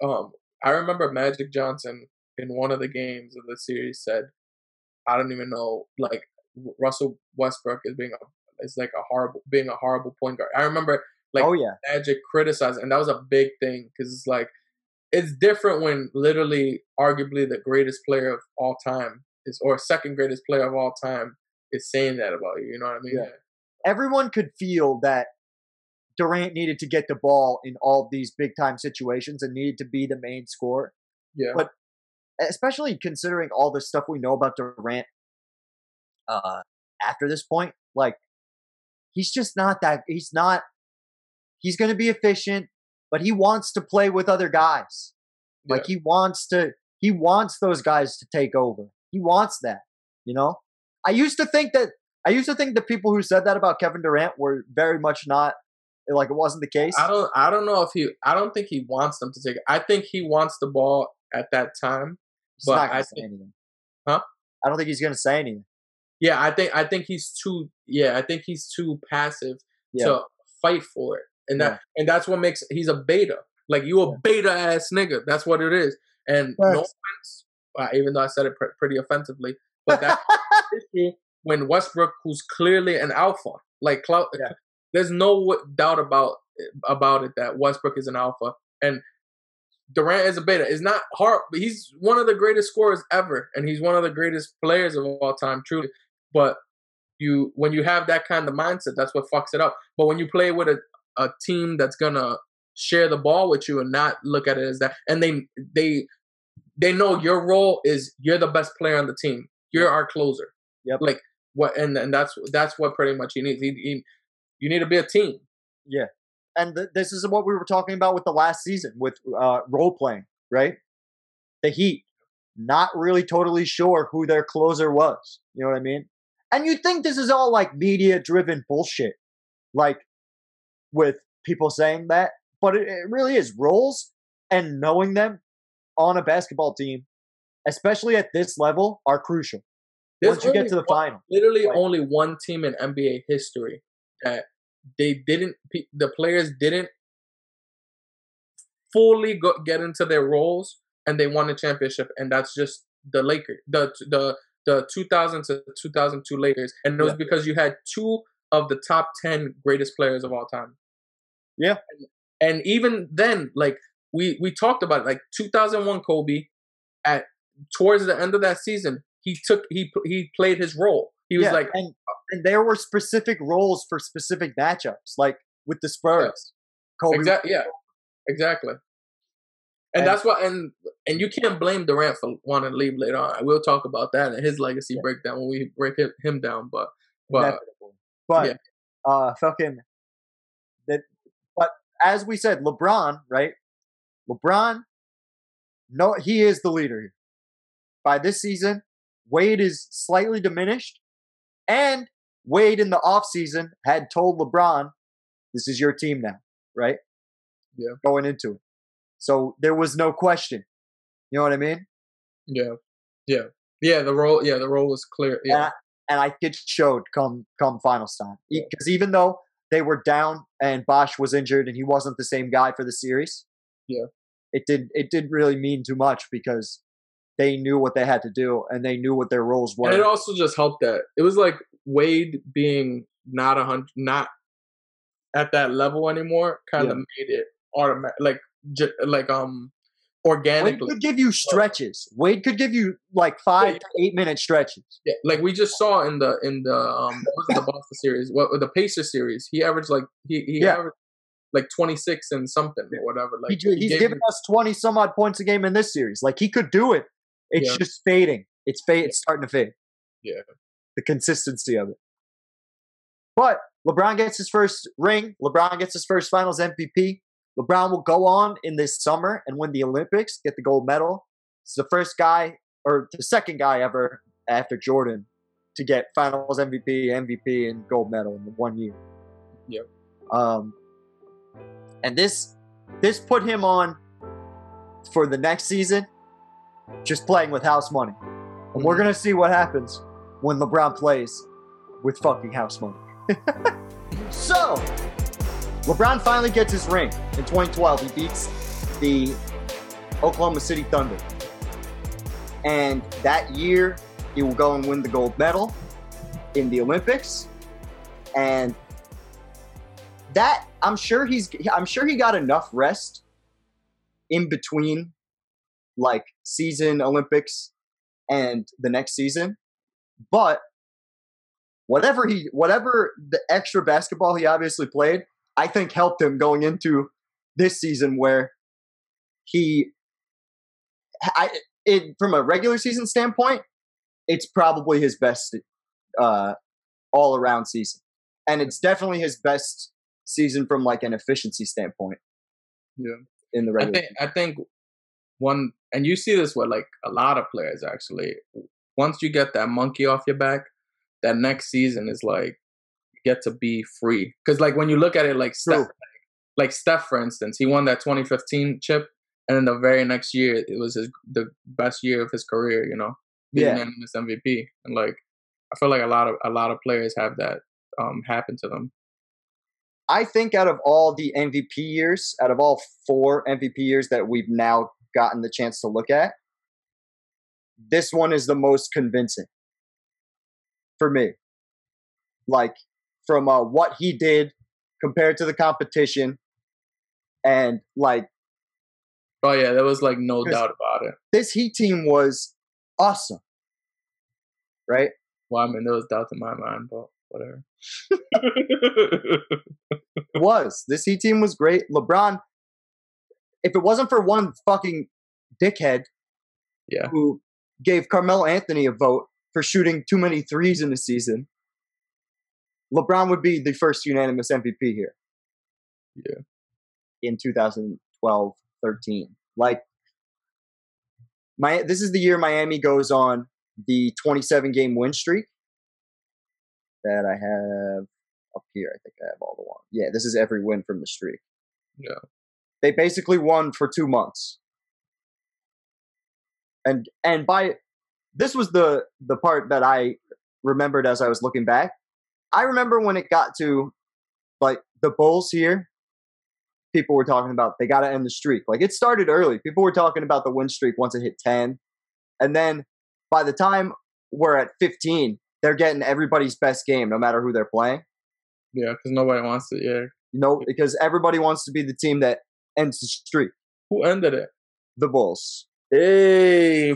um, I remember Magic Johnson in one of the games of the series said, "I don't even know, like Russell Westbrook is being a is like a horrible being a horrible point guard." I remember like oh yeah, Magic criticized, and that was a big thing because it's like it's different when literally, arguably the greatest player of all time is or second greatest player of all time is saying that about you. You know what I mean? Yeah. everyone could feel that Durant needed to get the ball in all these big time situations and needed to be the main scorer. Yeah. But especially considering all the stuff we know about Durant uh, after this point, like he's just not that. He's not. He's going to be efficient, but he wants to play with other guys. Like he wants to. He wants those guys to take over. He wants that. You know. I used to think that. I used to think the people who said that about Kevin Durant were very much not like it wasn't the case. I don't I don't know if he I don't think he wants them to take. I think he wants the ball at that time. He's but not gonna I say think- anything. Huh? I don't think he's gonna say anything. Yeah, I think I think he's too yeah, I think he's too passive Yeah. to fight for it. And that and that's what makes he's a beta. Like you a Yeah. beta ass nigga. That's what it is. And no offense, uh, even though I said it pr- pretty offensively, but that issue when Westbrook, who's clearly an alpha, like Cloud, Yeah. there's no doubt about about it that Westbrook is an alpha, and Durant is a beta. It's not hard, but he's one of the greatest scorers ever, and he's one of the greatest players of all time, truly. But you, when you have that kind of mindset, that's what fucks it up. But when you play with a, a team that's gonna share the ball with you and not look at it as that, and they they they know your role is you're the best player on the team. You're our closer. Yep. Like what, and and that's that's what pretty much he needs. He, he, you need to be a team. Yeah, and th- this is what we were talking about with the last season with uh, role playing, right? The Heat, not really totally sure who their closer was. You know what I mean? And you think this is all like media driven bullshit, like with people saying that, but it, it really is roles and knowing them on a basketball team, especially at this level, are crucial. There's Once you get to the one- final, literally Like- only one team in NBA history that they didn't the players didn't fully go, get into their roles and they won a championship and that's just the Lakers the the the 2000 to 2002 Lakers and it was Yeah. because you had two of the top 10 greatest players of all time Yeah. and, and even then like we we talked about it, like 2001 Kobe at towards the end of that season he took he he played his role he was Yeah, like and and there were specific roles for specific matchups, like with the Spurs. Kobe, Exactly. Yeah. Exactly. And, And- that's what, and and you can't blame Durant for wanting to leave later on. We'll talk about that and his legacy Yeah. breakdown when we break him, him down. But but but yeah. uh, fucking that. But as we said, LeBron, right? LeBron, no, he is the leader. By this season, Wade is slightly diminished, and Wade in the offseason had told LeBron, "This is your team now," right? Yeah. Going into it, so there was no question. You know what I mean? yeah, yeah, yeah. The role, yeah, the role was clear. Yeah, and, and I it showed come come finals time Yeah. because even though they were down and Bosh was injured and he wasn't the same guy for the series, Yeah. it did it didn't really mean too much because they knew what they had to do and they knew what their roles were. and it also just helped that it was like Wade being not a hundred, not at that level anymore, kind of made it automatic, like j- like um Wade organically. could give you stretches. Wade could give you like five Yeah. to eight minute stretches. Yeah, like we just saw in the in the um what was the Boston series, what the Pacer series, he averaged like he he Yeah. averaged like twenty six and something or whatever. Like He, he's gave given you- us twenty some odd points a game in this series. Like he could do it. It's Yeah. just fading. It's fade. It's starting to fade. Yeah. The consistency of it. But LeBron gets his first ring. LeBron gets his first Finals MVP. LeBron will go on in this summer and win the Olympics, get the gold medal. He's the first guy, or the second guy ever after Jordan, to get Finals MVP, MVP, and gold medal in one year. Yep. Um, and this this put him on for the next season, just playing with house money. And we're gonna see what happens when LeBron plays with fucking house money. so, LeBron finally gets his ring in 2012. He beats the Oklahoma City Thunder. And that year, he will go and win the gold medal in the Olympics. And that I'm sure he's I'm sure he got enough rest in between like season Olympics and the next season. But whatever he whatever the extra basketball he obviously played, I think helped him going into this season where he I it from a regular season standpoint, it's probably his best uh all around season. And it's definitely his best season from like an efficiency standpoint. Yeah. In the I regular think I think one and you see this with like a lot of players actually. Once you get that monkey off your back, that next season is like you get to be free. Because like when you look at it like Steph, True. like Steph for instance, he won that 2015 chip, and then the very next year it was his the best year of his career. You know, being Yeah. unanimous MVP, and like I feel like a lot of a lot of players have that um happen to them. I think out of all the MVP years, out of all four MVP years that we've now gotten the chance to look at, this one is the most convincing for me. Like from uh, what he did compared to the competition, and like Oh yeah, there was like no doubt about it. this Heat team was awesome, right? Well, I mean, there was doubt in my mind, but whatever. was. This Heat team was great. LeBron, if it wasn't for one fucking dickhead yeah, who gave Carmelo Anthony a vote for shooting too many threes in the season, LeBron would be the first unanimous MVP here. Yeah. In 2012 13. Like, My this is the year Miami goes on the 27 game win streak that I have up here. I think I have all the ones. Yeah, this is every win from the streak. Yeah. They basically won for two months. And and by this was the the part that I remembered as I was looking back. I remember when it got to like the Bulls here, people were talking about they got to end the streak. Like it started early. People were talking about the win streak once it hit 10. And then by the time we're at 15, they're getting everybody's best game no matter who they're playing. Yeah, because nobody wants to. Yeah. No, because everybody wants to be the team that ends the streak. Who ended it? The Bulls. Hey,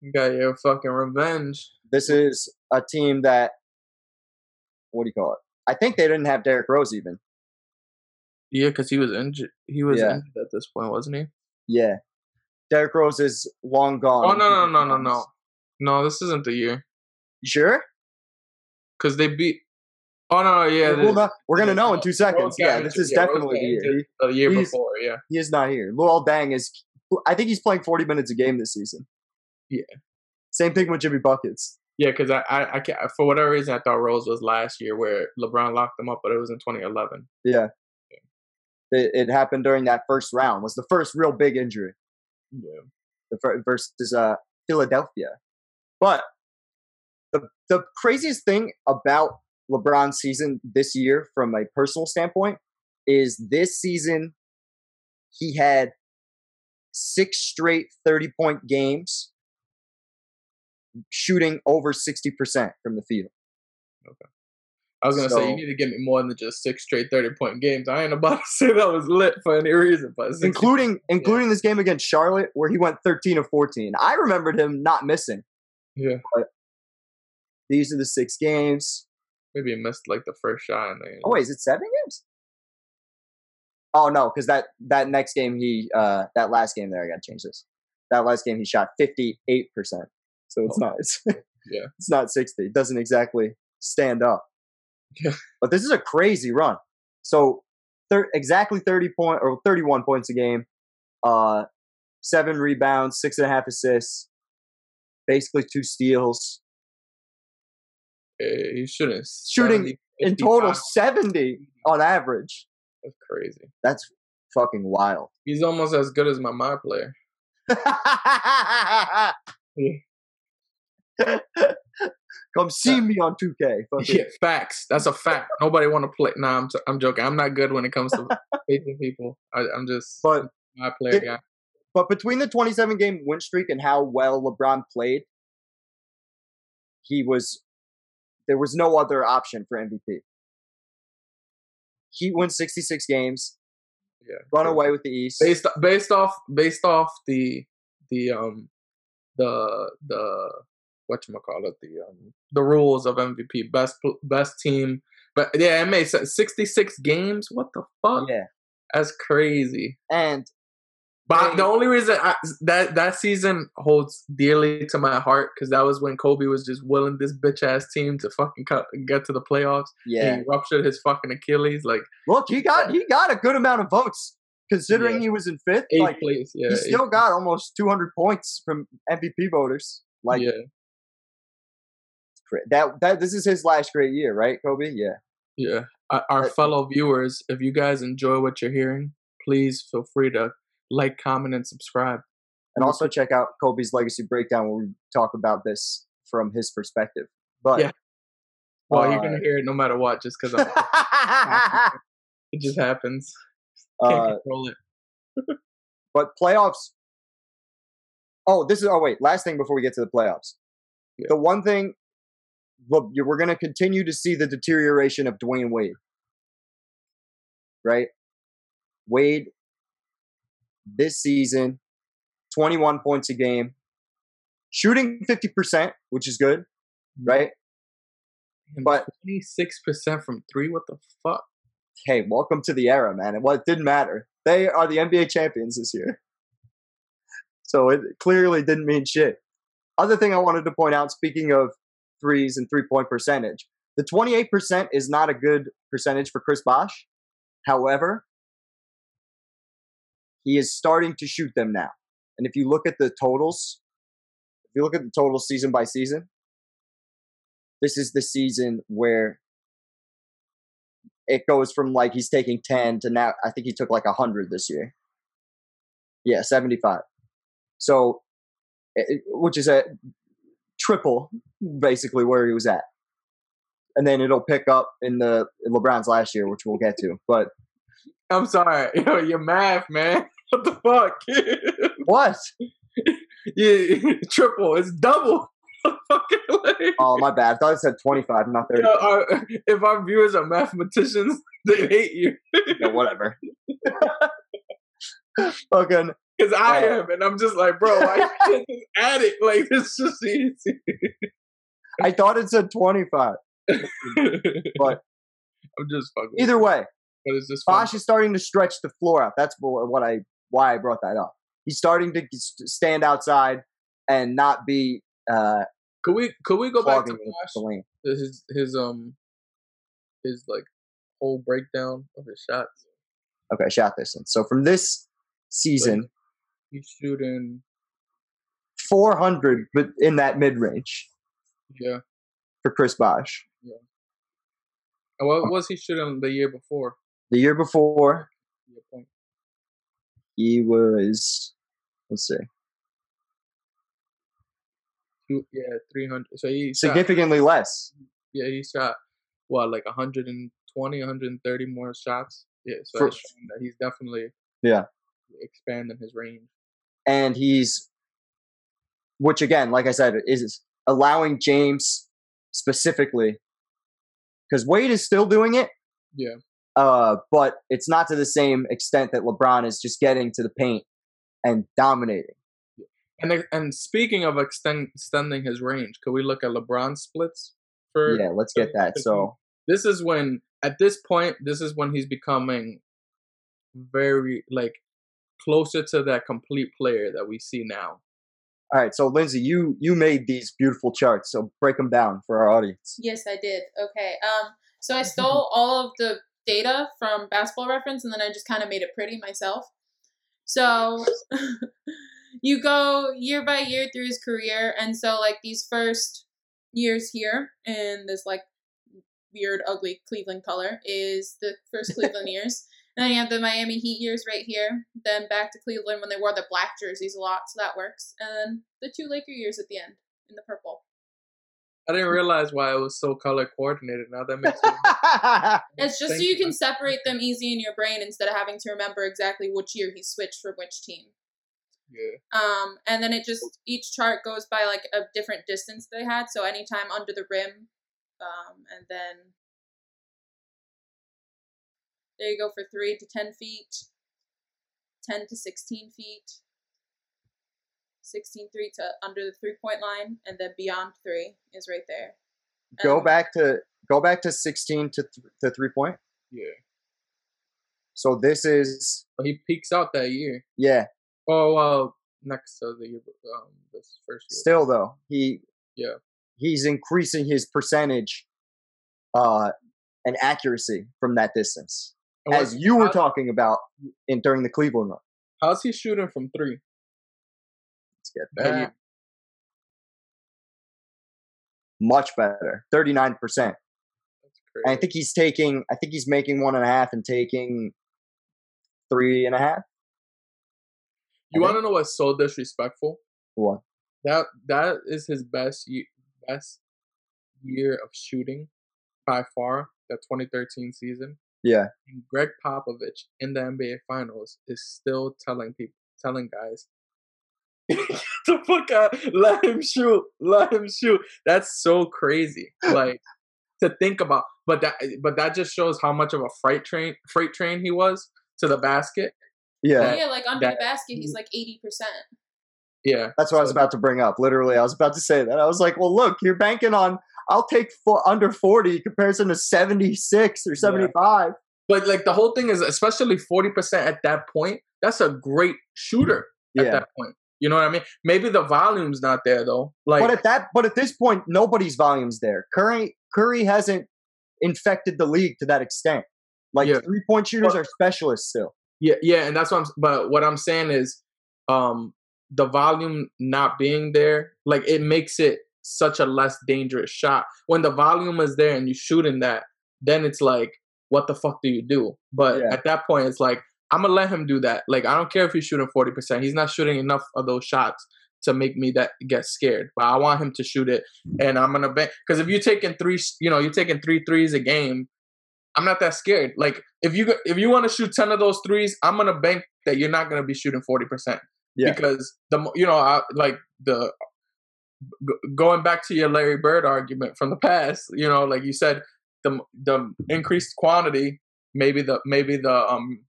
you got your fucking revenge. This is a team that what do you call it? I think they didn't have Derrick Rose even. Yeah, because he was injured. He was Yeah. injured at this point, wasn't he? Yeah. Derrick Rose is long gone. Oh no no no no no no! This isn't the year You sure? because they beat. Oh no yeah. The- know- we're gonna know in oh, two seconds. Yeah, this is Yeah, definitely the year. The year he's- before, yeah. He is not here. Luol Deng is. I think he's playing 40 minutes a game this season. Yeah. Same thing with Jimmy Buckets. Yeah, because I, I, I can't, for whatever reason, I thought Rose was last year where LeBron locked them up, but it was in 2011. Yeah. It, it happened during that first round. Was the first real big injury. Yeah. the fir- versus uh, Philadelphia. But the the craziest thing about LeBron's season this year, from a personal standpoint, is this season he had six straight thirty point games, shooting over sixty percent from the field. Okay. I was gonna say you need to give me more than just six straight thirty point games. I ain't about to say that was lit for any reason, but 60 including including this game against Charlotte where he went 13 of 14. I remembered him not missing. yeah, These are the six games. maybe he missed like the first shot. And then, Oh wait, is it seven games? Oh no, because that that next game he uh that last game there I gotta change this. That last game he shot 58 percent. So it's Oh. not it's, Yeah. it's not 60. It doesn't exactly stand up. Yeah. But this is a crazy run. So thir- exactly 30 point or 31 points a game, uh seven rebounds, six and a half assists, basically two steals. eh, he shouldn't Shooting 70, In total 70 on average. That's crazy. That's fucking wild. He's almost as good as my my player. Come see me on 2K. Yeah, facts. That's a fact. Nobody want to play. Nah, I'm, I'm joking. I'm not good when it comes to facing people. I, I'm just But my player it- guy. but between the 27 game win streak and how well LeBron played, he was there was no other option for MVP. He wins 66 games, Yeah, run away with the East. based based off based off the the um the the what you call it the um the rules of MVP best best team. But yeah, it made sense. 66 games. What the fuck? Yeah, That's crazy. and But the only reason I, that that season holds dearly to my heart because that was when Kobe was just willing this bitch ass team to fucking cut, get to the playoffs. yeah, And he ruptured his fucking Achilles like look, he got he got a good amount of votes considering Yeah. he was in fifth. eighth Like place. Yeah, he still got almost 200 points from MVP voters. Like yeah, that that this is his last great year, right, Kobe? Yeah. yeah. Our, our fellow viewers, if you guys enjoy what you're hearing, please feel free to like, comment, and subscribe. And also check out Kobe's legacy breakdown where we talk about this from his perspective. But Yeah. Well, you're uh, gonna hear it no matter what, just because it just happens. Can't uh, control it. but playoffs. Oh, this is. Oh, wait. Last thing before we get to the playoffs. Yeah. The one thing, look, we're going to continue to see the deterioration of Dwyane Wade. Right? Wade, this season, 21 points a game, shooting 50%, which is good, mm-hmm. right? but- twenty six percent from three. What the fuck? hey, welcome to the era, man. Well, it didn't matter. They are the NBA champions this year. So it clearly didn't mean shit. Other thing I wanted to point out, speaking of threes and three point percentage, the 28% is not a good percentage for Chris Bosh. However, he is starting to shoot them now. And if you look at the totals, if you look at the totals season by season, this is the season where it goes from like he's taking 10 to now I think he took like 100 this year. Yeah, 75. So which is a triple basically where he was at. And then it'll pick up in the in LeBron's last year, which we'll get to. But I'm sorry, yo, your math, man. What the fuck? what? yeah, triple. It's double. Oh my bad. I thought it said 25, not 30. yo, our- if our viewers are mathematicians, they hate you. Yeah, whatever. Fucking Because I Uh, am, and I'm just like, bro, I can't just add it? Like, it's just easy. I thought it said 25. But- I'm just fucking. Either way, but it's just. Bosh is starting to stretch the floor out. That's what I why I brought that up. He's starting to stand outside and not be uh Could we could we go back to clogging the, Bosh? lane. his his um his like whole breakdown of his shots? Okay, shot distance. So from this season, He's shooting, 400, but in that mid range yeah. for Chris Bosh. And what was he shooting the year before? The year before. He was let's see, Two, yeah, three hundred. So he shot, significantly less. yeah he shot what like 120, 130 more shots. Yeah, so For- that he's definitely Yeah. expanding his range. and he's which again like i said is allowing james specifically because wade is still doing it Yeah. Uh but it's not to the same extent that lebron is just getting to the paint and dominating And and speaking of extend, extending his range, could we look at LeBron splits for yeah let's get that so this is when at this point this is when he's becoming very like closer to that complete player that we see now all right so lindsay you you made these beautiful charts so break them down for our audience Yes, I did. Okay. Um, so I stole all of the data from Basketball Reference, and then I just kind of made it pretty myself. So you go year by year through his career, and so like these first years here in this like weird, ugly Cleveland color is the first Cleveland years. And then you have the Miami Heat years right here. Then back to Cleveland when they wore the black jerseys a lot, so that works. And then the two Laker years at the end in the purple. I didn't realize why it was so color coordinated now that makes sense. It's just so you you. can separate them easy in your brain instead of having to remember exactly which year he switched from which team. yeah Um, and then it just each chart goes by like a different distance they had. So anytime under the rim, um, and then there you go for three to ten feet, ten to sixteen feet, 16 three to under the three point line, and then beyond three is right there. go Um, back to go back to 16 to, th- to three point yeah. So this is but he peaks out that year. Yeah. Oh well next to the year um this first year. Still though he Yeah. he's increasing his percentage uh and accuracy from that distance And as what- you were how- talking about in during the cleveland run. How's he shooting from three let's get that year? much better 39% That's and i think he's taking i think he's making one and a half and taking three and a half you want to know what's so disrespectful what That that is his best ye- best year of shooting by far. That 2013 season. yeah And Gregg Popovich in the NBA Finals is still telling people, telling guys, "Get the fuck out! Let him shoot! Let him shoot!" That's so crazy. Like to think about, but that but that just shows how much of a freight train freight train he was to the basket. yeah That- yeah, like under that- the basket, he's like 80%. Yeah, That's what I was about to bring up. Literally, I was about to say that. I was like, well, look, you're banking on, I'll take four, under 40 comparison to 76 or 75. But like the whole thing is, especially forty percent at that point, that's a great shooter at Yeah. that point. You know what I mean? Maybe the volume's not there though. Like, but at that, but at this point, nobody's volume's there. Curry, Curry hasn't infected the league to that extent. Like Yeah. three point shooters Well- are specialists still. yeah, yeah, and that's what I'm. But what I'm saying is, um, the volume not being there, like it makes it such a less dangerous shot. When the volume is there and you shoot in that, then it's like, what the fuck do you do? But Yeah. at that point, it's like, I'm gonna let him do that. Like, I don't care if he's shooting 40%. He's not shooting enough of those shots to make me that get scared. But I want him to shoot it, and I'm gonna bet because if you're taking three, you know, you're taking three threes a game. I'm not that scared. Like if you if you want to shoot ten of those threes, I'm gonna bank that you're not gonna be shooting forty percent Yeah. because the you know I, like the g- going back to your Larry Bird argument from the past, you know, like you said, the the increased quantity, maybe the maybe the um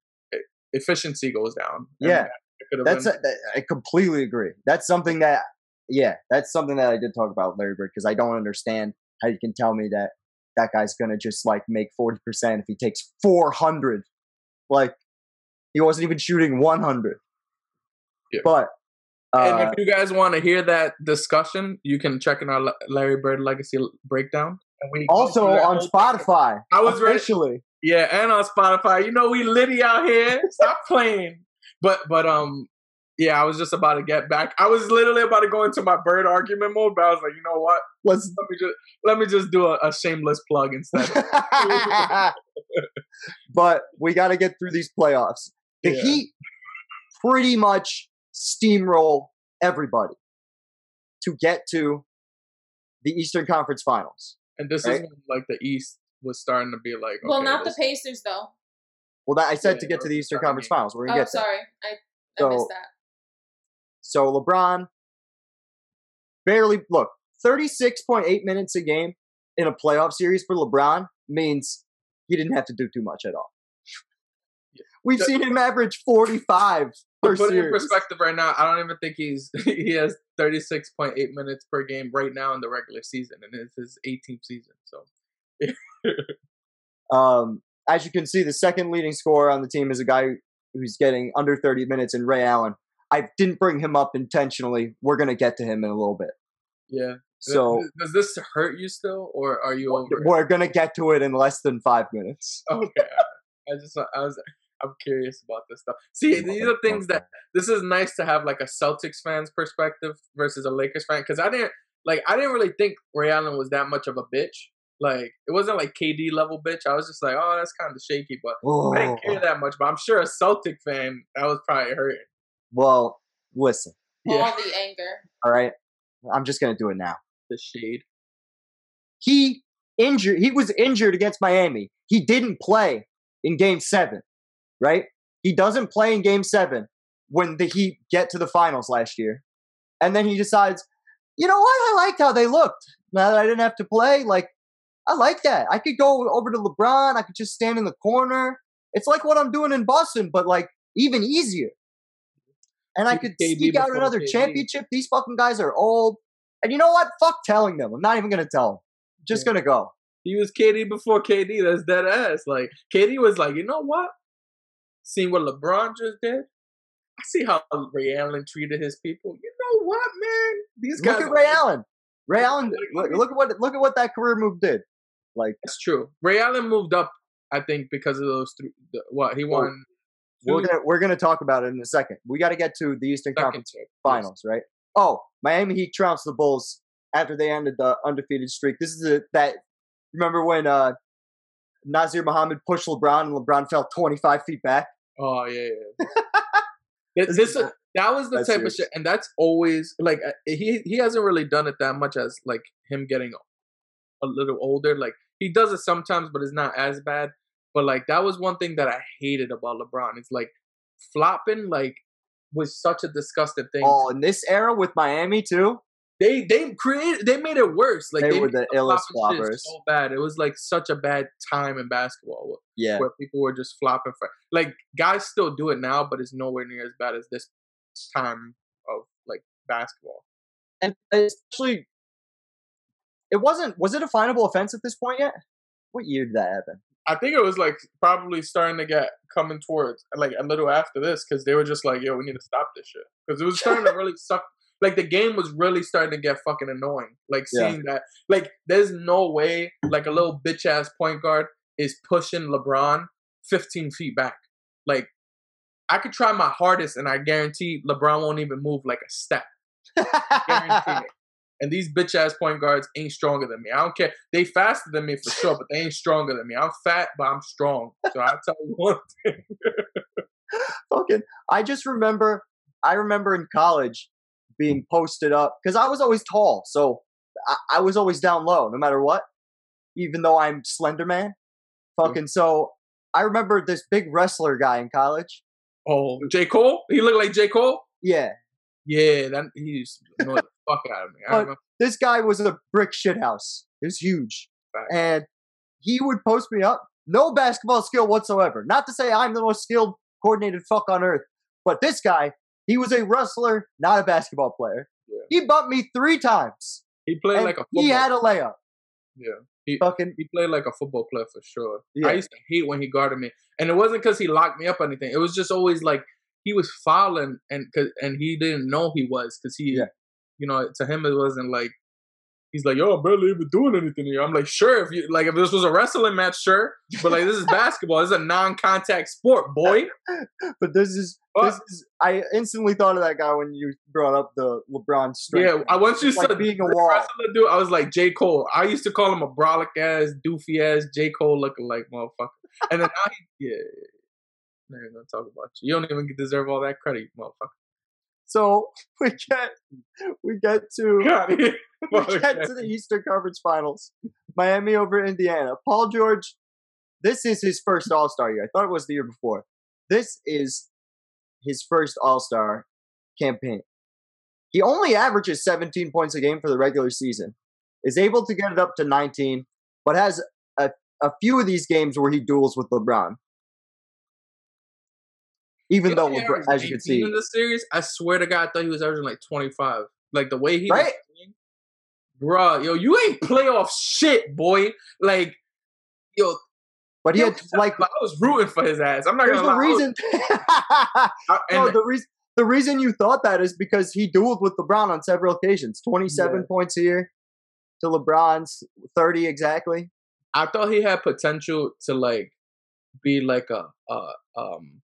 efficiency goes down. Yeah. That's a, I completely agree. That's something that yeah, that's something that I did talk about Larry Bird because I don't understand how you can tell me that that guy's gonna just like make forty percent if he takes four hundred. Like he wasn't even shooting one hundred. Yeah. But and uh, if you guys want to hear that discussion, you can check in our Larry Bird legacy breakdown. And we also on. Spotify, I was officially. Yeah, and on Spotify. You know we litty out here. Stop playing. But but um yeah, I was just about to get back. I was literally about to go into my bird argument mode, but I was like, you know what? Let's Let me just let me just do a, a shameless plug instead. but we got to get through these playoffs. The Yeah. Heat pretty much steamroll everybody to get to the Eastern Conference Finals. And this Right. is like the East was starting to be like, well, okay, not the Pacers though. Well, that I said Yeah, to get to the Eastern Conference game. Finals. We're Oh, gonna get there. sorry, I I So- missed that. So LeBron barely look 36.8 minutes a game in a playoff series for LeBron means he didn't have to do too much at all. We've The- seen him average 45 To per put it in perspective right now, I don't even think he's he has 36.8 minutes per game right now in the regular season, and it's his 18th season. So Um, as you can see, the second leading scorer on the team is a guy who's getting under 30 minutes in Ray Allen. I didn't bring him up intentionally. We're going to get to him in a little bit. yeah. So Does- this hurt you still, or are you over? we're going to get to it in less than five minutes. Okay, I just I was I'm curious about this stuff. See, these are things that this is nice to have like a Celtics fan's perspective versus a Lakers fan because I didn't like I didn't really think Ray Allen was that much of a bitch. Like it wasn't like KD level bitch. I was just like, oh, that's kind of shaky, but I didn't care that much. But I'm sure a Celtic fan that was probably hurting. Well, listen, Yeah, All the anger. all right? I'm just going to do it now. the shade. He injured he was injured against Miami. He didn't play in game 7, right? He doesn't play in game 7 when the Heat get to the finals last year. And then he decides, "You know what? I liked how they looked. Now that I didn't have to play, like I like that. I could go over to LeBron, I could just stand in the corner. It's like what I'm doing in Boston, but like even easier. And I could KD sneak out another KD. championship. These fucking guys are old. And you know what? Fuck telling them. I'm not even gonna tell them. Just Yeah. gonna go. He was KD before KD. That's dead ass. Like KD was like, you know what? Seeing what LeBron just did, I see how Ray Allen treated his people. You know what, man? These guys Look at Ray Allen. Ray Allen. Look, look at what look at what that career move did. Like That's true. Ray Allen moved up, I think, because of those three. The, what he won. we're gonna we're gonna talk about it in a second. We got to get to the Eastern second Conference chip. Finals, right? Oh, Miami Heat trounced the Bulls after they ended the undefeated streak. This is a, that. Remember when uh, Nazr Mohammed pushed LeBron and LeBron fell 25 feet back? Oh yeah, yeah. Th- this that was the type serious. of shit, and that's always like uh, he he hasn't really done it that much as like him getting a little older. Like he does it sometimes, but it's not as bad. But like that was one thing that I hated about LeBron. It's like flopping like was such a disgusting thing. Oh, in this era with Miami too. They they created they made it worse. Like They were the the illest floppers. So bad. It was like such a bad time in basketball Yeah, where people were just flopping for like guys still do it now, but it's nowhere near as bad as this time of like basketball. and especially it wasn't. Was it a finable offense at this point yet? What year did that happen? I think it was like probably starting to get coming towards like a little after this because they were just like, "Yo, we need to stop this shit," because it was starting to really suck. Like the game was really starting to get fucking annoying. Like Yeah. seeing that, like there's no way like a little bitch ass point guard is pushing LeBron 15 feet back. Like I could try my hardest, and I guarantee LeBron won't even move like a step. Guarantee it. And these bitch ass point guards ain't stronger than me. I don't care. They faster than me for sure, but they ain't stronger than me. I'm fat, but I'm strong. So I tell you one thing. Fucking, I just remember, I remember in college being posted up because I was always tall, so I, I was always down low, no matter what. Even though I'm Slender Man, mm-hmm. fucking. So I remember this big wrestler guy in college. Oh, J. Cole? He looked like J. Cole? Yeah, Yeah, that he used to annoy the fuck out of me. I remember this guy was a brick shithouse. It was huge. Facts. And he would post me up. No basketball skill whatsoever. Not to say I'm the most skilled, coordinated fuck on earth, but this guy, he was a wrestler, not a basketball player. Yeah. He bumped me three times. he played like a football. he had a layup. yeah. He fucking He played like a football player for sure. Yeah. I used to hate when he guarded me, and it wasn't because he locked me up or anything. It was just always like he was fouling, and cause, and he didn't know he was because he, Yeah. you know, to him it wasn't like he's like, yo, I'm barely even doing anything here. I'm like, sure, if you like, if this was a wrestling match, sure, but like this is basketball. This is a non-contact sport, boy. but this is this is I instantly thought of that guy when you brought up the LeBron strength. Yeah, I once you It's like said being a wall. wrestler dude, I was like J Cole. I used to call him a brolic ass, doofy ass J Cole looking like motherfucker. And then now he, yeah, not even gonna talk about you. You don't even deserve all that credit, motherfucker. So we get we get to Get outta here. we get to the Eastern Conference Finals. Miami over Indiana. Paul George, this is his first All Star year. I thought it was the year before. This is his first All Star campaign. He only averages 17 points a game for the regular season, is able to get it up to 19, but has a, a few of these games where he duels with LeBron. Even though, LeBron, as you can see, in the series, I swear to God, I thought he was averaging like 25. Like the way he was Right? playing. Bruh, yo, you ain't playoff shit, boy. Like, yo, but he yo, had like I was rooting for his ass. I'm not gonna lie. Was- reason. I- no, the reason the reason you thought that is because he dueled with LeBron on several occasions. Twenty seven Yeah. points here to LeBron's thirty exactly. I thought he had potential to like be like a a um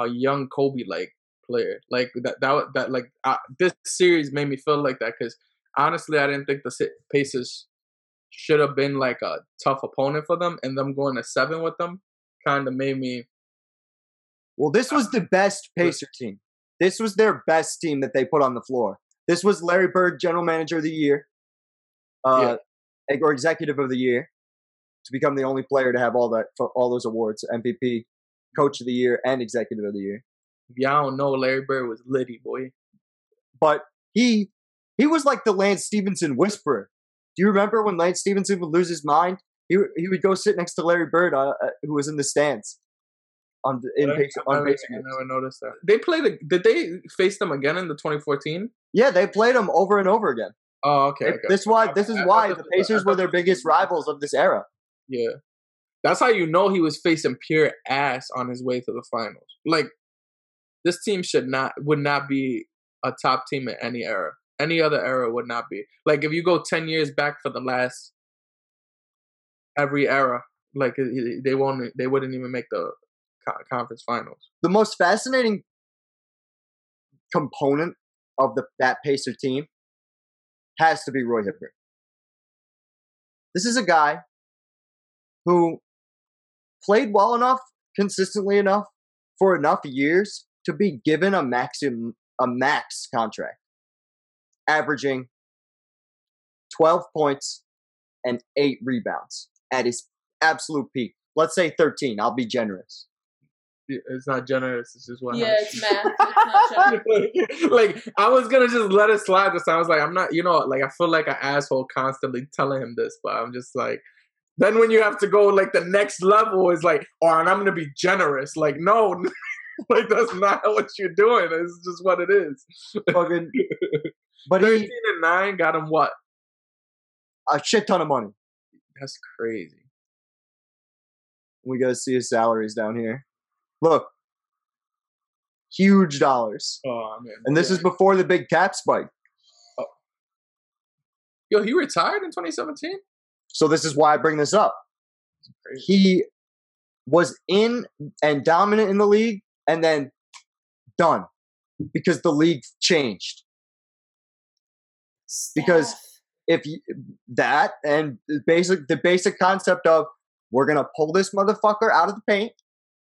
a young Kobe like player. Like that that that like I, this series made me feel like that because honestly I didn't think the Pacers should have been like a tough opponent for them, and them going to seven with them kind of made me. Well, this was the best Pacer team. This was their best team that they put on the floor. This was Larry Bird, General Manager of the Year, uh, or Executive of the Year, to become the only player to have all that all those awards: MVP, Coach of the Year, and Executive of the Year. If y'all don't know, Larry Bird was litty boy. but he he was like the Lance Stephenson whisperer. Do you remember when Lance Stephenson would lose his mind? He he would go sit next to Larry Bird, uh, uh, who was in the stands on the- in I, Pacer, I on never, I never noticed that. They played. A, did they face them again in the 2014? Yeah, they played them over and over again. Oh, okay. This why this is why the this was- I Pacers were their biggest rivals of this era. Yeah. That's how you know he was facing pure ass on his way to the finals. Like this team should not would not be a top team in any era. Any other era would not be. Like if you go 10 years back for the last every era, like they won't they wouldn't even make the conference finals. The most fascinating component of the that Pacer team has to be Roy Hibbert. This is a guy who played well enough, consistently enough, for enough years to be given a maximum a max contract, averaging 12 points and eight rebounds at his absolute peak. Let's say 13. I'll be generous. It's not generous. It's just what Yeah, it's math. It's not like I was gonna just let it slide this time. I was like, I'm not, you know, like I feel like an asshole constantly telling him this, but I'm just like. Then when you have to go like the next level is like, oh, and I'm gonna be generous. Like, no, like that's not what you're doing. It's just what it is. Fucking, but he Thirteen and nine got him what? a shit ton of money. That's crazy. We gotta see his salaries down here. Look, huge dollars, Oh man. and this is before the big cap spike. Oh. yo. He retired in 2017. So this is why I bring this up. He was in and dominant in the league, and then done because the league changed. Because- If you, that and the basic the basic concept of we're gonna pull this motherfucker out of the paint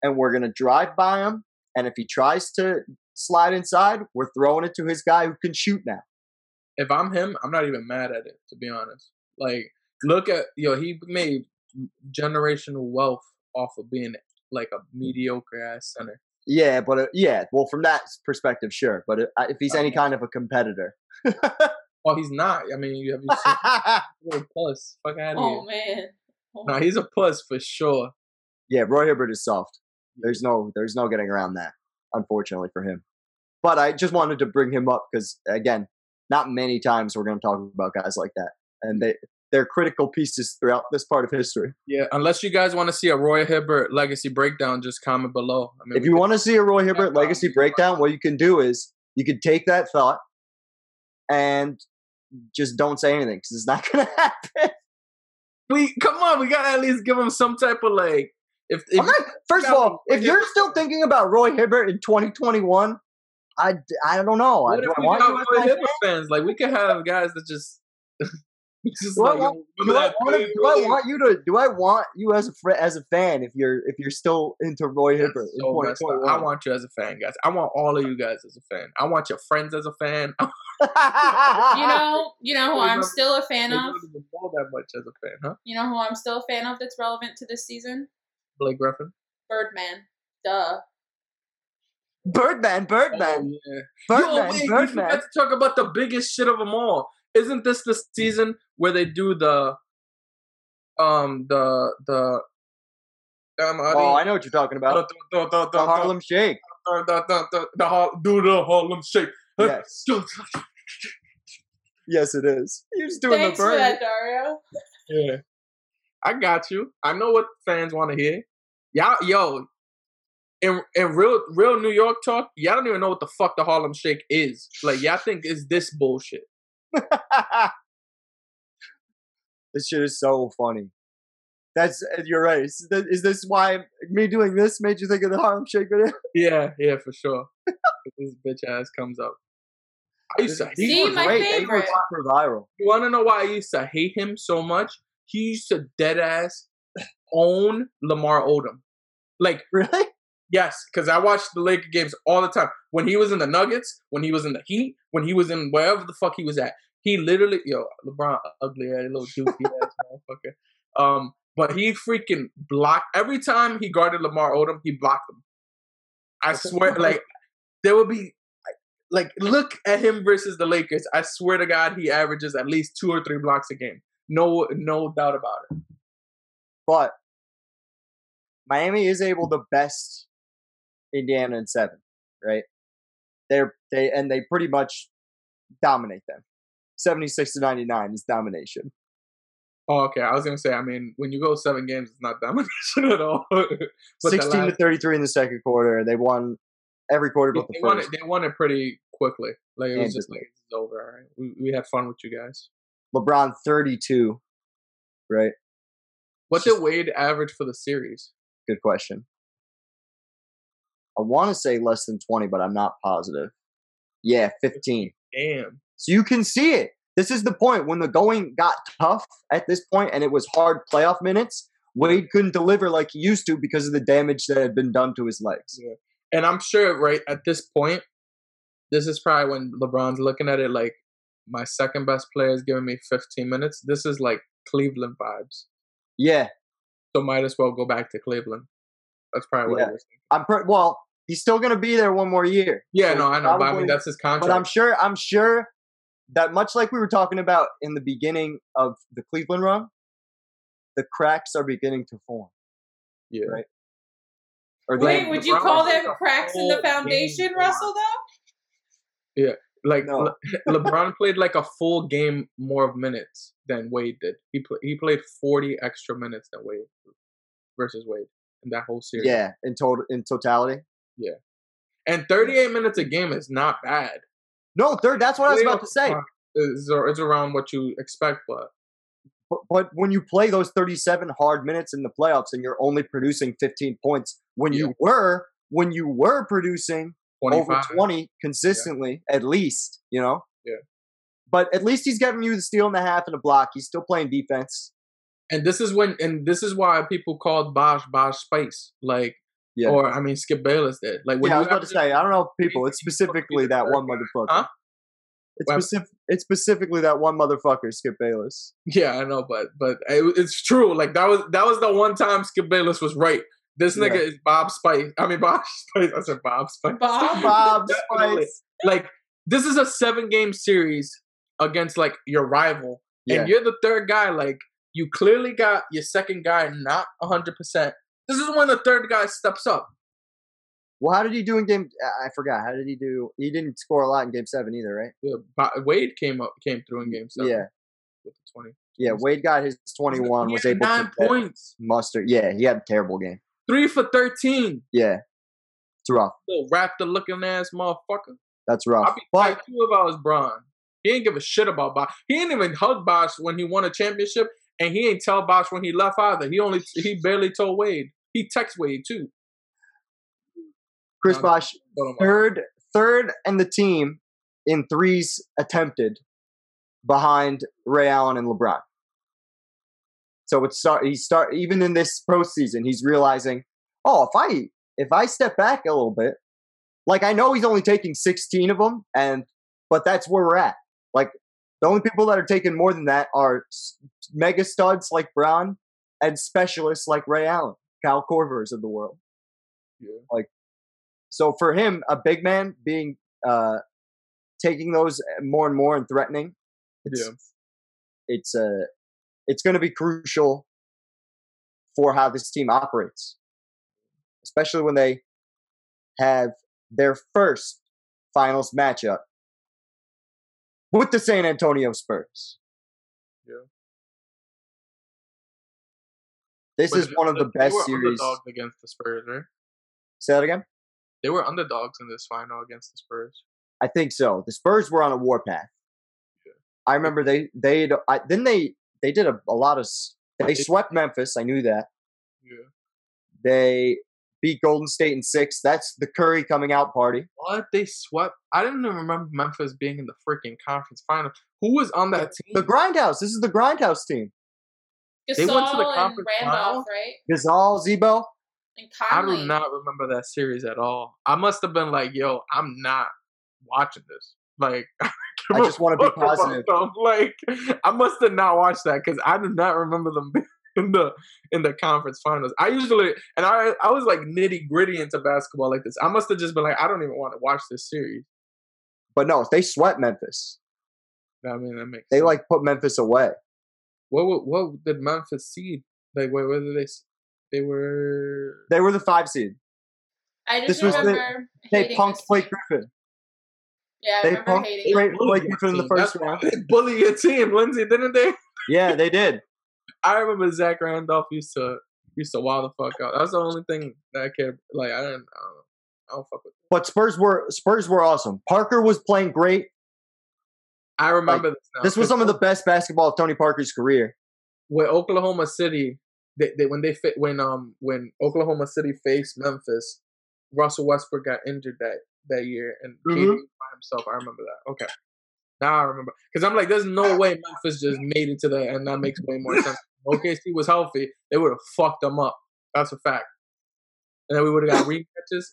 and we're gonna drive by him, and if he tries to slide inside, we're throwing it to his guy who can shoot now. If I'm him, I'm not even mad at it. To be honest, like look at yo, he made generational wealth off of being like a mediocre ass center. Yeah, but uh, yeah, well, from that perspective, sure. But uh, if he's any kind of a competitor, Oh, he's not. I mean, you have you seen he's a puss. Fuck out of Oh here. man. Oh, Nah, he's a puss for sure. yeah, Roy Hibbert is soft. There's no, there's no getting around that, unfortunately for him. But I just wanted to bring him up because again, not many times we're going to talk about guys like that, and they they're critical pieces throughout this part of history. Yeah, unless you guys want to see a Roy Hibbert legacy breakdown, just comment below. I mean, If you want to see a Roy Hibbert legacy breakdown, what you can do is you can take that thought and just don't say anything because it's not going to happen. we come on, we gotta at least give him some type of like. If, if not- first of all, if you're still thinking about Roy Hibbert in 2021, I, I don't know. What do if I we got Roy Hibbert fans? Like we could have guys that just. just Do I like, want- do I, want, play, do I want you to? Do I want you as a fr- as a fan if you're if you're still into Roy That's Hibbert in so messed up. 2021? I want you as a fan, guys. I want all of you guys as a fan. I want your friends as a fan. You know, you know who I'm still a fan of. don't even know that much as a fan, huh? You know who I'm still a fan of that's relevant to this season? Blake Griffin. Birdman. Duh. Birdman, Birdman, Oh, yeah. Birdman, Yo, wait, we forgot to talk about the biggest shit of them all. Isn't this the season where they do the, um, the the, um, Oh, I know what you're talking about. the, the, the, The Harlem Shake. the, the, the, the, the, Har- do the Harlem Shake. Yes. Yes, it is. You're just doing Thanks the for that, Dario. Yeah, I got you. I know what fans want to hear. Y'all, yo, in in real real New York talk, y'all don't even know what the fuck the Harlem Shake is. Like y'all think is this bullshit. this shit is so funny. That's uh, you're right. Is this, is this why me doing this made you think of the Harlem Shake video? Yeah, yeah, for sure. this bitch ass comes up. I used to hate See, him. my great. Favorite. super viral. You want to know why I used to hate him so much? He used to dead ass own Lamar Odom. Like, Really? Yes, because I watched the Laker games all the time. When he was in the Nuggets, when he was in the Heat, when he was in wherever the fuck he was at, he literally, yo, LeBron, ugly ass little doofy ass motherfucker. Um, but he freaking blocked every time he guarded Lamar Odom, he blocked him. I swear, like there will be like look at him versus the Lakers. I swear to God, he averages at least two or three blocks a game. No, no doubt about it. But Miami is able to best Indiana in seven, right? They're they and they pretty much dominate them. Seventy six to ninety nine is domination. Oh, okay. I was gonna say. I mean, when you go seven games, it's not domination at all. but the Sixteen to thirty three in the second quarter. They won every quarter but the they won it. first. They won it pretty quickly. Like it was just like it's over. All right, we we had fun with you guys. LeBron thirty two, right? What did Wade average for the series? Good question. I want to say less than 20, but I'm not positive. Yeah, 15. Damn. So you can see it. This is the point when the going got tough at this point and it was hard playoff minutes. Wade couldn't deliver like he used to because of the damage that had been done to his legs. And I'm sure right at this point, this is probably when LeBron's looking at it like my second best player is giving me 15 minutes. This is like Cleveland vibes. Yeah, So might as well go back to Cleveland. That's probably what Yeah. it was. I'm pre- well. He's still gonna be there one more year. Yeah, So no, I know, but I mean that's his contract. But I'm sure. I'm sure that much like we were talking about in the beginning of the Cleveland run, the cracks are beginning to form. yeah. right. Or Wait, they- would you call them cracks in the foundation, Russell? Though. Yeah, like No. Le- LeBron played like a full game more of minutes than Wade did. He pl- he played 40 extra minutes than Wade versus Wade in that whole series. yeah, in total, in totality. And 38 minutes a game is not bad. No, third. That's what I was about to say. It's, it's around what you expect, but But, but when you play those 37 hard minutes in the playoffs and you're only producing 15 points, when Yeah. you were when you were producing over 20 consistently, at least, you know? Yeah. But at least he's getting you the steal and a half and a block. He's still playing defense. And this is when, and this is why people called Bosh Bosh Spice, like, Yeah. or I mean, Skip Bayless did. Like, when yeah, I was about to say, I don't know if people, it's specifically that one motherfucker. Huh? It's, What? specific, it's specifically that one motherfucker, Skip Bayless. Yeah, I know, but but it, it's true. Like that was that was the one time Skip Bayless was right. This nigga Yeah. is Bob Spice. I mean Bob Spice. I said Bob Spice. Bob? Bob Definitely. Spice. Like this is a seven game series against like your rival, Yeah. and you're the third guy. Like you clearly got your second guy not hundred percent. This is when the third guy steps up. Well, how did he do in game? I forgot. How did he do? He didn't score a lot in game seven either, right? Yeah, Wade came up came through in game seven. Yeah. with the twenty. Yeah, Wade got his 21, He was able nine to points, muster. Yeah, he had a terrible game. three for thirteen. Yeah. It's rough. Little raptor looking ass motherfucker. That's rough. I'd be But too if I was Bron. He ain't give a shit about Bosh. He ain't even hug Bosh when he won a championship, and he ain't tell Bosh when he left either. He only he barely told Wade. He text Wade too. Chris Bosh, third, third, and the team in threes attempted behind Ray Allen and LeBron. So it's start. He start even in this postseason. He's realizing, oh, if I if I step back a little bit, like I know he's only taking 16 of them, and but that's where we're at. Like the only people that are taking more than that are mega studs like Brown and specialists like Ray Allen, Kyle Korvers of the world. Yeah. So for him, a big man being uh taking those more and more and threatening, it's Yeah. it's uh it's going to be crucial for how this team operates, especially when they have their first finals matchup with the San Antonio Spurs. This But is one of the best series. against the Spurs, right? Say that again. They were underdogs in this final against the Spurs. I think so. The Spurs were on a warpath. Yeah. I remember they they then they they did a, a lot of they swept Memphis. I knew that Yeah. they beat Golden State in six. That's the Curry coming out party. What they swept? I didn't even remember Memphis being in the freaking conference final. Who was on that team? The Grindhouse. This is the Grindhouse team. They went to the Gasol and conference Randolph, final? right? Gasol, Z-Bo. And I do not remember that series at all. I must have been like, "Yo, I'm not watching this." Like, I just wanna be positive. them. Like, I must have not watched that because I do not remember them in the in the conference finals. I usually and I I was like nitty gritty into basketball like this. I must have just been like, I don't even want to watch this series. But no, they sweat Memphis. I mean, that makes They sense. like put Memphis away. What what, what did Memphis seed? Like, where, where did they? They were They were the five seed. I just This was the- remember They hating punked this Blake. Griffin. Yeah, I they remember punked hating Blake- it. Blake Griffin in the first That's round. They bully your team, Lindsay, didn't they? Yeah, they did. I remember Zach Randolph used to used to wild the fuck out. That's the only thing that I care. Like I didn't. I don't, know. I don't fuck with. But Spurs were Spurs were awesome. Parker was playing great. I remember this. Now, This was some of the best basketball of Tony Parker's career. when Oklahoma City. They, they when they fit when um when Oklahoma City faced Memphis, Russell Westbrook got injured that that year and Mhm. was by himself. I remember that. Okay, now I remember because I'm like, there's no way Memphis just made it to that, and that makes way more sense. OKC was healthy, they would have fucked them up. That's a fact. And then we would have got rematches.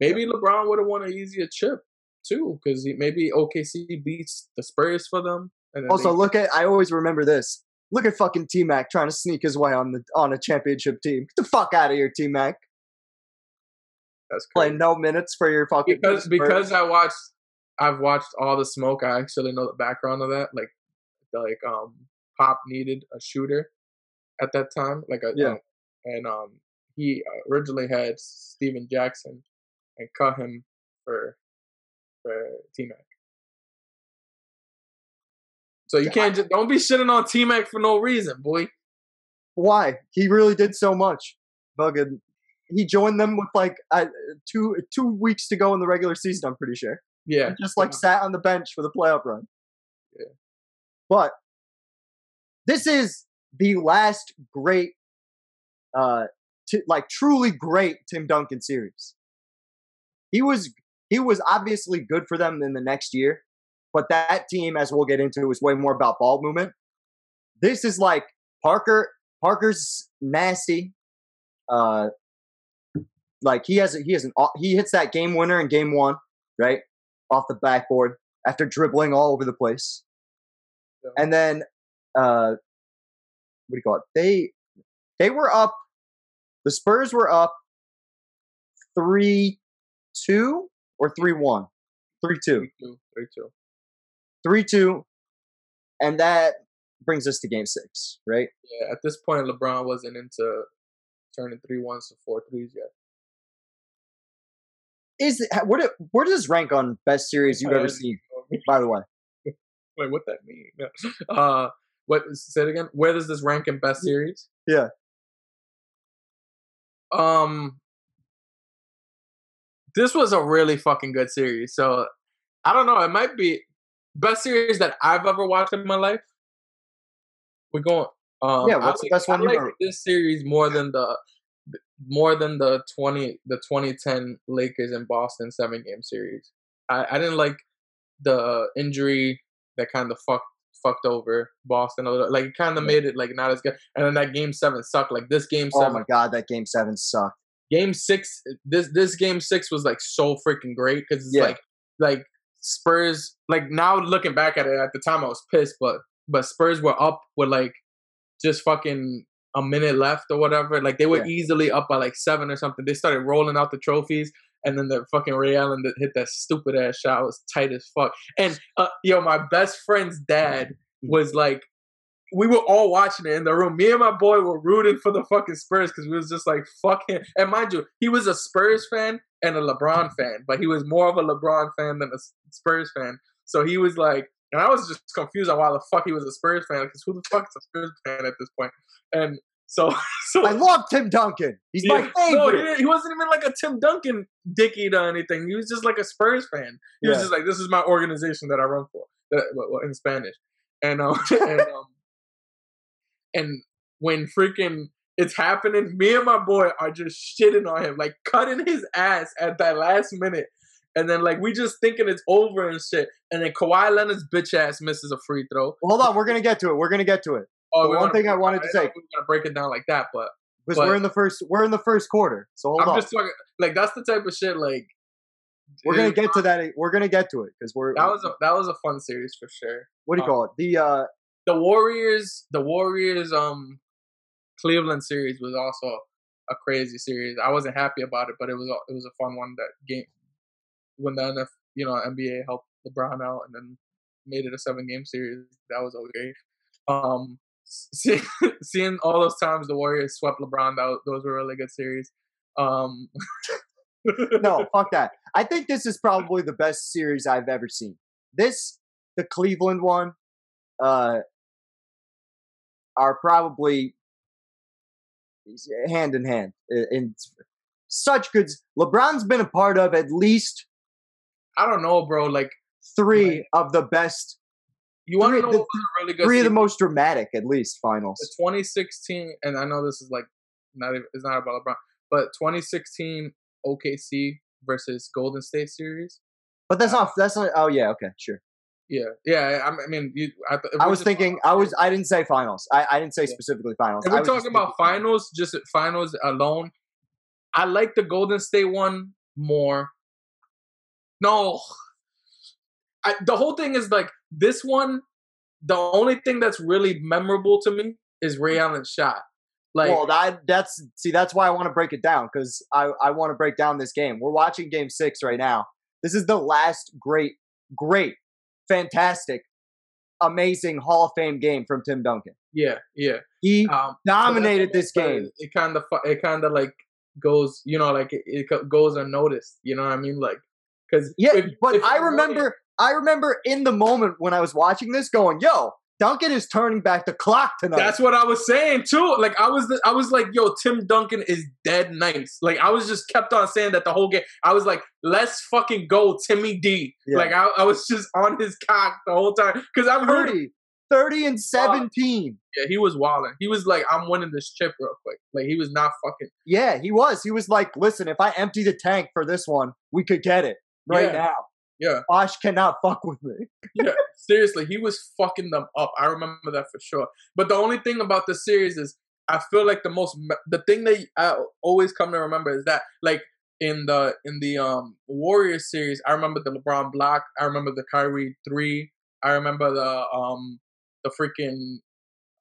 Maybe LeBron would have won an easier chip too, because maybe OKC beats the Spurs for them. And then Also, they- look at I always remember this. Look at fucking T Mac trying to sneak his way on the on a championship team. Get the fuck out of here, T Mac. that's crazy. Playing no minutes for your fucking because Spurs. because I watched I've watched all the smoke. I actually know the background of that. Like like um Pop needed a shooter at that time. Like a Yeah. um, and um he originally had Stephen Jackson and cut him for for T Mac. So you can't just don't be shitting on T Mac for no reason, boy. why he really did so much. Fucking, he joined them with like uh, two two weeks to go in the regular season. I'm pretty sure. Yeah, just like sat on the bench for the playoff run. Yeah. But this is the last great, uh, t- like truly great Tim Duncan series. he was he was obviously good for them in the next year, but that team, as we'll get into, was way more about ball movement. This is like Parker. Parker's nasty. Uh, like he has a, he has an he hits that game winner in game one, right off the backboard after dribbling all over the place, Yeah. and then uh, what do you call it? They they were up. The Spurs were up three two or three one, three two, Three two, three two. three two, and that brings us to game six, right? Yeah, at this point, LeBron wasn't into turning three ones to four threes yet. Is it, where, do, where does this rank on best series you've ever seen? By the way, Wait, what that mean? Uh, what? Say it again. Where does this rank in best series? Yeah. Um, this was a really fucking good series. So I don't know. It might be best series that I've ever watched in my life. We're going. Um, Yeah, I what's the best one I you like ever- this series more than the more than the twenty the twenty ten Lakers and Boston seven game series. I, I didn't like the injury that kind of fucked fucked over Boston a little. Like it kind of Yeah. made it like not as good. And then that game seven sucked. Like this game oh seven, my god, that game seven sucked. Game six. This this game six was like so freaking great because it's Yeah. like like Spurs. Like now looking back at it, at the time I was pissed, but but Spurs were up with like just fucking a minute left or whatever. Like they were Yeah. easily up by like seven or something. They started rolling out the trophies. And then the fucking Ray Allen that hit that stupid ass shot was tight as fuck. And uh, yo, my best friend's dad was like, we were all watching it in the room. Me and my boy were rooting for the fucking Spurs because we was just like, fuck him. And mind you, he was a Spurs fan and a LeBron fan, but he was more of a LeBron fan than a Spurs fan. So he was like, and I was just confused on why the fuck he was a Spurs fan because who the fuck is a Spurs fan at this point? And so, so I love Tim Duncan. He's my yeah. No, he, favorite. he wasn't even like a Tim Duncan dicky or anything. He was just like a Spurs fan. He was just like, "This is my organization that I run for," that, well, in Spanish. And um, and um, and when freaking it's happening, me and my boy are just shitting on him, like cutting his ass at that last minute. And then like we just thinking it's over and shit. And then Kawhi Leonard's bitch ass misses a free throw. Well, hold on, we're gonna get to it. We're gonna get to it Oh, one thing I wanted to say- we were gonna break it down like that, but because we're in the first. We're in the first quarter. So hold I'm on. just talking like that's the type of shit like we're gonna get to that. We're gonna get to it because we're. that was a that was a fun series for sure. what do you um, call it? The uh, The Warriors, the Warriors, um, Cleveland series was also a crazy series. I wasn't happy about it, but it was a, it was a fun one. That game when the NF, you know NBA helped LeBron out and then made it a seven game series. That was okay. Um, see, seeing all those times the Warriors swept LeBron, that those were really good series. Um, no, fuck that. I think this is probably the best series I've ever seen. This, the Cleveland one, uh, are probably eh, hand in hand eh, in, in such good. LeBron's been a part of at least I don't know, bro. Like three Right. of the best, you want to know the- what was a really good three of the most dramatic, at least finals. the 2016, and I know this is like not even, it's not about LeBron, but 2016 OKC versus Golden State series. But that's uh, not. That's not. Oh yeah. Okay. Sure. Yeah, yeah. I, I mean, you. I, th- I was thinking. talking- I was. I didn't say finals. I, I didn't say Yeah. specifically finals. If we're talking about finals, just finals alone, I like the Golden State one more. No, I, the whole thing is like this one. The only thing that's really memorable to me is Ray mm-hmm. Allen's shot. Like, well, that that's see, that's why I want to break it down because I I want to break down this game. We're watching Game Six right now. This is the last great, great, fantastic, amazing Hall of Fame game from Tim Duncan. yeah, yeah. He Um, dominated this game. It kind of it kind of like goes, you know, like it, it goes unnoticed. You know what I mean? Like, because Yeah, but I remember, I remember in the moment when I was watching this, going, "Yo, Duncan is turning back the clock tonight." That's what I was saying too. Like I was, the, I was like, "Yo, Tim Duncan is dead nice." Like I was just kept on saying that the whole game. I was like, "Let's fucking go, Timmy D." Yeah. Like I, I was just on his cock the whole time because I've heard Rudy, 30 and 17. Yeah, he was wilding. He was like, I'm winning this chip real quick. Like he was not fucking. Yeah, he was. He was like, listen, if I empty the tank for this one, we could get it right Yeah. now. Yeah, Bosh cannot fuck with me. yeah. Seriously, he was fucking them up. I remember that for sure. But the only thing about the series is, I feel like the most the thing that I always come to remember is that like in the in the um Warriors series, I remember the LeBron block. I remember the Kyrie three. I remember the um the freaking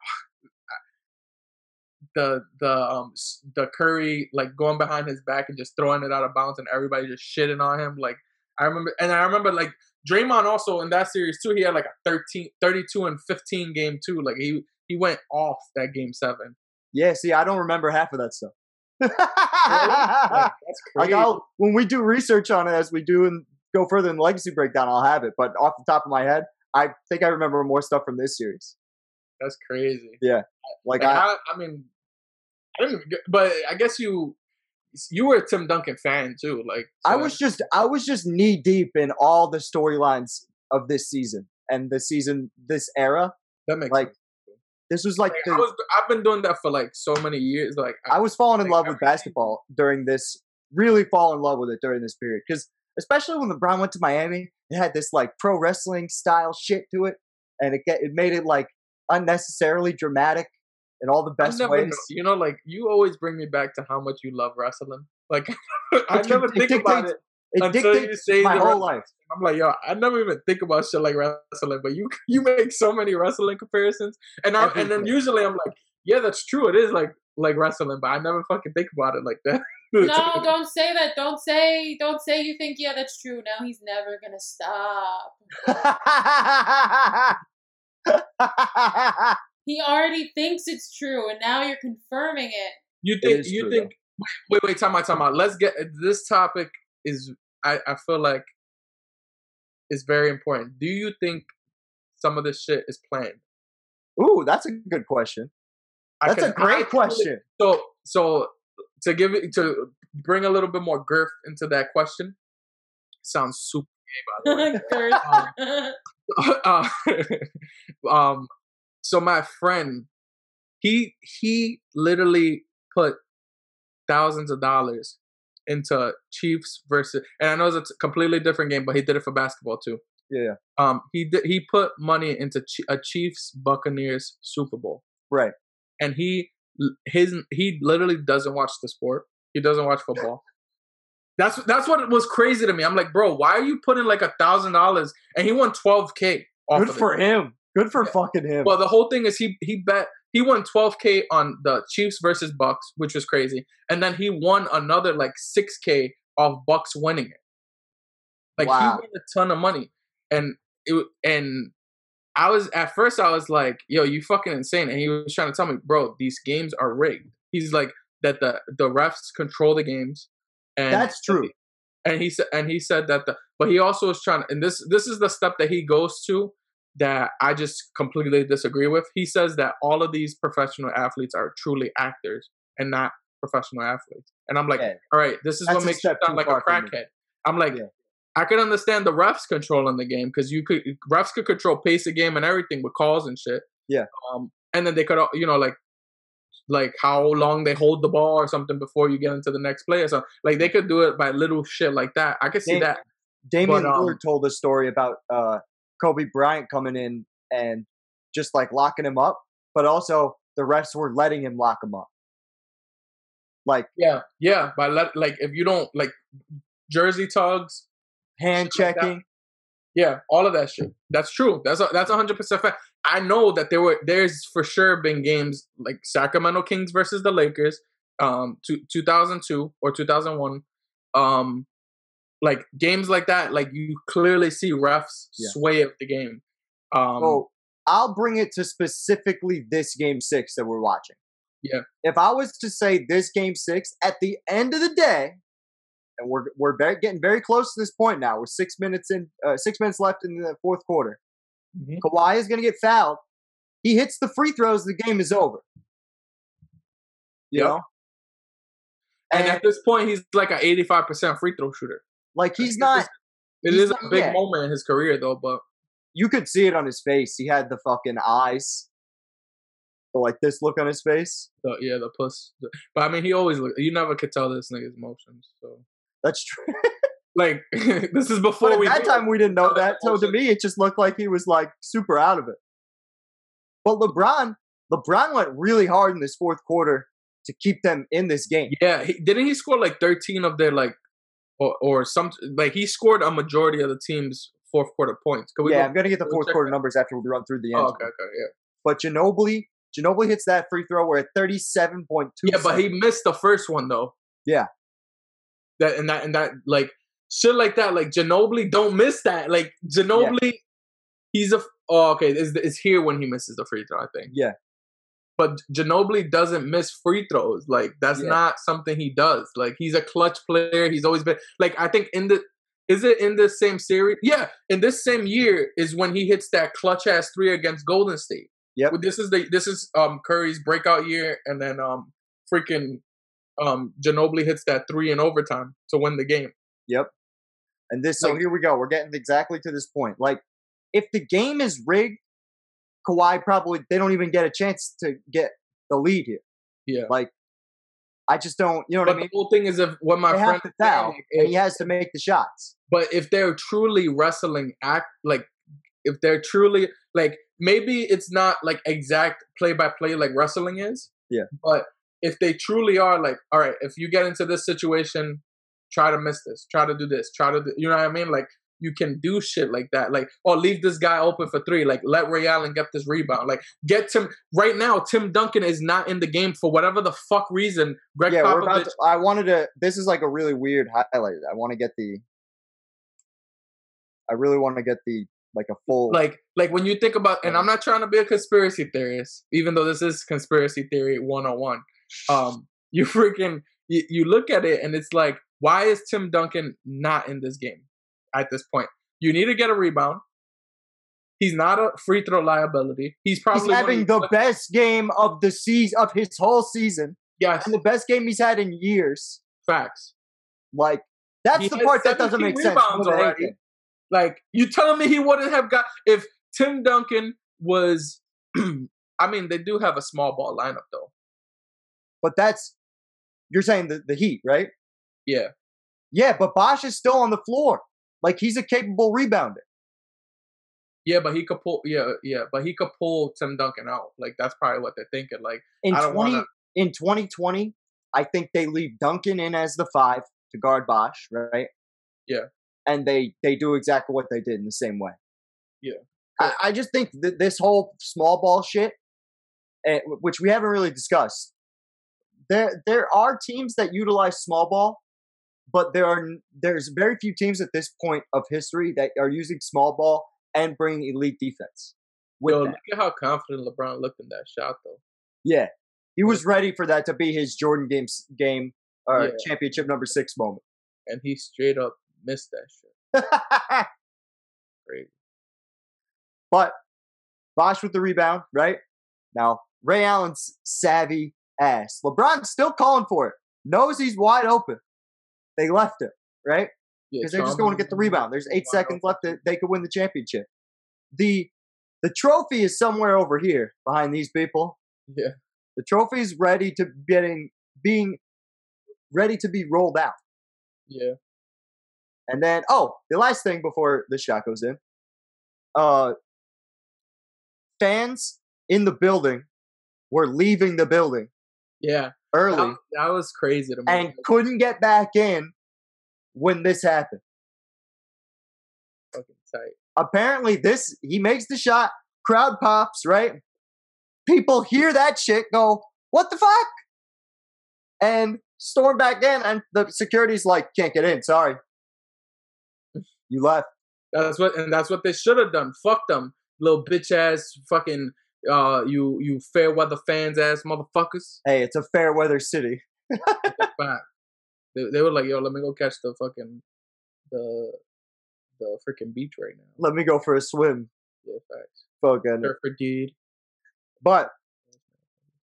the the um the Curry like going behind his back and just throwing it out of bounds and everybody just shitting on him. Like I remember, and I remember like Draymond also in that series too. He had like a 13, 32 and fifteen game too. Like he he went off that game seven. Yeah, see, I don't remember half of that stuff. Like, that's like crazy. I'll, when we do research on it as we do and go further in the legacy breakdown, I'll have it. But off the top of my head, I think I remember more stuff from this series. That's crazy. Like, Like, I, I, I mean, I didn't but I guess you you were a Tim Duncan fan too. Like I was just I was just knee deep in all the storylines of this season and the season this era. that makes like, sense. This was like Like, the, I was I've been doing that for like so many years. Like I was falling in like, love with basketball during this. Really fall in love with it during this period because especially when LeBron went to Miami, it had this like pro wrestling style shit to it, and it get, it made it like unnecessarily dramatic in all the best never ways. know- you know, like you always bring me back to how much you love wrestling. Like I never it think about dictates- it. It until you dictates say my whole rest- life. I'm like, yo, I never even think about shit like wrestling, but you you make so many wrestling comparisons, and I and then usually I'm like, yeah, that's true. It is like like wrestling, but I never fucking think about it like that. No, don't say that. Don't say. Don't say you think. Yeah, that's true. Now he's never gonna stop. He already thinks it's true, and now you're confirming it. You think is you true, think wait wait time out time out. Let's get this topic is I I feel like is very important. Do you think some of this shit is planned? Ooh, that's a good question. That's can- a great I- question. So so to give it to bring a little bit more girth into that question sounds super gay by the way. Girth. uh, um so my friend he he literally put thousands of dollars into Chiefs versus and I know it's a completely different game but he did it for basketball too. Yeah, Um he did, he put money into a Chiefs Buccaneers Super Bowl right. and he his he literally doesn't watch the sport. He doesn't watch football. That's that's what was crazy to me. I'm like, bro, why are you putting like a thousand dollars? And he won 12k off Good of it. for him. Good for fucking him. Well, the whole thing is he he bet he won 12k on the Chiefs versus Bucks, which was crazy, and then he won another like 6k off Bucks winning it. Like Wow. he won a ton of money, and it and I was at first I was like, "Yo, you fucking insane!" And he was trying to tell me, "Bro, these games are rigged." He's like that the the refs control the games, and That's true. and he said and he said that the but he also was trying to, and this this is the step that he goes to that I just completely disagree with. He says that all of these professional athletes are truly actors and not professional athletes. And I'm like, Yeah. all right, this is That's what makes you sound like a far for me. crackhead. I'm like, Yeah. I could understand the refs controlling the game because you could refs could control pace of game and everything with calls and shit. Yeah. Um, and then they could, you know, like like how long they hold the ball or something before you get into the next play or something. Like they could do it by little shit like that. I could see that. Damian But, um, Lillard told a story about uh, Kobe Bryant coming in and just like locking him up, but also the refs were letting him lock him up. Like Yeah, yeah. By let like if you don't like jersey tugs, hand Shit like checking. yeah, all of that shit. That's true. That's a, that's hundred percent fact. I know that there were there's for sure been games like Sacramento Kings versus the Lakers, um, two, 2002 or 2001, um, like games like that. Like you clearly see refs Yeah. sway of the game. Um, So I'll bring it to specifically this game six that we're watching. Yeah. If I was to say this game six, at the end of the day, and we're we're very, getting very close to this point now. We're six minutes in, uh, six minutes left in the fourth quarter. mhm. Kawhi is going to get fouled. He hits the free throws. The game is over. You Yep. know, and and at this point, he's like an 85 percent free throw shooter. Like he's not. It he's is not- a big yeah. moment in his career, though. But you could see it on his face. He had the fucking eyes, the, like this look on his face. The, yeah, the puss. But I mean, he always look. You never could tell this nigga's emotions. So That's true. like, this is before But at we. that time, we didn't know that. So to me, it just looked like he was like super out of it. But LeBron, LeBron went really hard in this fourth quarter to keep them in this game. Yeah, he, didn't he score like thirteen of their like, or or some like he scored a majority of the team's fourth quarter points. Could we yeah, go- I'm gonna get the fourth quarter that. numbers after we run through the oh, end. Oh, okay, okay, yeah. But Ginobili, Ginobili hits that free throw. We're at 37.2. Yeah, but he missed the first one though. Yeah. That and that and that like shit like that. Like Ginobili, don't miss that. Like Ginobili, he's a oh okay. It's, it's here when he misses the free throw. I think. Yeah. But Ginobili doesn't miss free throws. Like that's Yeah. not something he does. Like he's a clutch player. He's always been like I think in the is it in this same series? Yeah, in this same year is when he hits that clutch ass three against Golden State. Yeah, This is the this is um Curry's breakout year, and then um freaking um Ginobili hits that three in overtime to win the game. Yep. And this, so Like- here we go. We're getting exactly to this point. Like, if the game is rigged, Kawhi probably they don't even get a chance to get the lead here. Yeah. Like, I just don't. You know what I mean? the whole thing is if what my They friend have to is and he has to make the shots. but if they're truly wrestling act like if they're truly like maybe it's not like exact play by play like wrestling is Yeah. but if they truly are like all right if you get into this situation try to miss this try to do this try to do, you know what i mean like you can do shit like that like oh leave this guy open for three like let ray allen get this rebound like get tim right now tim duncan is not in the game for whatever the fuck reason gregg yeah, we're about to, I wanted to. This is like a really weird highlight. I want to get the. I really want to get the like a full. like like when you think about and i'm not trying to be a conspiracy theorist even though this is conspiracy theory 101 um you freaking you, you look at it and it's like why is tim duncan not in this game at this point you need to get a rebound he's not a free throw liability he's probably He's having the best game of the season of his whole season, yes and the best game he's had in years. facts Like that's He the part that doesn't make sense. already. Like you telling me he wouldn't have got if Tim Duncan was I mean they do have a small ball lineup though. But that's you're saying the, the Heat, right? Yeah. Yeah, but Bosh is still on the floor. Like he's a capable rebounder. Yeah, but he could pull yeah, yeah, but he could pull Tim Duncan out. Like that's probably what they're thinking. Like In I don't twenty wanna- in 2020, I think they leave Duncan in as the five to guard Bosh, right? Yeah. And they they do exactly what they did in the same way. Yeah. I, I just think that this whole small ball shit, eh, which we haven't really discussed, there there are teams that utilize small ball, but there are there's very few teams at this point of history that are using small ball and bringing elite defense. Yo, that. look at how confident LeBron looked in that shot though. Yeah, he was ready for that to be his Jordan games game or Yeah. championship number six moment. And he straight up missed that shit. Crazy. but Bosh with the rebound, right? Now Ray Allen's savvy ass. LeBron's still calling for it. Knows he's wide open. They left him, right? Yeah, Because they're just going to get the rebound. There's eight seconds left. That they could win the championship. The the trophy is somewhere over here behind these people. Yeah. The trophy is ready to getting being ready to be rolled out. Yeah. And then, oh, the last thing before the shot goes in, uh, fans in the building were leaving the building Yeah. Early That, that was crazy to me. and couldn't get back in when this happened. fucking tight. Apparently, this he makes the shot, crowd pops, right? People hear that shit, go, "What the fuck?" and storm back in, and the security's like, "Can't get in, sorry." You left. That's what and that's what they should have done. Fuck them. Little bitch ass fucking uh you you fair weather fans ass motherfuckers. Hey, it's a fair weather city. They, they were like, yo, let me go catch the fucking the the freaking beach right now. Let me go for a swim. Yeah, facts. Fucking. Surfer dude. But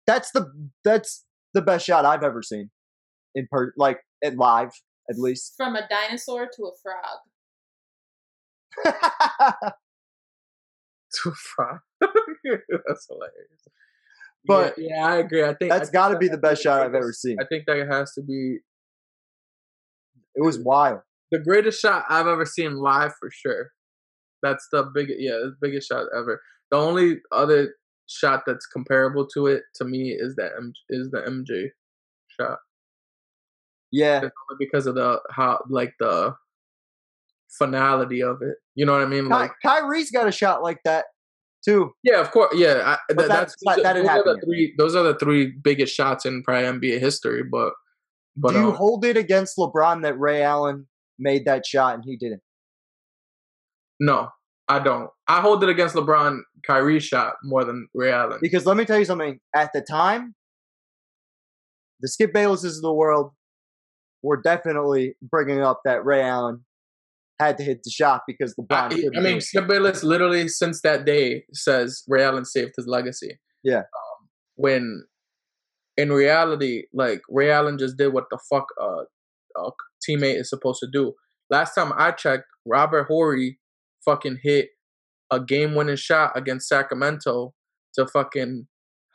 that's the that's the best shot I've ever seen in per like at live at least. From a dinosaur to a frog. Too far. That's hilarious. But yeah, yeah, I agree. I think that's got to that be the best shot I've ever seen. I think that has to be It was wild. the greatest shot I've ever seen live for sure. That's the big, yeah, the biggest shot ever. The only other shot that's comparable to it to me is that M- is the MJ shot. Yeah, only because of the how like the finality of it. You know what I mean? Ky- Like Kyrie's got a shot like that too. yeah, of course, yeah. I, that, that's- that's that those are the three. Those are the three biggest shots in probably NBA history. But but Do you um, hold it against LeBron that Ray Allen made that shot and he didn't? no, I don't. I hold it against LeBron Kyrie shot more than Ray Allen. Because let me tell you something. At the time, the Skip Baylesses of the world were definitely bringing up that Ray Allen had to hit the shot because LeBron. I, I mean. Skip Bayless literally since that day says Ray Allen saved his legacy. Yeah. Um, when in reality, like Ray Allen just did what the fuck uh, a teammate is supposed to do. Last time I checked, Robert Horry fucking hit a game-winning shot against Sacramento to fucking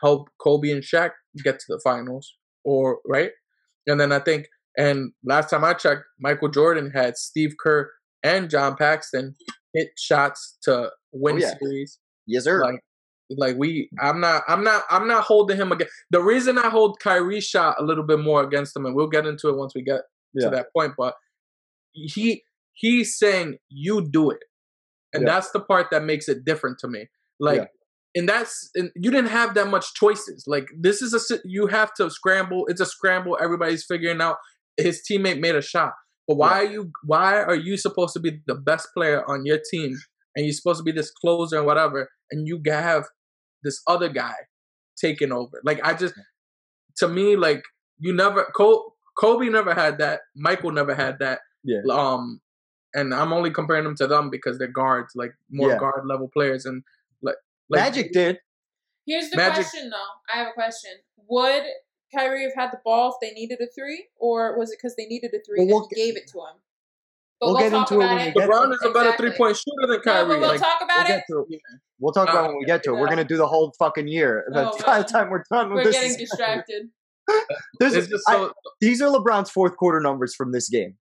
help Kobe and Shaq get to the finals, or right? And then I think, and last time I checked, Michael Jordan had Steve Kerr and John Paxson hit shots to win Oh, yeah. series. yes, sir. Like, like we, I'm not, I'm not, I'm not holding him again. The reason I hold Kyrie shot a little bit more against him, and we'll get into it once we get Yeah. to that point, but he he's saying you do it, and Yeah. that's the part that makes it different to me. Like. And that's and you didn't have that much choices. Like this is a you have to scramble. It's a scramble. Everybody's figuring out. His teammate made a shot, but why are you? Why are you supposed to be the best player on your team, and you're supposed to be this closer and whatever, and you have this other guy taking over? Like I just, to me, like you never. Kobe, Kobe never had that. Michael never had that. Yeah. Um, and I'm only comparing them to them because they're guards, like more Yeah. guard level players, and like, like Magic did. Here's the Magic- question, though. I have a question. Would Kyrie have had the ball if they needed a three, or was it because they needed a three Well, we'll he gave it to him? But we'll we'll, get into it when it. we get LeBron is a better Exactly. three point shooter than No, Kyrie. but we'll like, talk about We'll it. to it. We'll talk about it when we get to it. We're gonna do the whole fucking year. By Oh, the time we're done with We're this, getting distracted. There's- it's just I- these are LeBron's fourth quarter numbers from this game,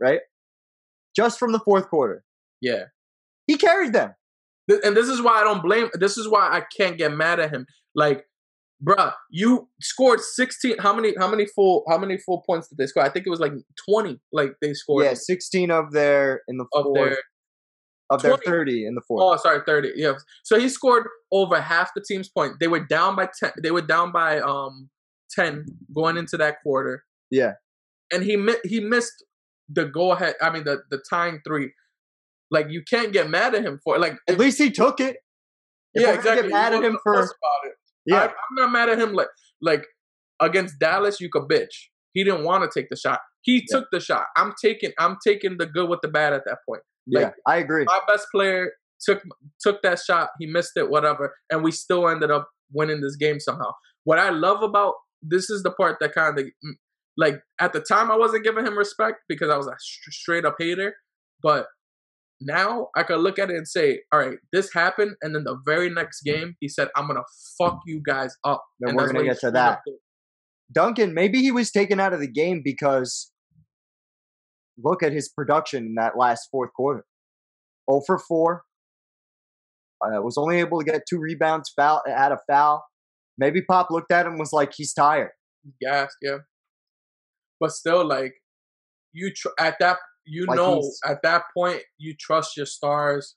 right? Just from the fourth quarter, yeah. he carried them. And this is why I don't blame. This is why I can't get mad at him. Like, bruh, you scored sixteen. How many? How many full? How many full points did they score? I think it was like twenty. Like they scored. Yeah, 16 of their in the Of fourth, their of their 30 in the fourth. oh, sorry, thirty. Yeah. So he scored over half the team's point. They were down by ten. They were down by um ten going into that quarter, yeah, and he mi- he missed the go ahead. I mean the the tying three. Like you can't get mad at him for it. like at least he took it. If yeah exactly. Get mad at him for. Yeah. I, I'm not mad at him. Like like against Dallas, you could bitch. He didn't want to take the shot. He Yeah. took the shot. I'm taking I'm taking the good with the bad at that point. yeah, I agree. My best player took took that shot. He missed it, whatever, and we still ended up winning this game somehow. What I love about this is the part that kind of mm, like at the time I wasn't giving him respect because I was a st- straight up hater, but now I could look at it and say, all right, this happened, and then the very next game he said, "I'm gonna fuck you guys up." Then and we're gonna get to that. Duncan, maybe he was taken out of the game because look at his production in that last fourth quarter. 0 for 4. Uh, was only able to get two rebounds, foul, had a foul. Maybe Pop looked at him and was like, he's tired. gas, yeah. But still, like you tr- at that, you Like know, at that point, you trust your stars.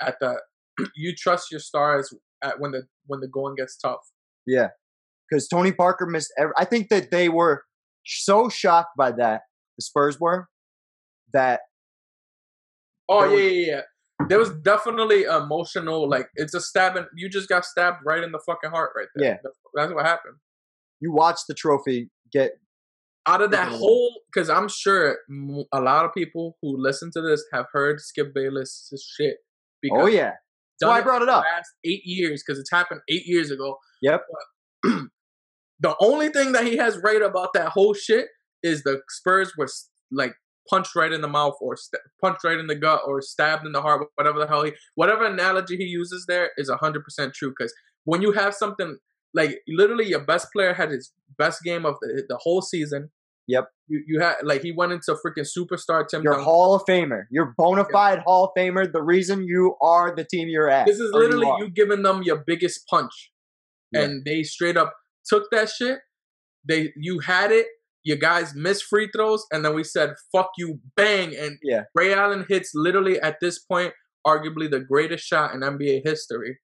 At the, you trust your stars at when the when the going gets tough. Yeah. Because Tony Parker missed every. I think that they were so shocked by that, the Spurs were, that Oh yeah, was- yeah, yeah. There was definitely emotional. Like it's a stabbing. You just got stabbed right in the fucking heart, right there. Yeah. that's, that's what happened. you watched the trophy get. Out of that whole, because I'm sure a lot of people who listen to this have heard Skip Bayless' shit. Oh, because Oh, yeah. done why I brought it up. Last eight years, because it's happened eight years ago. Yep. the only thing that he has right about that whole shit is the Spurs were like punched right in the mouth or st- punched right in the gut or stabbed in the heart, whatever the hell he, whatever analogy he uses there is 100% true. Because when you have something like literally your best player had his best game of the, the whole season. Yep. You, you had like he went into freaking superstar Tim You're Duncan. Hall of Famer. You're bona fide Hall of Famer. The reason you are the team you're at. This is literally are. you giving them your biggest punch, Yeah. and they straight up took that shit. They you had it. Your guys missed free throws, and then we said "fuck you," bang, and Yeah. Ray Allen hits literally at this point, arguably the greatest shot in NBA history,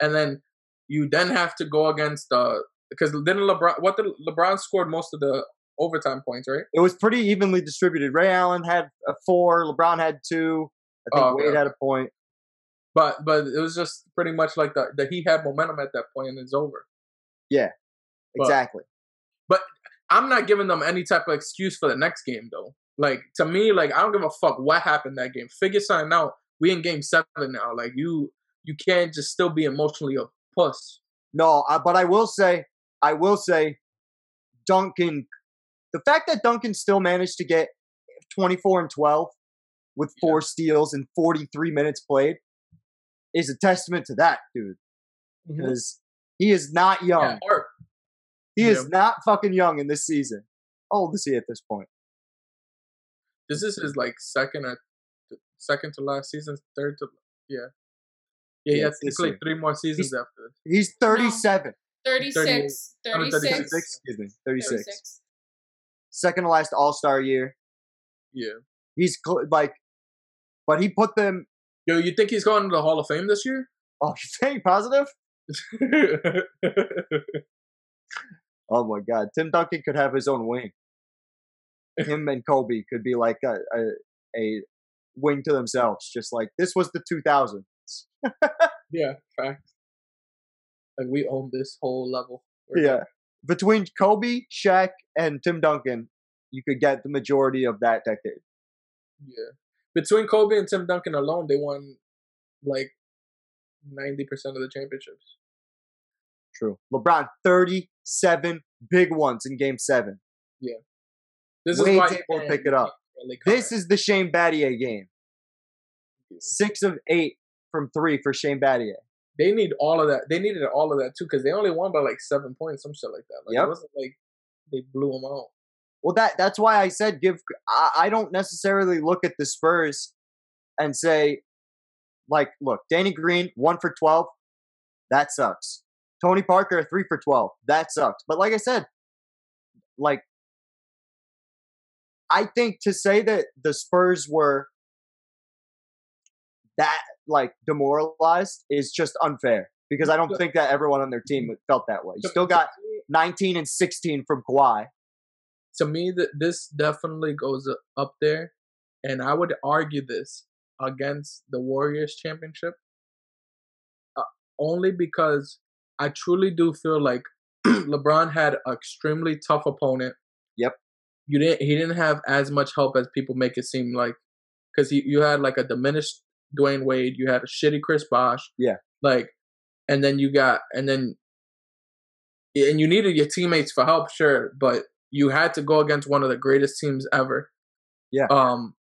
and then you then have to go against the because then LeBron what the LeBron scored most of the overtime points, right? It was pretty evenly distributed. Ray Allen had a four. LeBron had two. I think Oh, Wade had a point. But but it was just pretty much like the, the he had momentum at that point and it's over. But- Exactly. But I'm not giving them any type of excuse for the next game though. Like to me, like I don't give a fuck what happened that game. Figure something out. We in game seven now. Like you you can't just still be emotionally a puss. No, I, but I will say, I will say, Duncan. The fact that Duncan still managed to get 24 and 12 with four steals and 43 minutes played is a testament to that, dude. Mm-hmm. Because he is not young. Yeah, art. he yeah. is not fucking young in this season. How old is he at this point? This is his like second or second to last season, third to yeah. Yeah, he Yeah, has it's to play three more seasons He's- after. He's 37. 36. 38. 36. 36. Excuse me, 36. 36. Second to last All Star year. Yeah. He's cl- like, but he put them. Yo, you think he's going to the Hall of Fame this year? Oh, you saying positive? Oh my God, Tim Duncan could have his own wing. Him and Kobe could be like a, a a wing to themselves, just like this was the 2000s. yeah, facts. Like we own this whole level. We're Yeah, between Kobe, Shaq, and Tim Duncan, you could get the majority of that decade. Yeah. Between Kobe and Tim Duncan alone, they won like ninety percent of the championships. True. LeBron, 37 big ones in Game Seven. Yeah. This is why able to pick it up. This is the Shane Battier game. Six of eight from three for Shane Battier. They need all of that. They needed all of that too because they only won by like seven points, some shit like that. Like Yep. it wasn't like they blew them out. Well, that that's why I said give. I, I don't necessarily look at the Spurs and say, like, look, Danny Green one for twelve, that sucks. Tony Parker three for twelve, that sucks. But like I said, like, I think to say that the Spurs were that like demoralized is just unfair because I don't think that everyone on their team felt that way. You still got nineteen and sixteen from Kawhi. to me this definitely goes up there and i would argue this against the warriors championship uh, only because i truly do feel like lebron had an extremely tough opponent Yep. you didn't he didn't have as much help as people make it seem like because you had like a diminished dwyane wade you had a shitty chris bosh Yeah. like and then you got and then and you needed your teammates for help sure but you had to go against one of the greatest teams ever. Yeah. Um,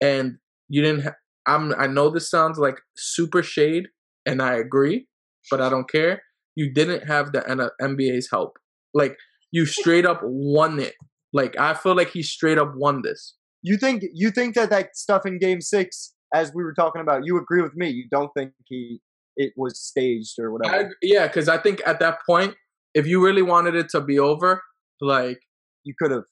and you didn't. Ha- I'm. I know this sounds like super shade, and I agree, but I don't care. You didn't have the N- NBA's help. Like you straight up won it. Like I feel like he straight up won this. You think you think that that stuff in Game Six, as we were talking about, you agree with me? You don't think he it was staged or whatever? ag- yeah, because I think at that point, if you really wanted it to be over, like you could have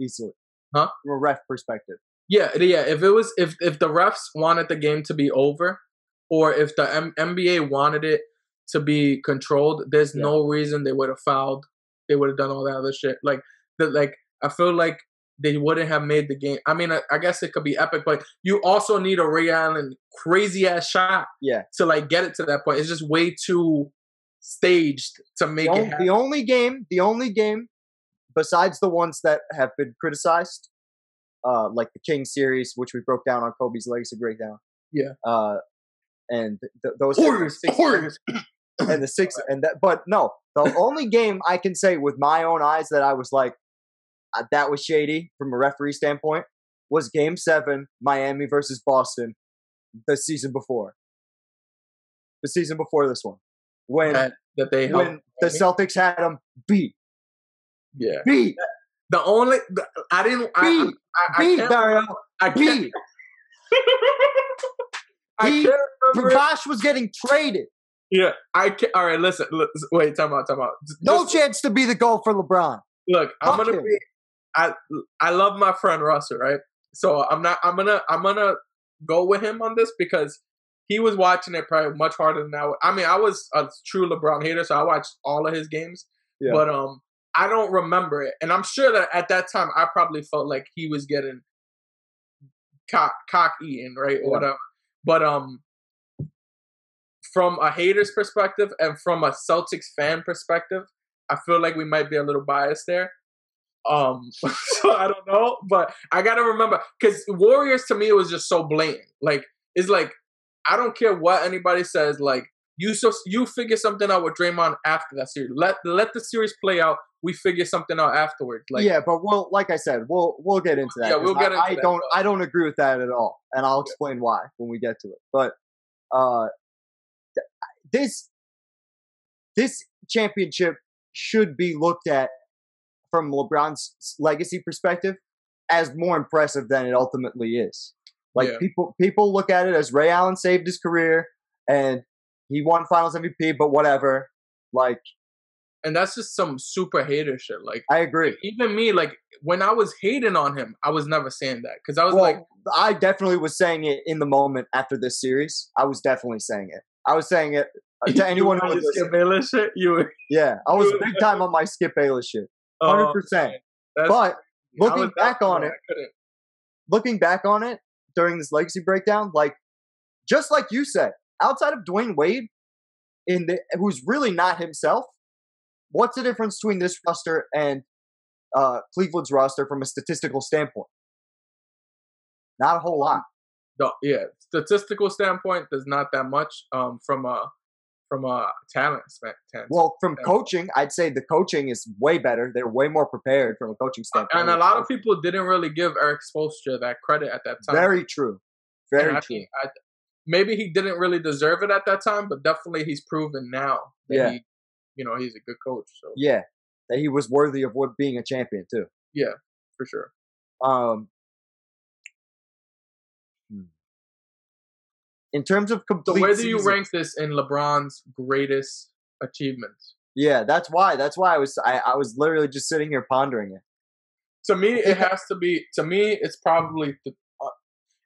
easily, Huh? From a ref perspective, Yeah, yeah. If it was, if if the refs wanted the game to be over, or if the M- NBA wanted it to be controlled, there's Yeah. no reason they would have fouled. They would have done all that other shit. Like the like, I feel like they wouldn't have made the game. I mean, I, I guess it could be epic, but you also need a Ray Allen crazy ass shot yeah. to like get it to that point. It's just way too staged to make The, it happen. the only game, the only game, besides the ones that have been criticized, uh, like the King series, which we broke down on Kobe's legacy breakdown. Yeah. Uh, and th- those Warriors, six- Warriors. and the six and that but no the only game i can say with my own eyes that i was like Uh, that was shady from a referee standpoint was Game Seven, Miami versus Boston, the season before. The season before this one, when that, that they helped when the Celtics had them beat, yeah. beat, The only the, I didn't I, beat, I, I, beat, can't, Dario, I can't beat. I He- can't remember. Prakash was getting traded. Yeah, I can't. All right, listen. listen wait, time out, time out. Just- No just- chance to be the goal for LeBron. Look, I'm gonna him. be. I I love my friend Russell, right? So I'm not. I'm gonna. I'm gonna go with him on this because he was watching it probably much harder than I. was. I mean, I was a true LeBron hater, so I watched all of his games. Yeah. But um, I don't remember it, and I'm sure that at that time I probably felt like he was getting cock cock eaten, right, or Yeah. whatever. But um, from a hater's perspective and from a Celtics fan perspective, I feel like we might be a little biased there. Um, so I don't know, but I gotta remember because Warriors to me it was just so blatant. Like it's like I don't care what anybody says. Like you so you figure something out with Draymond after that series. Let let the series play out. We figure something out afterwards. Like yeah, but we'll, like I said, we'll we'll get into that. Yeah, we'll get I, I that, don't but- I don't agree with that at all, and I'll explain why when we get to it. But uh, th- this this championship should be looked at from LeBron's legacy perspective as more impressive than it ultimately is. Like Yeah. people people look at it as Ray Allen saved his career and he won Finals MVP, but whatever. Like and that's just some super hater shit. Like I agree. even me, like when I was hating on him, I was never saying that because I was well, like, I definitely was saying it in the moment after this series. I was definitely saying it. I was saying it uh, to anyone who was. Skip Bayless shit. You were Yeah, I was big time on my Skip Bayless shit, hundred oh, percent. But looking back on it, looking back on it during this legacy breakdown, like just like you said, outside of Dwyane Wade, in the who's really not himself, what's the difference between this roster and uh, Cleveland's roster from a statistical standpoint? Not a whole lot. the yeah statistical standpoint there's not that much um from a from a talent standpoint Well, from coaching, I'd say the coaching is way better. They're way more prepared from a coaching standpoint. and a lot of people didn't really give Erik Spoelstra that credit at that time. Very true. Very And true. I, maybe he didn't really deserve it at that time, but definitely he's proven now that Yeah. he, you know, he's a good coach. So Yeah, that he was worthy of what being a champion too. Yeah, for sure. Um, in terms of So complete, where do you seasons- rank this in LeBron's greatest achievements? Yeah, that's why. That's why I was. I, I was literally just sitting here pondering it. To me, it has to be. To me, it's probably the. Uh,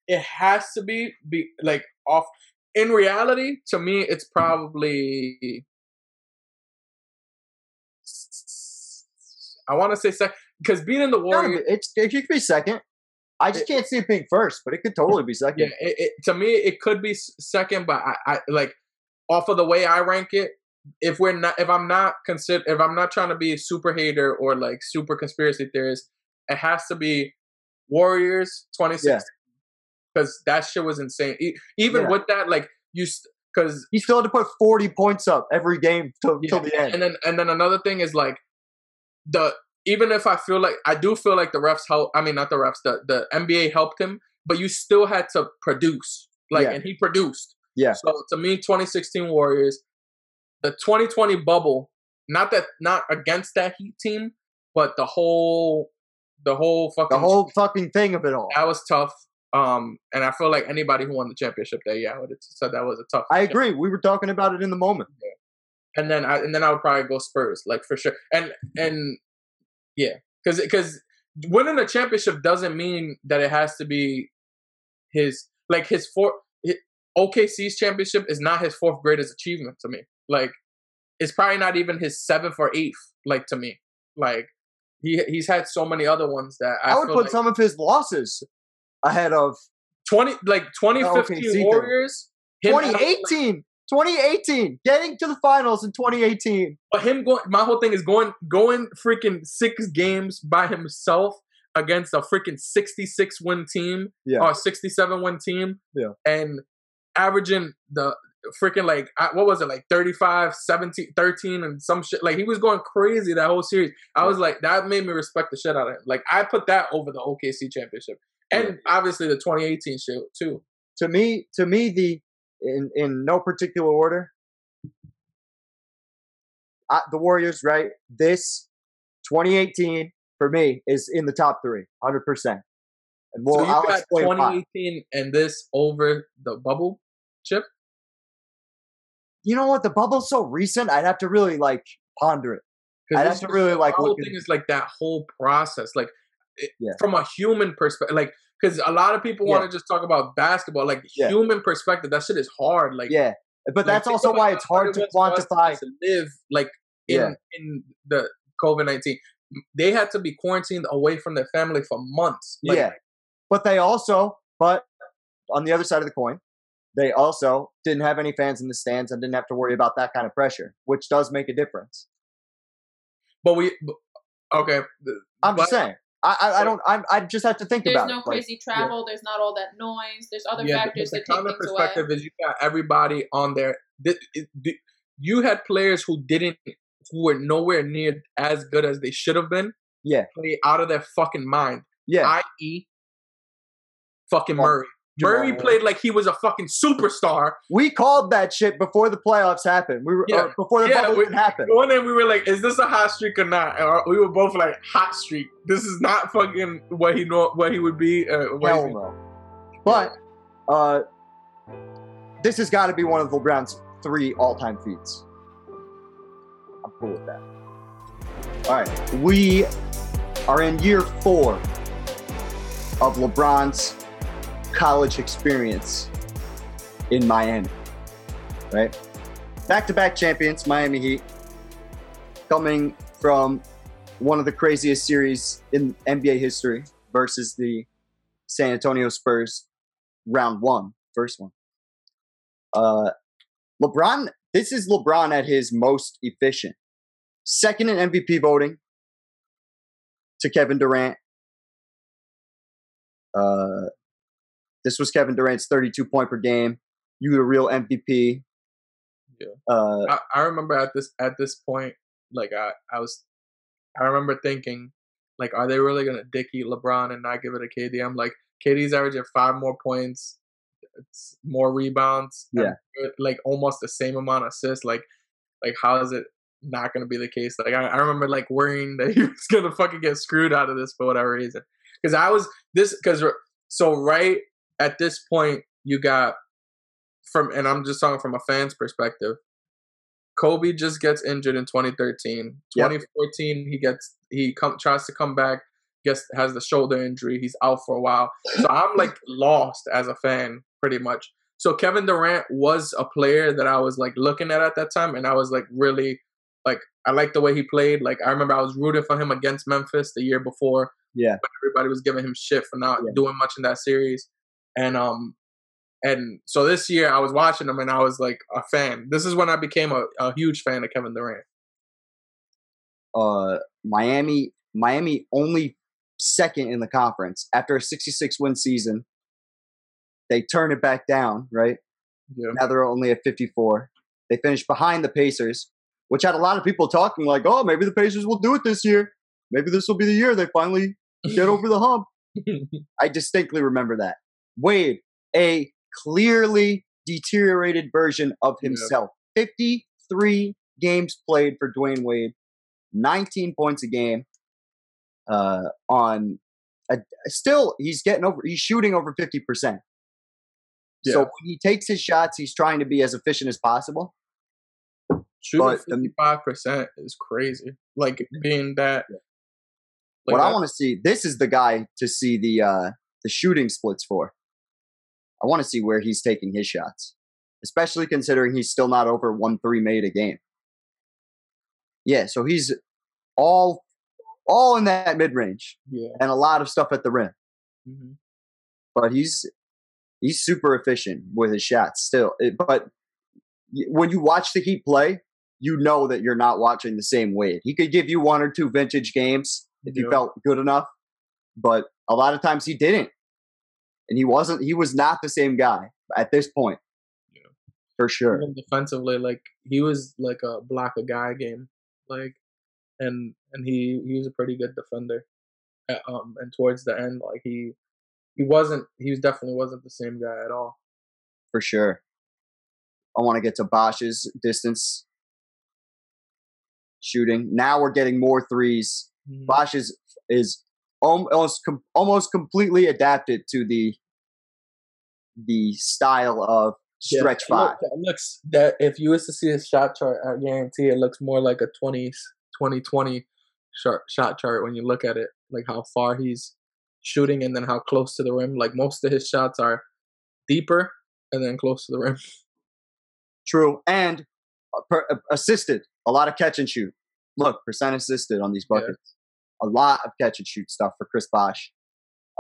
it has to be be like off. In reality, to me, it's probably. I want to say second because being in the No, Warriors. it's it could be second. I just It- can't see it being first, but it could totally be second. Yeah, it, it, to me, it could be second, but I, I like off of the way I rank it. If we're not, if I'm not consider, if I'm not trying to be a super hater or like super conspiracy theorist, it has to be Warriors 2016 because that shit was insane. Even Yeah. with that, like you, because He still had to put forty points up every game till, till the end. and then and then another thing is like the even if I feel like I do feel like the refs help. I mean, not the refs. The the NBA helped him, but you still had to produce. Like, Yeah. and he produced. Yeah. So to me, 2016 Warriors, the 2020 bubble. Not that not against that Heat team, but the whole the whole fucking the whole fucking thing of it all. that was tough. Um, and I feel like anybody who won the championship that year would have said that was a tough. I agree. We were talking about it in the moment. and then I and then I would probably go Spurs, like for sure. And and yeah, because because winning a championship doesn't mean that it has to be his like his four. OKC's championship is not his fourth greatest achievement to me. Like it's probably not even his seventh or eighth. Like to me, like he he's had so many other ones that I, I, would put like some of his losses ahead of twenty like twenty fifteen. Warriors. him- 2018. 2018. Getting to the finals in 2018. But him going, my whole thing is going, going freaking six games by himself against a freaking 66 win team Yeah. or 67 win team. Yeah. And averaging the freaking like, what was it, like 35, 17, 13 and some shit. Like he was going crazy that whole series. I was like, that made me respect the shit out of him. Like I put that over the OKC championship. and obviously the 2018 shit too. To me, to me, the in in no particular order, uh, the Warriors, right? This 2018 for me is in the top three, hundred percent. And so you I'll got explain why. 2018 and this over the bubble chip. You know what? The bubble's so recent. I'd have to really like ponder it. I'd have to really, like, the whole thing is like that whole process, like it, Yeah. from a human perspective, like because a lot of people Yeah. want to just talk about basketball, like Yeah. human perspective. That shit is hard, like yeah, but like, that's also why it's hard to was for us quantify. to live like in Yeah. in the COVID nineteen. They had to be quarantined away from their family for months. Like, yeah, but they also, but on the other side of the coin, they also didn't have any fans in the stands and didn't have to worry about that kind of pressure, which does make a difference. but we okay. I'm just saying. I I, I don't. I I just have to think There's about no it. Like, crazy travel. There's not all that noise. There's other yeah, factors the, that the take counter things away. perspective is you got everybody on there. Th- it- th- You had players who didn't, who were nowhere near as good as they should have been. Yeah. play out of their fucking mind. yeah, I.e., fucking Murray. Murray played like he was a fucking superstar. we called that shit before the playoffs happened. We were Yeah. before the Yeah, bubble we- even happened. One day we were like, "Is this a hot streak or not?" And we were both like, "Hot streak. This is not fucking what he know what he would be." Uh, Hell he- no. But uh, this has got to be one of LeBron's three all-time feats. I'm cool with that. All right, we are in year four of LeBron's college experience in Miami. Right, back-to-back champions, Miami Heat, coming from one of the craziest series in NBA history versus the San Antonio Spurs round one, first one. Uh, LeBron, this is LeBron at his most efficient. Second in MVP voting to Kevin Durant. Uh, this was Kevin Durant's 32 point per game. You the real MVP. Yeah. Uh, I, I remember at this at this point, like I, I was, I remember thinking, like, are they really gonna dick eat LeBron and not give it to KD? I'm like, KD's averaging five more points, it's more rebounds, and like almost the same amount of assists. Like, like how is it not gonna be the case? Like, I, I remember like worrying that he was gonna fucking get screwed out of this for whatever reason. Because I was this because so right at this point you got from and I'm just talking from a fan's perspective. Kobe just gets injured in 2013. Yep. 2014 he gets he come tries to come back, gets has the shoulder injury. He's out for a while. So I'm like lost as a fan pretty much. So Kevin Durant was a player that I was like looking at at that time and I was like really like I liked the way he played. Like I remember I was rooting for him against Memphis the year before yeah, everybody was giving him shit for not Yeah. doing much in that series. And um and so this year I was watching him and I was like a fan. This is when I became a, a huge fan of Kevin Durant. uh, Miami, Miami only second in the conference after a 66 win season. They turn it back down, right? Yeah. Now they're only at 54. They finished behind the Pacers, which had a lot of people talking like, "Oh, maybe the Pacers will do it this year. Maybe this will be the year they finally get over the hump." I distinctly remember that. Wade, a clearly deteriorated version of Yeah. himself. 53 games played for Dwyane Wade, 19 points a game. Uh, on a, still, he's getting over. He's shooting over 50 percent. So when he takes his shots, he's trying to be as efficient as possible. Shooting fifty five percent is crazy. Like being that. Like what I want to see, this is the guy to see the uh, the shooting splits for. I want to see where he's taking his shots, especially considering he's still not over one three made a game. Yeah, so he's all all in that mid range yeah. and a lot of stuff at the rim, hmm but he's he's super efficient with his shots still. It, but when you watch the Heat play, you know that you're not watching the same Wade. He could give you one or two vintage games if you felt good enough, but a lot of times he didn't, and he wasn't. He was not the same guy at this point, Yeah. for sure. Even defensively, like he was like a block a guy game, like, and and he he was a pretty good defender. Uh, Um, and towards the end, like he he wasn't. He was definitely wasn't the same guy at all. for sure. I want to get to Bosh's distance shooting. Now we're getting more threes. Mhm. Bosh is is almost com- almost completely adapted to the the style of stretch look- five. Looks that if you was to see his shot chart, I guarantee it looks more like a 20, 20 shot shot chart when you look at it, like how far he's shooting and then how close to the rim. Like most of his shots are deeper and then close to the rim. True, and uh, per, uh, assisted a lot of catch and shoot. Look, percent assisted on these Yeah. buckets. A lot of catch and shoot stuff for Chris Bosh,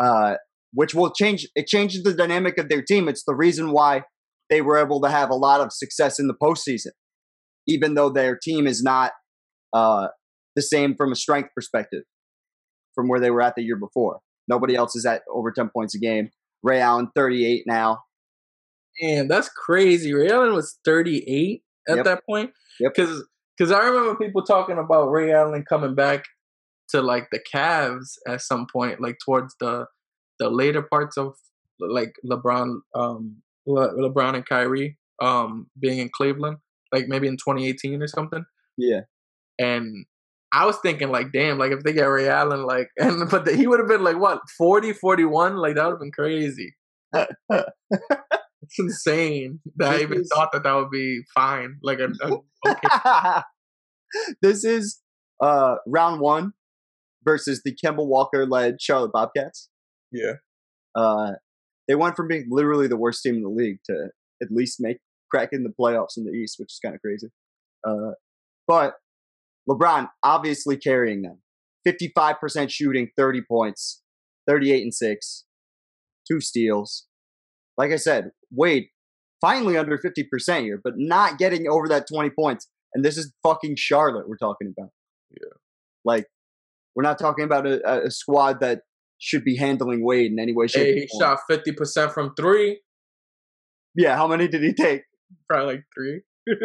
uh, which will change. It changes the dynamic of their team. It's the reason why they were able to have a lot of success in the postseason, even though their team is not uh, the same from a strength perspective from where they were at the year before. Nobody else is at over ten points a game. Ray Allen, thirty-eight now. And that's crazy. Ray Allen was 38 at Yep. that point. Yep. Because because I remember people talking about Ray Allen coming back to like the Cavs at some point, like towards the the later parts of like LeBron, um, Le- LeBron and Kyrie, um, being in Cleveland, like maybe in 2018 or something. Yeah. And I was thinking like, damn, like if they get Ray Allen, like, and but the, he would have been like what 40, 41, like that would have been crazy. It's insane that I even is- thought that that would be fine. Like, a, a, okay. this is uh round one versus the Kemba Walker led Charlotte Bobcats. yeah, Uh, they went from being literally the worst team in the league to at least make cracking the playoffs in the East, which is kind of crazy. Uh, but LeBron obviously carrying them. 55% shooting, 30 points, 38 and 6, two steals. Like I said, Wade finally under 50% here, but not getting over that 20 points. And this is fucking Charlotte we're talking about. Yeah. Like, we're not talking about a, a- squad that should be handling Wade in any way, shape, hey, he shot fifty percent from three, Yeah, how many did he take? probably like three,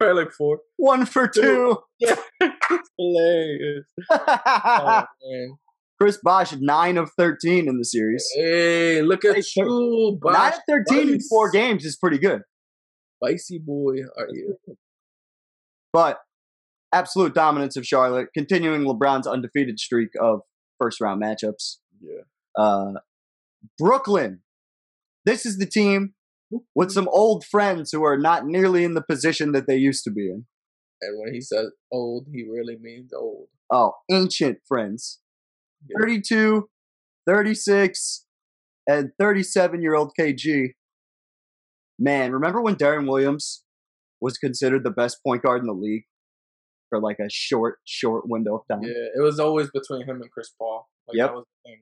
probably like four. One for two. It's hilarious. Oh, man. Chris Bosh, nine of 13 in the series. Hey, look at Hey, you, Nine of 13 in Nice. four games is pretty good. Spicy boy, are you? But absolute dominance of Charlotte, continuing LeBron's undefeated streak of first round matchups. Yeah. Uh, Brooklyn. This is the team with some old friends who are not nearly in the position that they used to be in. And when he says old, he really means old. Oh, ancient friends. Yeah. 32, 36, and 37 year old KG. Man, remember when Deron Williams was considered the best point guard in the league for like a short, short window of time? Yeah, it was always between him and Chris Paul. Like Yep. that was the thing.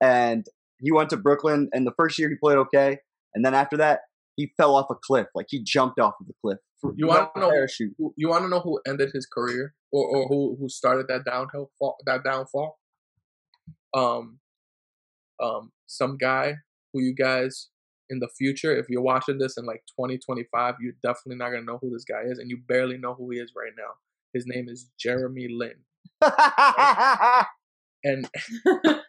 And he went to Brooklyn, and the first year he played okay. And then after that, he fell off a cliff. Like he jumped off of the cliff. You wanna know- parachute. You want to know who ended his career, or, or who who started that downhill fall, that downfall? Um, um, some guy who you guys in the future, if you're watching this in like 2025, you're definitely not gonna know who this guy is, and you barely know who he is right now. His name is Jeremy Lin, and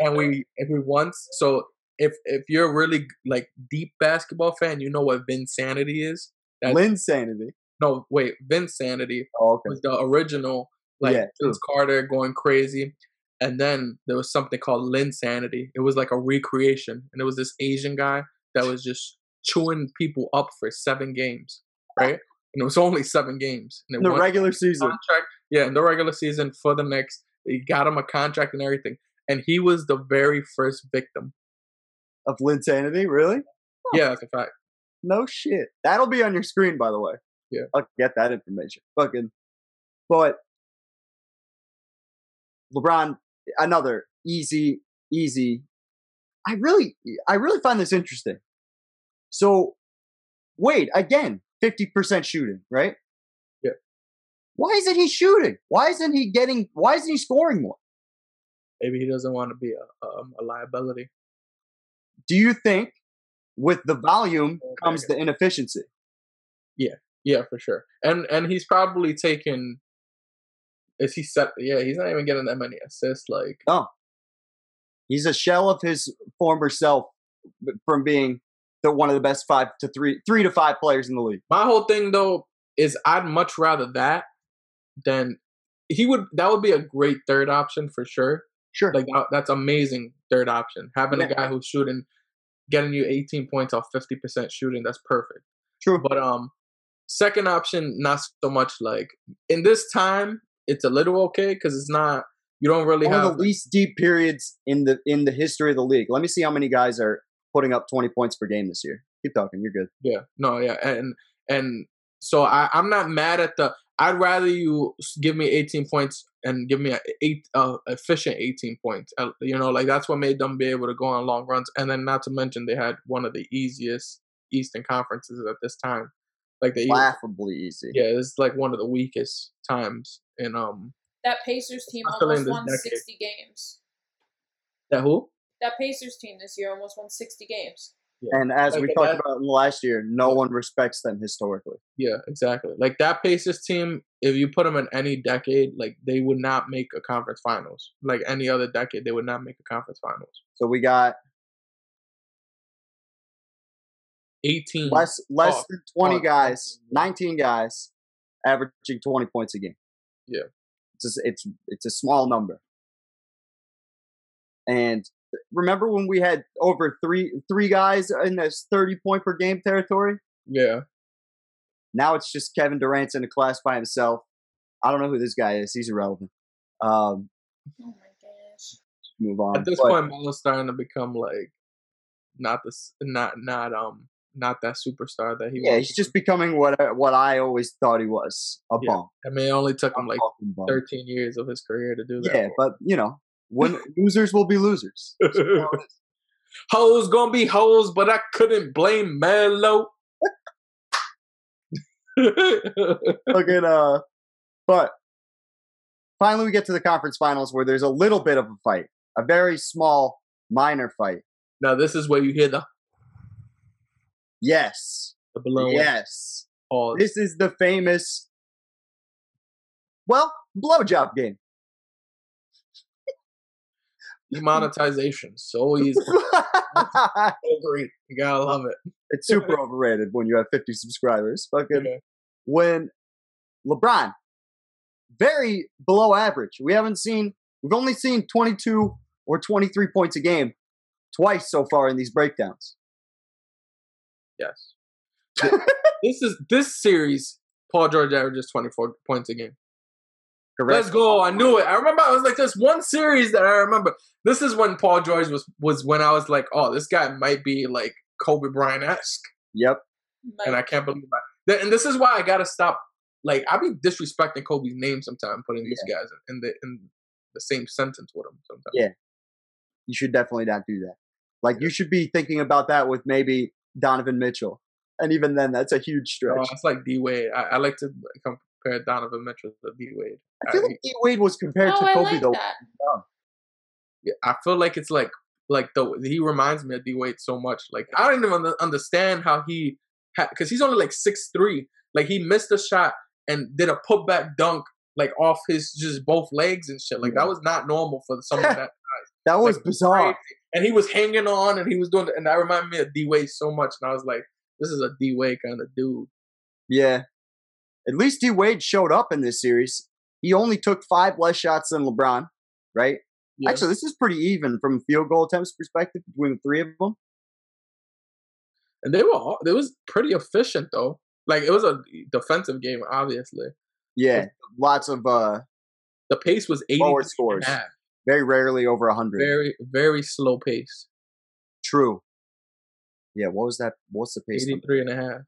and we if we once so if if you're a really like deep basketball fan, you know what Vinsanity is. That's- Linsanity. No, wait, Vinsanity Oh, okay. was the original like Yeah, Vince Carter going crazy. And then there was something called Linsanity. It was like a recreation. And it was this Asian guy that was just chewing people up for seven games. Right? And it was only seven games. And the regular season. contract. Yeah, in the regular season for the next. They got him a contract and everything. And he was the very first victim. Of Linsanity, really? Yeah, that's a fact. No shit. That'll be on your screen, by the way. Yeah. I'll get that information. Fucking. But LeBron, another easy, easy. I really, I really find this interesting. So, Wade again, fifty percent shooting, right? Yeah. Why isn't he shooting? Why isn't he getting? Why isn't he scoring more? Maybe he doesn't want to be a, um, a liability. Do you think, with the volume comes the inefficiency? Yeah, yeah, for sure. And and he's probably taken. Is he set? Yeah, he's not even getting that many assists. Like Oh. He's a shell of his former self from being the one of the best five to three, three to five players in the league. My whole thing though is I'd much rather that than he would. That would be a great third option for sure. Sure. Like that, that's amazing third option. Having a guy who's shooting, getting you 18 points off 50% shooting, that's perfect. True. But um, second option, not so much. Like in this time, it's a little okay because it's not. You don't really One of have. the least deep periods in the in the history of the league. Let me see how many guys are putting up 20 points per game this year. Keep talking. You're good. Yeah, no, yeah, and and so I I'm not mad at the. I'd rather you give me 18 points and give me a eight uh, efficient 18 points. Uh, You know, like that's what made them be able to go on long runs. And then not to mention they had one of the easiest Eastern conferences at this time. Like they, Laughably easy. yeah, it's like one of the weakest times in um That Pacers team almost won decade. 60 games. that who? That Pacers team this year almost won 60 games. And as Like we that- talked about in the last year, no one respects them historically. Yeah, exactly. Like that Pacers team, if you put them in any decade, like they would not make a conference finals. Like any other decade, they would not make a conference finals. So we got 18 less less Oh, than 20 oh, guys, 19 guys averaging 20 points a game. Yeah. It's a, it's it's a small number. And remember when we had over 3 3 guys in this 30 point per game territory? Yeah. Now it's just Kevin Durant's in a class by himself. I don't know who this guy is. He's irrelevant. Um, Oh my gosh. move on. At this But point, Melo's starting to become like not this, not not um, not that superstar that he yeah, was. he's just becoming what I, what I always thought he was, a Yeah, bum. I mean, it only took him like. 13 years of his career to do that. Yeah, but you know, when losers will be losers. hoes gonna be hoes, but I couldn't blame Melo. Fucking uh, but finally we get to the conference finals where there's a little bit of a fight, a very small, minor fight. now this is where you hear the Yes, the balloon yes. pause. This is the famous, well, blowjob game. Demonetization so easy, so great. You gotta love it. it's super overrated when you have 50 subscribers. Fucking when LeBron, very below average. We haven't seen, we've only seen 22 or 23 points a game twice so far in these breakdowns. Yes. this is this series. Paul George averages 24 points a game. Correct? Let's go. I knew it. I remember I was like, this one series that I remember. This is when Paul George was was when I was like, oh, this guy might be like Kobe Bryant esque. Yep. And I can't believe that. And this is why I gotta stop. Like I be disrespecting Kobe's name sometimes, putting these guys in, in the in the same sentence with him sometimes. Yeah. You should definitely not do that. Like, you should be thinking about that with maybe Donovan Mitchell. And even then, that's a huge oh, stretch. Oh, it's like D Wade. I, I like to compare Donovan Mitchell to D Wade. I feel I- like D Wade was compared Oh, to I Kobe, like though. that. Yeah, I feel like it's like like the he reminds me of D Wade so much. Like I don't even understand how he because he's only like six three. Like he missed a shot and did a putback dunk like off his just both legs and shit. Like that was not normal for someone that That was like, bizarre. crazy. And he was hanging on and he was doing and that reminded me of D Wade so much. And I was like, this is a D Wade kind of dude. Yeah. At least D Wade showed up in this series. He only took five less shots than LeBron, right? Yeah. Actually, this is pretty even from field goal attempts perspective between the three of them. and they were all, it was pretty efficient though. Like it was a defensive game, obviously. Yeah, lots of uh The pace was 80 Forward scores. Very rarely over a hundred. Very, very slow pace. True. Yeah, what was that? What's the pace? number? and a half.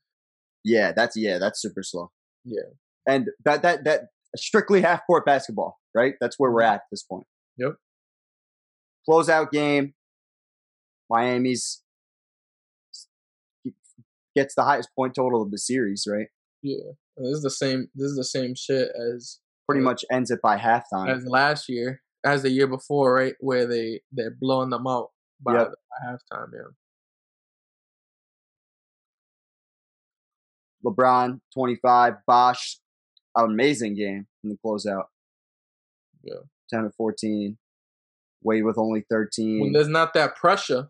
Yeah, that's yeah, that's super slow. Yeah. And that that that strictly half court basketball, right? That's where we're mm-hmm. at at this point. Yep. Closeout game. Miami's gets the highest point total of the series, right? Yeah. This is the same this is the same shit as Pretty Yeah. much ends it by halftime. as last year, as the year before, right? Where they they're blowing them out by, Yep. by halftime, yeah. LeBron 25, Bosh amazing game in the closeout. Yeah. 10 to 14. Wade with only 13. When there's not that pressure.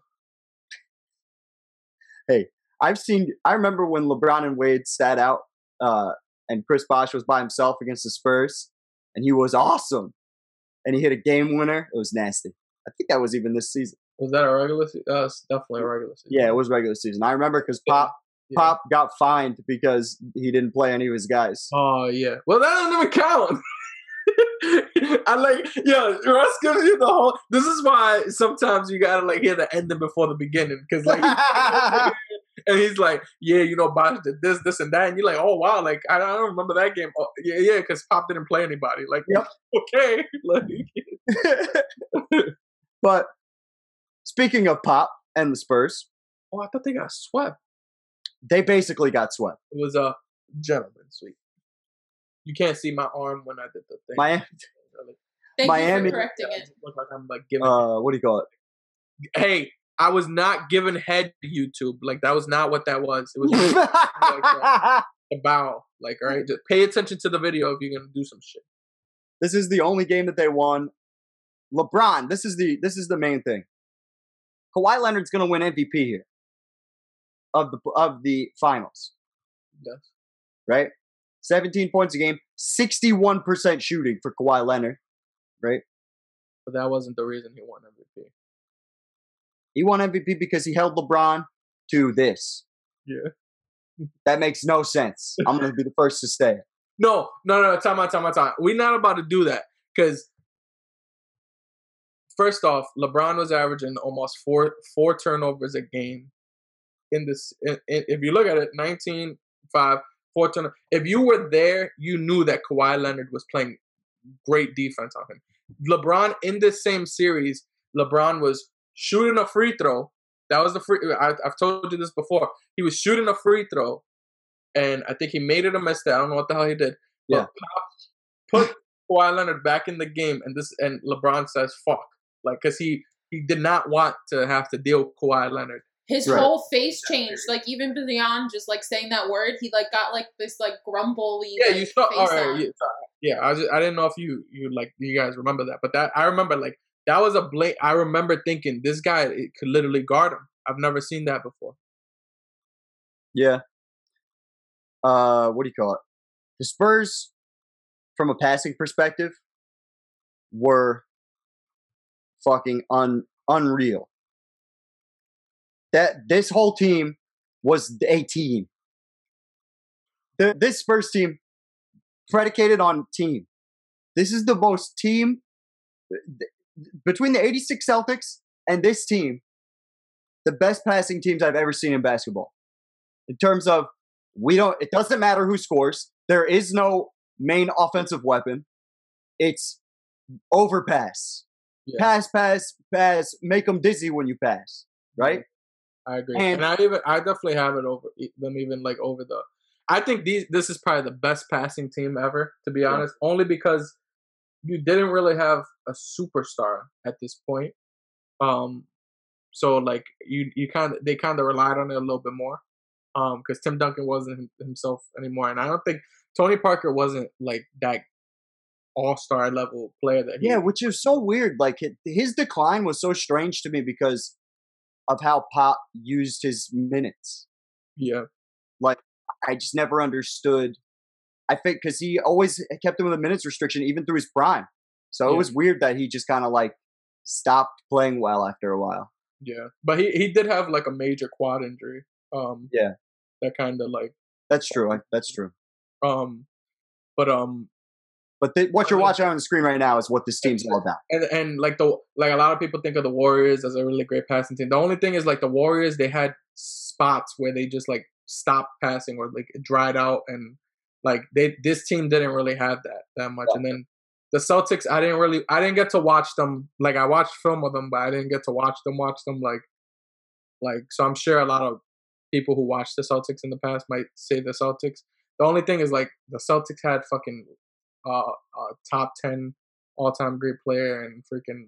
Hey, I've seen. I remember when LeBron and Wade sat out, uh, and Chris Bosh was by himself against the Spurs, and he was awesome, and he hit a game winner. It was nasty. I think that was even this season. Was that a regular season? Uh, definitely a regular season. Yeah, it was regular season. I remember because Pop Yeah. Pop got fined because he didn't play any of his guys. Oh yeah. Well, that doesn't even count. I like, yeah. Russ gives you the whole. This is why sometimes you gotta like hear the ending before the beginning, because like, and he's like, yeah, you know, Bosh did this, this, and that, and you're like, oh wow, like I, I don't remember that game. Oh, yeah, yeah, because Pop didn't play anybody. Like, Yep. okay, like, but speaking of Pop and the Spurs, oh, I thought they got swept. they basically got swept. It was a gentleman sweep. You can't see my arm when I did the thing. Miami, Thank Miami- you for correcting it. Look like I'm like giving. uh, what do you call it? hey, I was not giving head to YouTube. Like that was not what that was. It was just a bow. Like, all right, just pay attention to the video if you're gonna do some shit. this is the only game that they won. LeBron, this is the this is the main thing. Kawhi Leonard's going to win MVP here of the of the finals, Yes. right? 17 points a game, 61% shooting for Kawhi Leonard, right? But that wasn't the reason he won MVP. He won MVP because he held LeBron to this. Yeah. That makes no sense. I'm going to be the first to say it. No, no, no, time out, time out, time. We're not about to do that because first off, LeBron was averaging almost four four turnovers a game. In this, in, in, if you look at it, 19, 5, four turnovers. If you were there, you knew that Kawhi Leonard was playing great defense on him. LeBron in this same series, LeBron was shooting a free throw. That was the free. I, I've told you this before. He was shooting a free throw, and I think he made it a mistake. I don't know what the hell he did. Yeah. Pop put Kawhi Leonard back in the game, and this and LeBron says fuck, like because he he did not want to have to deal with Kawhi Leonard. His Right. whole face changed. Like even beyond just like saying that word, he like got like this like grumbly. Yeah, like, you saw. face All right, yeah, yeah. I just I didn't know if you you like you guys remember that, but that I remember like that was a blank. I remember thinking this guy could literally guard him. I've never seen that before. Yeah. Uh, what do you call it? The Spurs, from a passing perspective, were fucking un unreal. That this whole team was a team. The, this Spurs team predicated on team. This is the most team between the 86 Celtics and this team, the best passing teams I've ever seen in basketball in terms of we don't it doesn't matter who scores there is no main offensive weapon it's overpass Yeah. pass pass pass make them dizzy when you pass right I agree, And- and, I even I definitely have it over them even like over the. I think these this is probably the best passing team ever, to be Yeah. honest. Only because you didn't really have a superstar at this point. Um, so like you you kind of they kind of relied on it a little bit more, um, because Tim Duncan wasn't himself anymore, and I don't think Tony Parker wasn't like that all star level player that he. yeah which is so weird like his decline was so strange to me because of how pop used his minutes yeah, like i just never understood i think because he always kept him with a minutes restriction even through his prime so it was weird that he just kind of like stopped playing well after a while yeah, but he he did have like a major quad injury. Um, Yeah. that kind of like that's true I, that's true um, but um, But th- what you're watching on the screen right now is what this team's all about. and and like the like a lot of people think of the Warriors as a really great passing team. The only thing is like the Warriors, they had spots where they just like stopped passing or like it dried out, and like they this team didn't really have that that much. And then the Celtics, I didn't really I didn't get to watch them. Like I watched film of them, but I didn't get to watch them watch them like like. So I'm sure a lot of people who watched the Celtics in the past might say the Celtics. The only thing is like the Celtics had fucking uh, uh top ten all time great player and freaking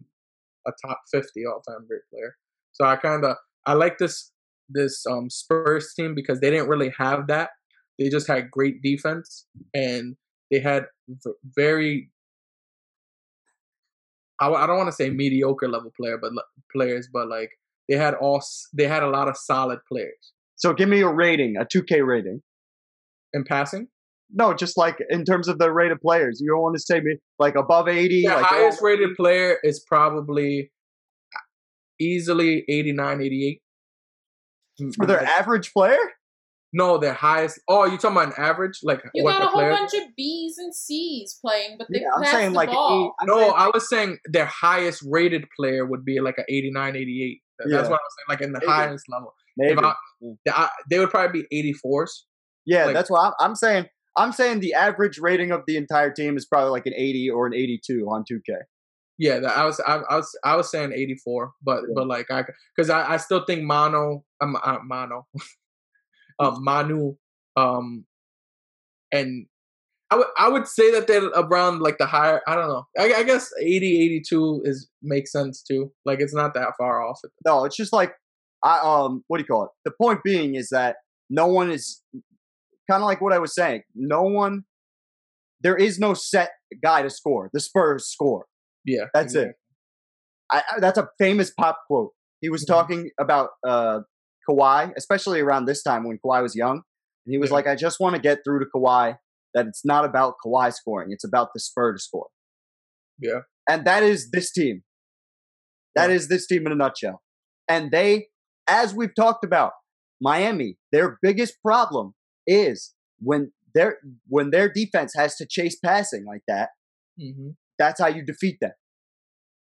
a top fifty all time great player. So I kind of I like this this um Spurs team because they didn't really have that. They just had great defense and they had v- very I, I don't want to say mediocre level player, but players, but like they had all they had a lot of solid players. So give me a rating, a 2K rating. In passing? No, just like in terms of the rated players. You don't want to say me like above 80. The like, highest oh, rated player is probably easily 89, 88. For their mm-hmm. average player? No, their highest. Oh, you talking about an average? Like you what got the a whole player? bunch of B's and C's playing, but they Yeah, I'm saying the like ball. eight- I'm No, saying- I was saying their highest rated player would be like an 89, 88. That's Yeah. what I was saying, like in the Maybe. highest level. maybe. I, I, they would probably be 84s. yeah, like- that's what I'm, I'm saying. I'm saying the average rating of the entire team is probably like an 80 or an 82 on 2K. Yeah, that, I was I, I was I was saying 84, but Yeah. but like I because I, I still think Mono um uh, Mono um Manu um and I would I would say that they're around like the higher I don't know I, I guess 80 82 is makes sense too like it's not that far off No, it's just like I um what do you call it? The point being is that no one is kind of like what I was saying. No one there is no set guy to score. The Spurs score. yeah That's it. I, I, that's a famous pop quote. He was Mhm. talking about uh Kawhi, especially around this time when Kawhi was young. And he was Yeah. like, I just want to get through to Kawhi that it's not about Kawhi scoring, it's about the Spurs score. Yeah. And that is this team. That Yeah. is this team in a nutshell. And they, as we've talked about, Miami, their biggest problem is when their when their defense has to chase passing like that, hmm that's how you defeat them.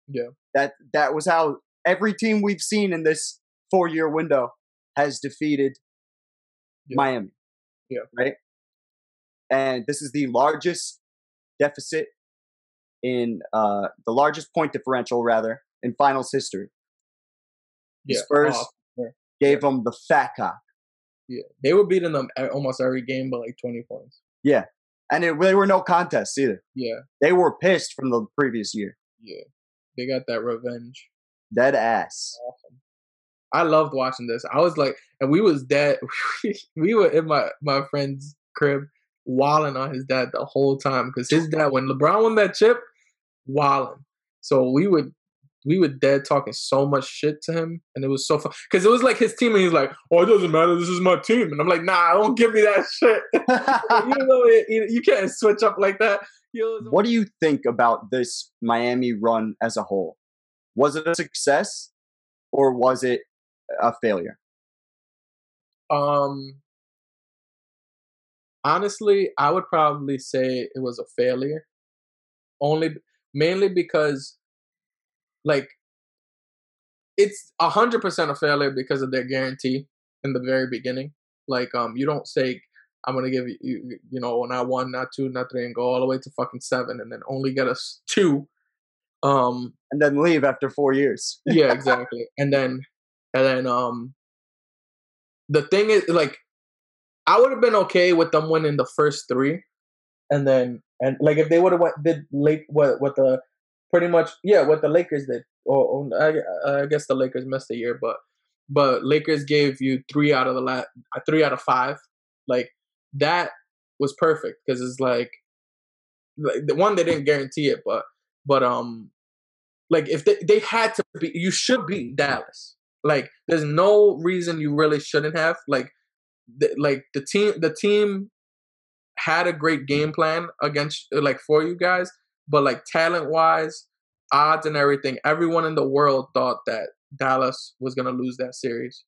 Yeah. That that was how every team we've seen in this four year window has defeated Yeah. Miami. Yeah. Right? And this is the largest deficit in uh the largest point differential rather in finals history. The yeah Spurs Oh, gave them the fat cock. yeah they were beating them almost every game by like 20 points Yeah. And it, there were no contests either. yeah They were pissed from the previous year. yeah they got that revenge Dead ass. awesome. I loved watching this. I was like, and we was dead. we were in my my friend's crib, walling on his dad the whole time because his dad, when LeBron won that chip, walling. So we would we were dead talking so much shit to him, and it was so fun because it was like his team, and he's like, "Oh, it doesn't matter. This is my team," and I'm like, "Nah, don't give me that shit." you know, it, you, you can't switch up like that. You know, What do you think about this Miami run as a whole? Was it a success or was it a failure? Um, honestly, I would probably say it was a failure. Only, mainly because, like, it's a hundred percent a failure because of their guarantee in the very beginning. Like, um, you don't say I'm gonna give you, you, you know, not one, not two, not three, and go all the way to fucking seven, and then only get us two. Um, And then leave after four years. yeah, exactly. and then and then um the thing is like I would have been okay with them winning the first three. And then and like if they would have went did late what what the pretty much yeah, what the Lakers did. Or, I, I guess the Lakers missed a year, but but Lakers gave you three out of the last three out of five. Like that was perfect because it's like, like the one they didn't guarantee it, but but um like if they they had to be you should beat Dallas. Like there's no reason you really shouldn't have. Like like the team the team had a great game plan against like for you guys, but like talent wise, odds and everything, everyone in the world thought that Dallas was gonna lose that series.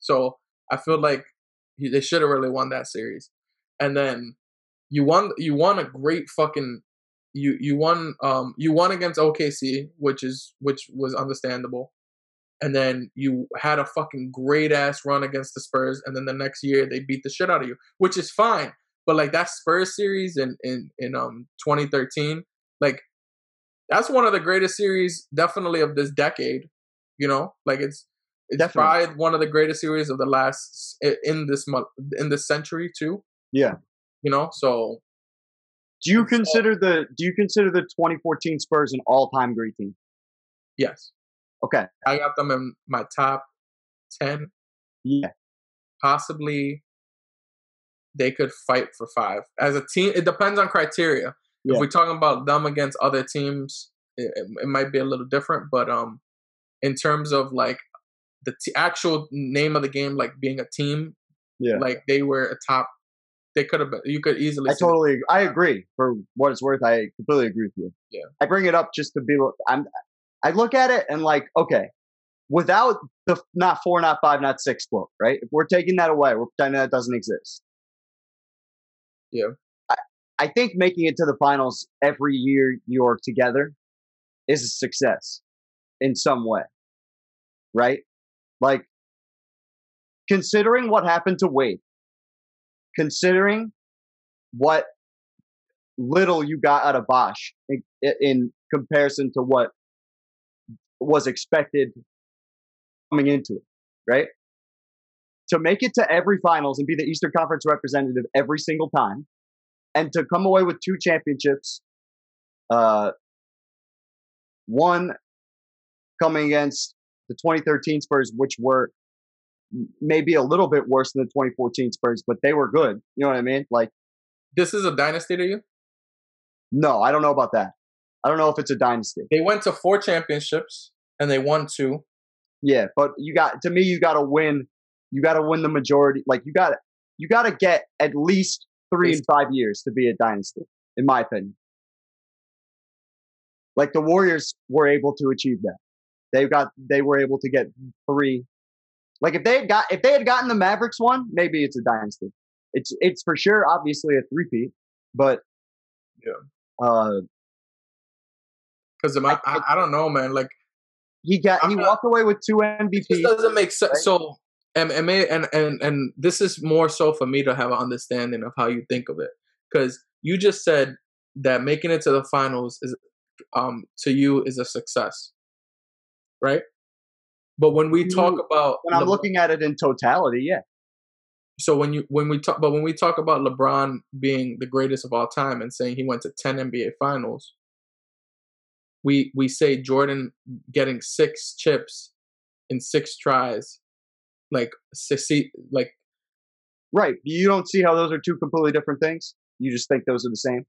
So I feel like they should have really won that series. And then you won you won a great fucking you you won um you won against OKC, which is which was understandable. And then you had a fucking great ass run against the Spurs, and then the next year they beat the shit out of you, which is fine. But like that Spurs series in in in um 2013, like that's one of the greatest series definitely of this decade. You know, like it's it's Definitely. probably one of the greatest series of the last in this month in this century too. Yeah. You know, so Do you consider the Do you consider the 2014 Spurs an all time great team? yes, Okay. I got them in my top ten. Yeah. Possibly, they could fight for five as a team. It depends on criteria. Yeah. If we're talking about them against other teams, it, it might be a little different, but um, in terms of like the t- actual name of the game, like being a team, Yeah. like they were a top. They could have been. You could easily. I totally, I agree. For what it's worth, I completely agree with you. Yeah. I bring it up just to be. I'm. I look at it and like, okay, without the not four, not five, not six quote, right? If we're taking that away, we're pretending that doesn't exist. Yeah. I, I think making it to the finals every year you're together is a success in some way, right? Like, considering what happened to Wade, considering what little you got out of Bosh in, in comparison to what was expected coming into it, right? To make it to every finals and be the Eastern Conference representative every single time, and to come away with two championships, uh, one coming against the 2013 Spurs, which were maybe a little bit worse than the 2014 Spurs, but they were good. You know what I mean? Like, This is a dynasty to you. no, I don't know about that. I don't know if it's a dynasty. They went to four championships and they won two. Yeah, but you got to me, you got to win. You got to win the majority. Like you got to you got to get at least three and five years to be a dynasty, in my opinion. Like the Warriors were able to achieve that. They got they were able to get three. Like if they had got if they had gotten the Mavericks one, maybe it's a dynasty. It's it's for sure, obviously a three-peat, but Yeah. uh, Because I, I, I don't know, man. Like he got he I'm not- walked away with two it MVPs. just doesn't make sense. right? So, and and, and and and this is more so for me to have an understanding of how you think of it, because you just said that making it to the finals is, um, to you is a success, right? But when we talk about When I'm LeBron- looking at it in totality, yeah. so when you when we talk but when we talk about LeBron being the greatest of all time and saying he went to 10 NBA finals we we say Jordan getting six chips in six tries like succeed like Right. You don't see how those are two completely different things. You just think those are the same.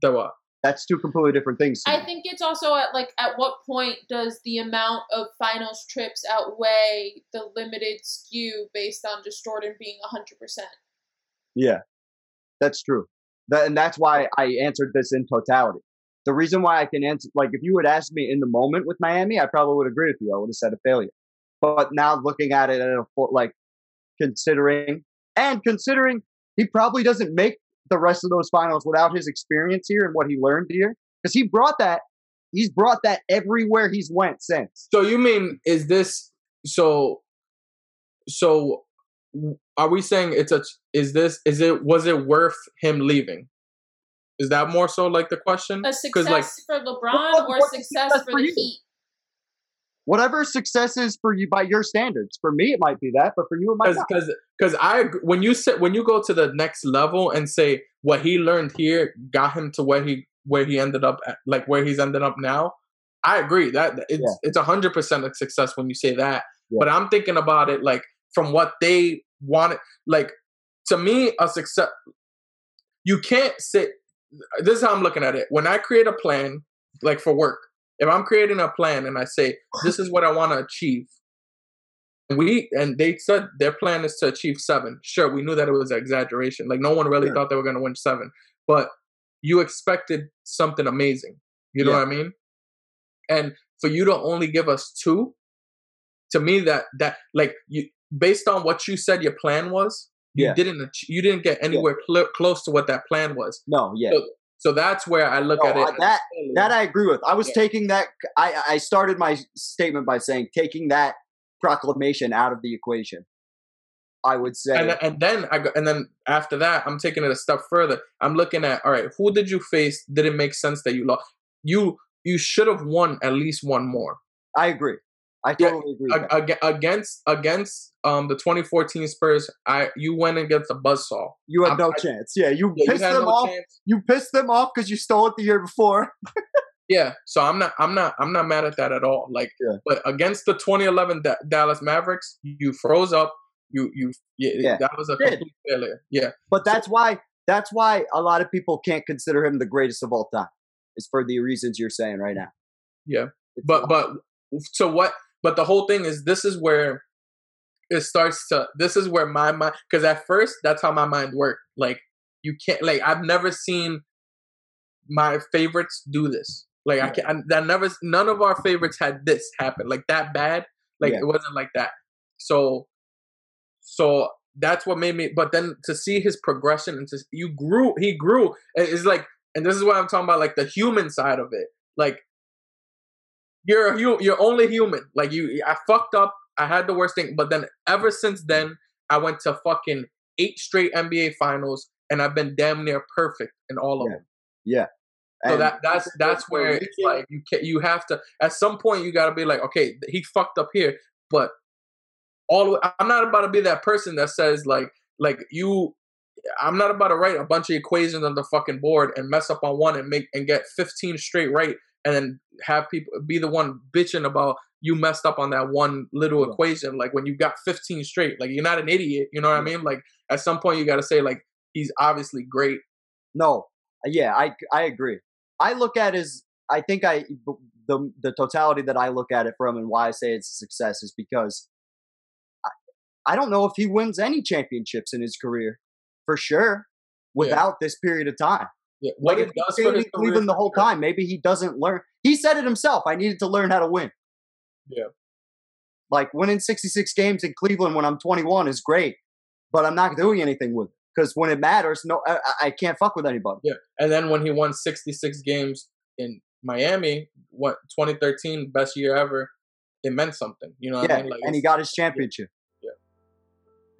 that what That's two completely different things. I me. think it's also at like at what point does the amount of finals trips outweigh the limited skew based on just Jordan being hundred percent? Yeah, that's true. That, and that's why I answered this in totality. The reason why I can answer, like, if you would ask me in the moment with Miami, I probably would agree with you. I would have said a failure. But now looking at it at a like, considering and considering he probably doesn't make the rest of those finals without his experience here and what he learned here, because he brought that. He's brought that everywhere he's went since. so you mean is this so so are we saying it's a is this is it was it worth him leaving is that more so like the question A success like for LeBron what- or what's success success for for the you? Heat? Whatever success is for you by your standards. For me, it might be that, but for you, it might because not. because because I when you say when you go to the next level and say what he learned here got him to where he where he ended up at, like where he's ended up now. I agree that that it's it's a hundred percent a success when you say that. Yeah. But I'm thinking about it like from what they wanted. Like to me, a success. You can't say. This is how I'm looking at it. When I create a plan, like for work, if I'm creating a plan and I say this is what I want to achieve, we and they said their plan is to achieve seven. Sure, we knew that it was an exaggeration. Like no one really Sure. thought they were going to win seven, but you expected something amazing. You know Yeah. what I mean? And for you to only give us two, to me that that like you based on what you said your plan was, you Yeah. didn't you didn't get anywhere cl- close to what that plan was. No, yeah. So, so that's where I look No, at it. I- that that I agree with. I was Yeah. taking that. I I started my statement by saying taking that proclamation out of the equation. I would say and and then I go, and then after that, I'm taking it a step further. I'm looking at all right, who did you face? Did it make sense that you lost? You you should have won at least one more I agree. I Yeah, totally agree. Ag- ag- against against um the 2014 Spurs. I you went against a buzzsaw. You had I'm- no I- chance. Yeah, you Yeah, pissed had them no off. chance. You pissed them off because you stole it the year before. Yeah, so I'm not I'm not I'm not mad at that at all. Like, Yeah. but against the 2011 Da- Dallas Mavericks, you froze up. You you yeah, Yeah, that was a complete failure. Yeah, But that's why that's why a lot of people can't consider him the greatest of all time. Is for the reasons you're saying right now. Yeah. It's But not- but so what? But the whole thing is this is where it starts to. This is where my mind because at first that's how my mind worked. Like you can't like I've never seen my favorites do this. Like I Yeah. can I, that never none of our favorites had this happen like that bad. Like Yeah. it wasn't like that. So so that's what made me. But then to see his progression and to you grew, he grew. It's like, and this is what I'm talking about, like the human side of it. Like you're hu- you're only human. Like you, I fucked up. I had the worst thing, but then ever since then, I went to fucking eight straight NBA finals, and I've been damn near perfect in all of Yeah. them. yeah. So And that that's that's where it's like you can, you have to at some point you got to be like okay he fucked up here but all the way, I'm not about to be that person that says like like you I'm not about to write a bunch of equations on the fucking board and mess up on one and make and get 15 straight right and then have people be the one bitching about you messed up on that one little Yeah. equation like when you got 15 straight like you're not an idiot you know what I mean like at some point you got to say like he's obviously great No, uh, yeah, I I agree. I look at as I think I the the totality that I look at it from and why I say it's a success is because I, I don't know if he wins any championships in his career for sure without this period of time. Yeah what if he stayed Cleveland the whole time, maybe he doesn't learn. He said it himself. I needed to learn how to win. Yeah. Like winning 66 games in Cleveland when I'm 21 is great, but I'm not doing anything with it because when it matters, no, I, I- can't fuck with anybody. Yeah, and then when he won 66 games in Miami, what 2013 best year ever, it meant something. You know what yeah, I mean? Like, and he got his championship.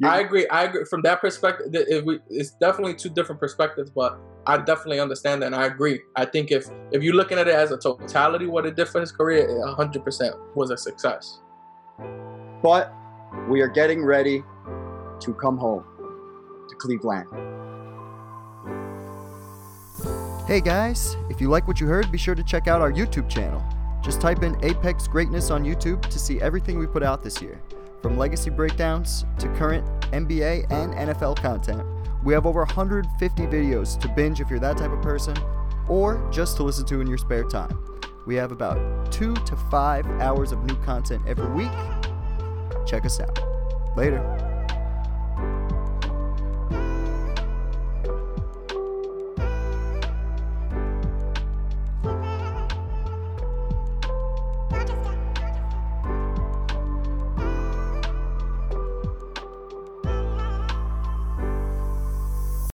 Yeah. You- I agree. I agree. From that perspective, th- it, it's definitely two different perspectives, but I definitely understand that, and I agree. I think if if you're looking at it as a totality, what it did for his career, it 100% was a success. But we are getting ready to come home to Cleveland. Hey guys, if you like what you heard, be sure to check out our YouTube channel. Just type in Apex Greatness on YouTube to see everything we put out this year. From legacy breakdowns to current NBA and NFL content. We have over 150 videos to binge if you're that type of person, or just to listen to in your spare time. We have about two to five hours of new content every week. Check us out. Later.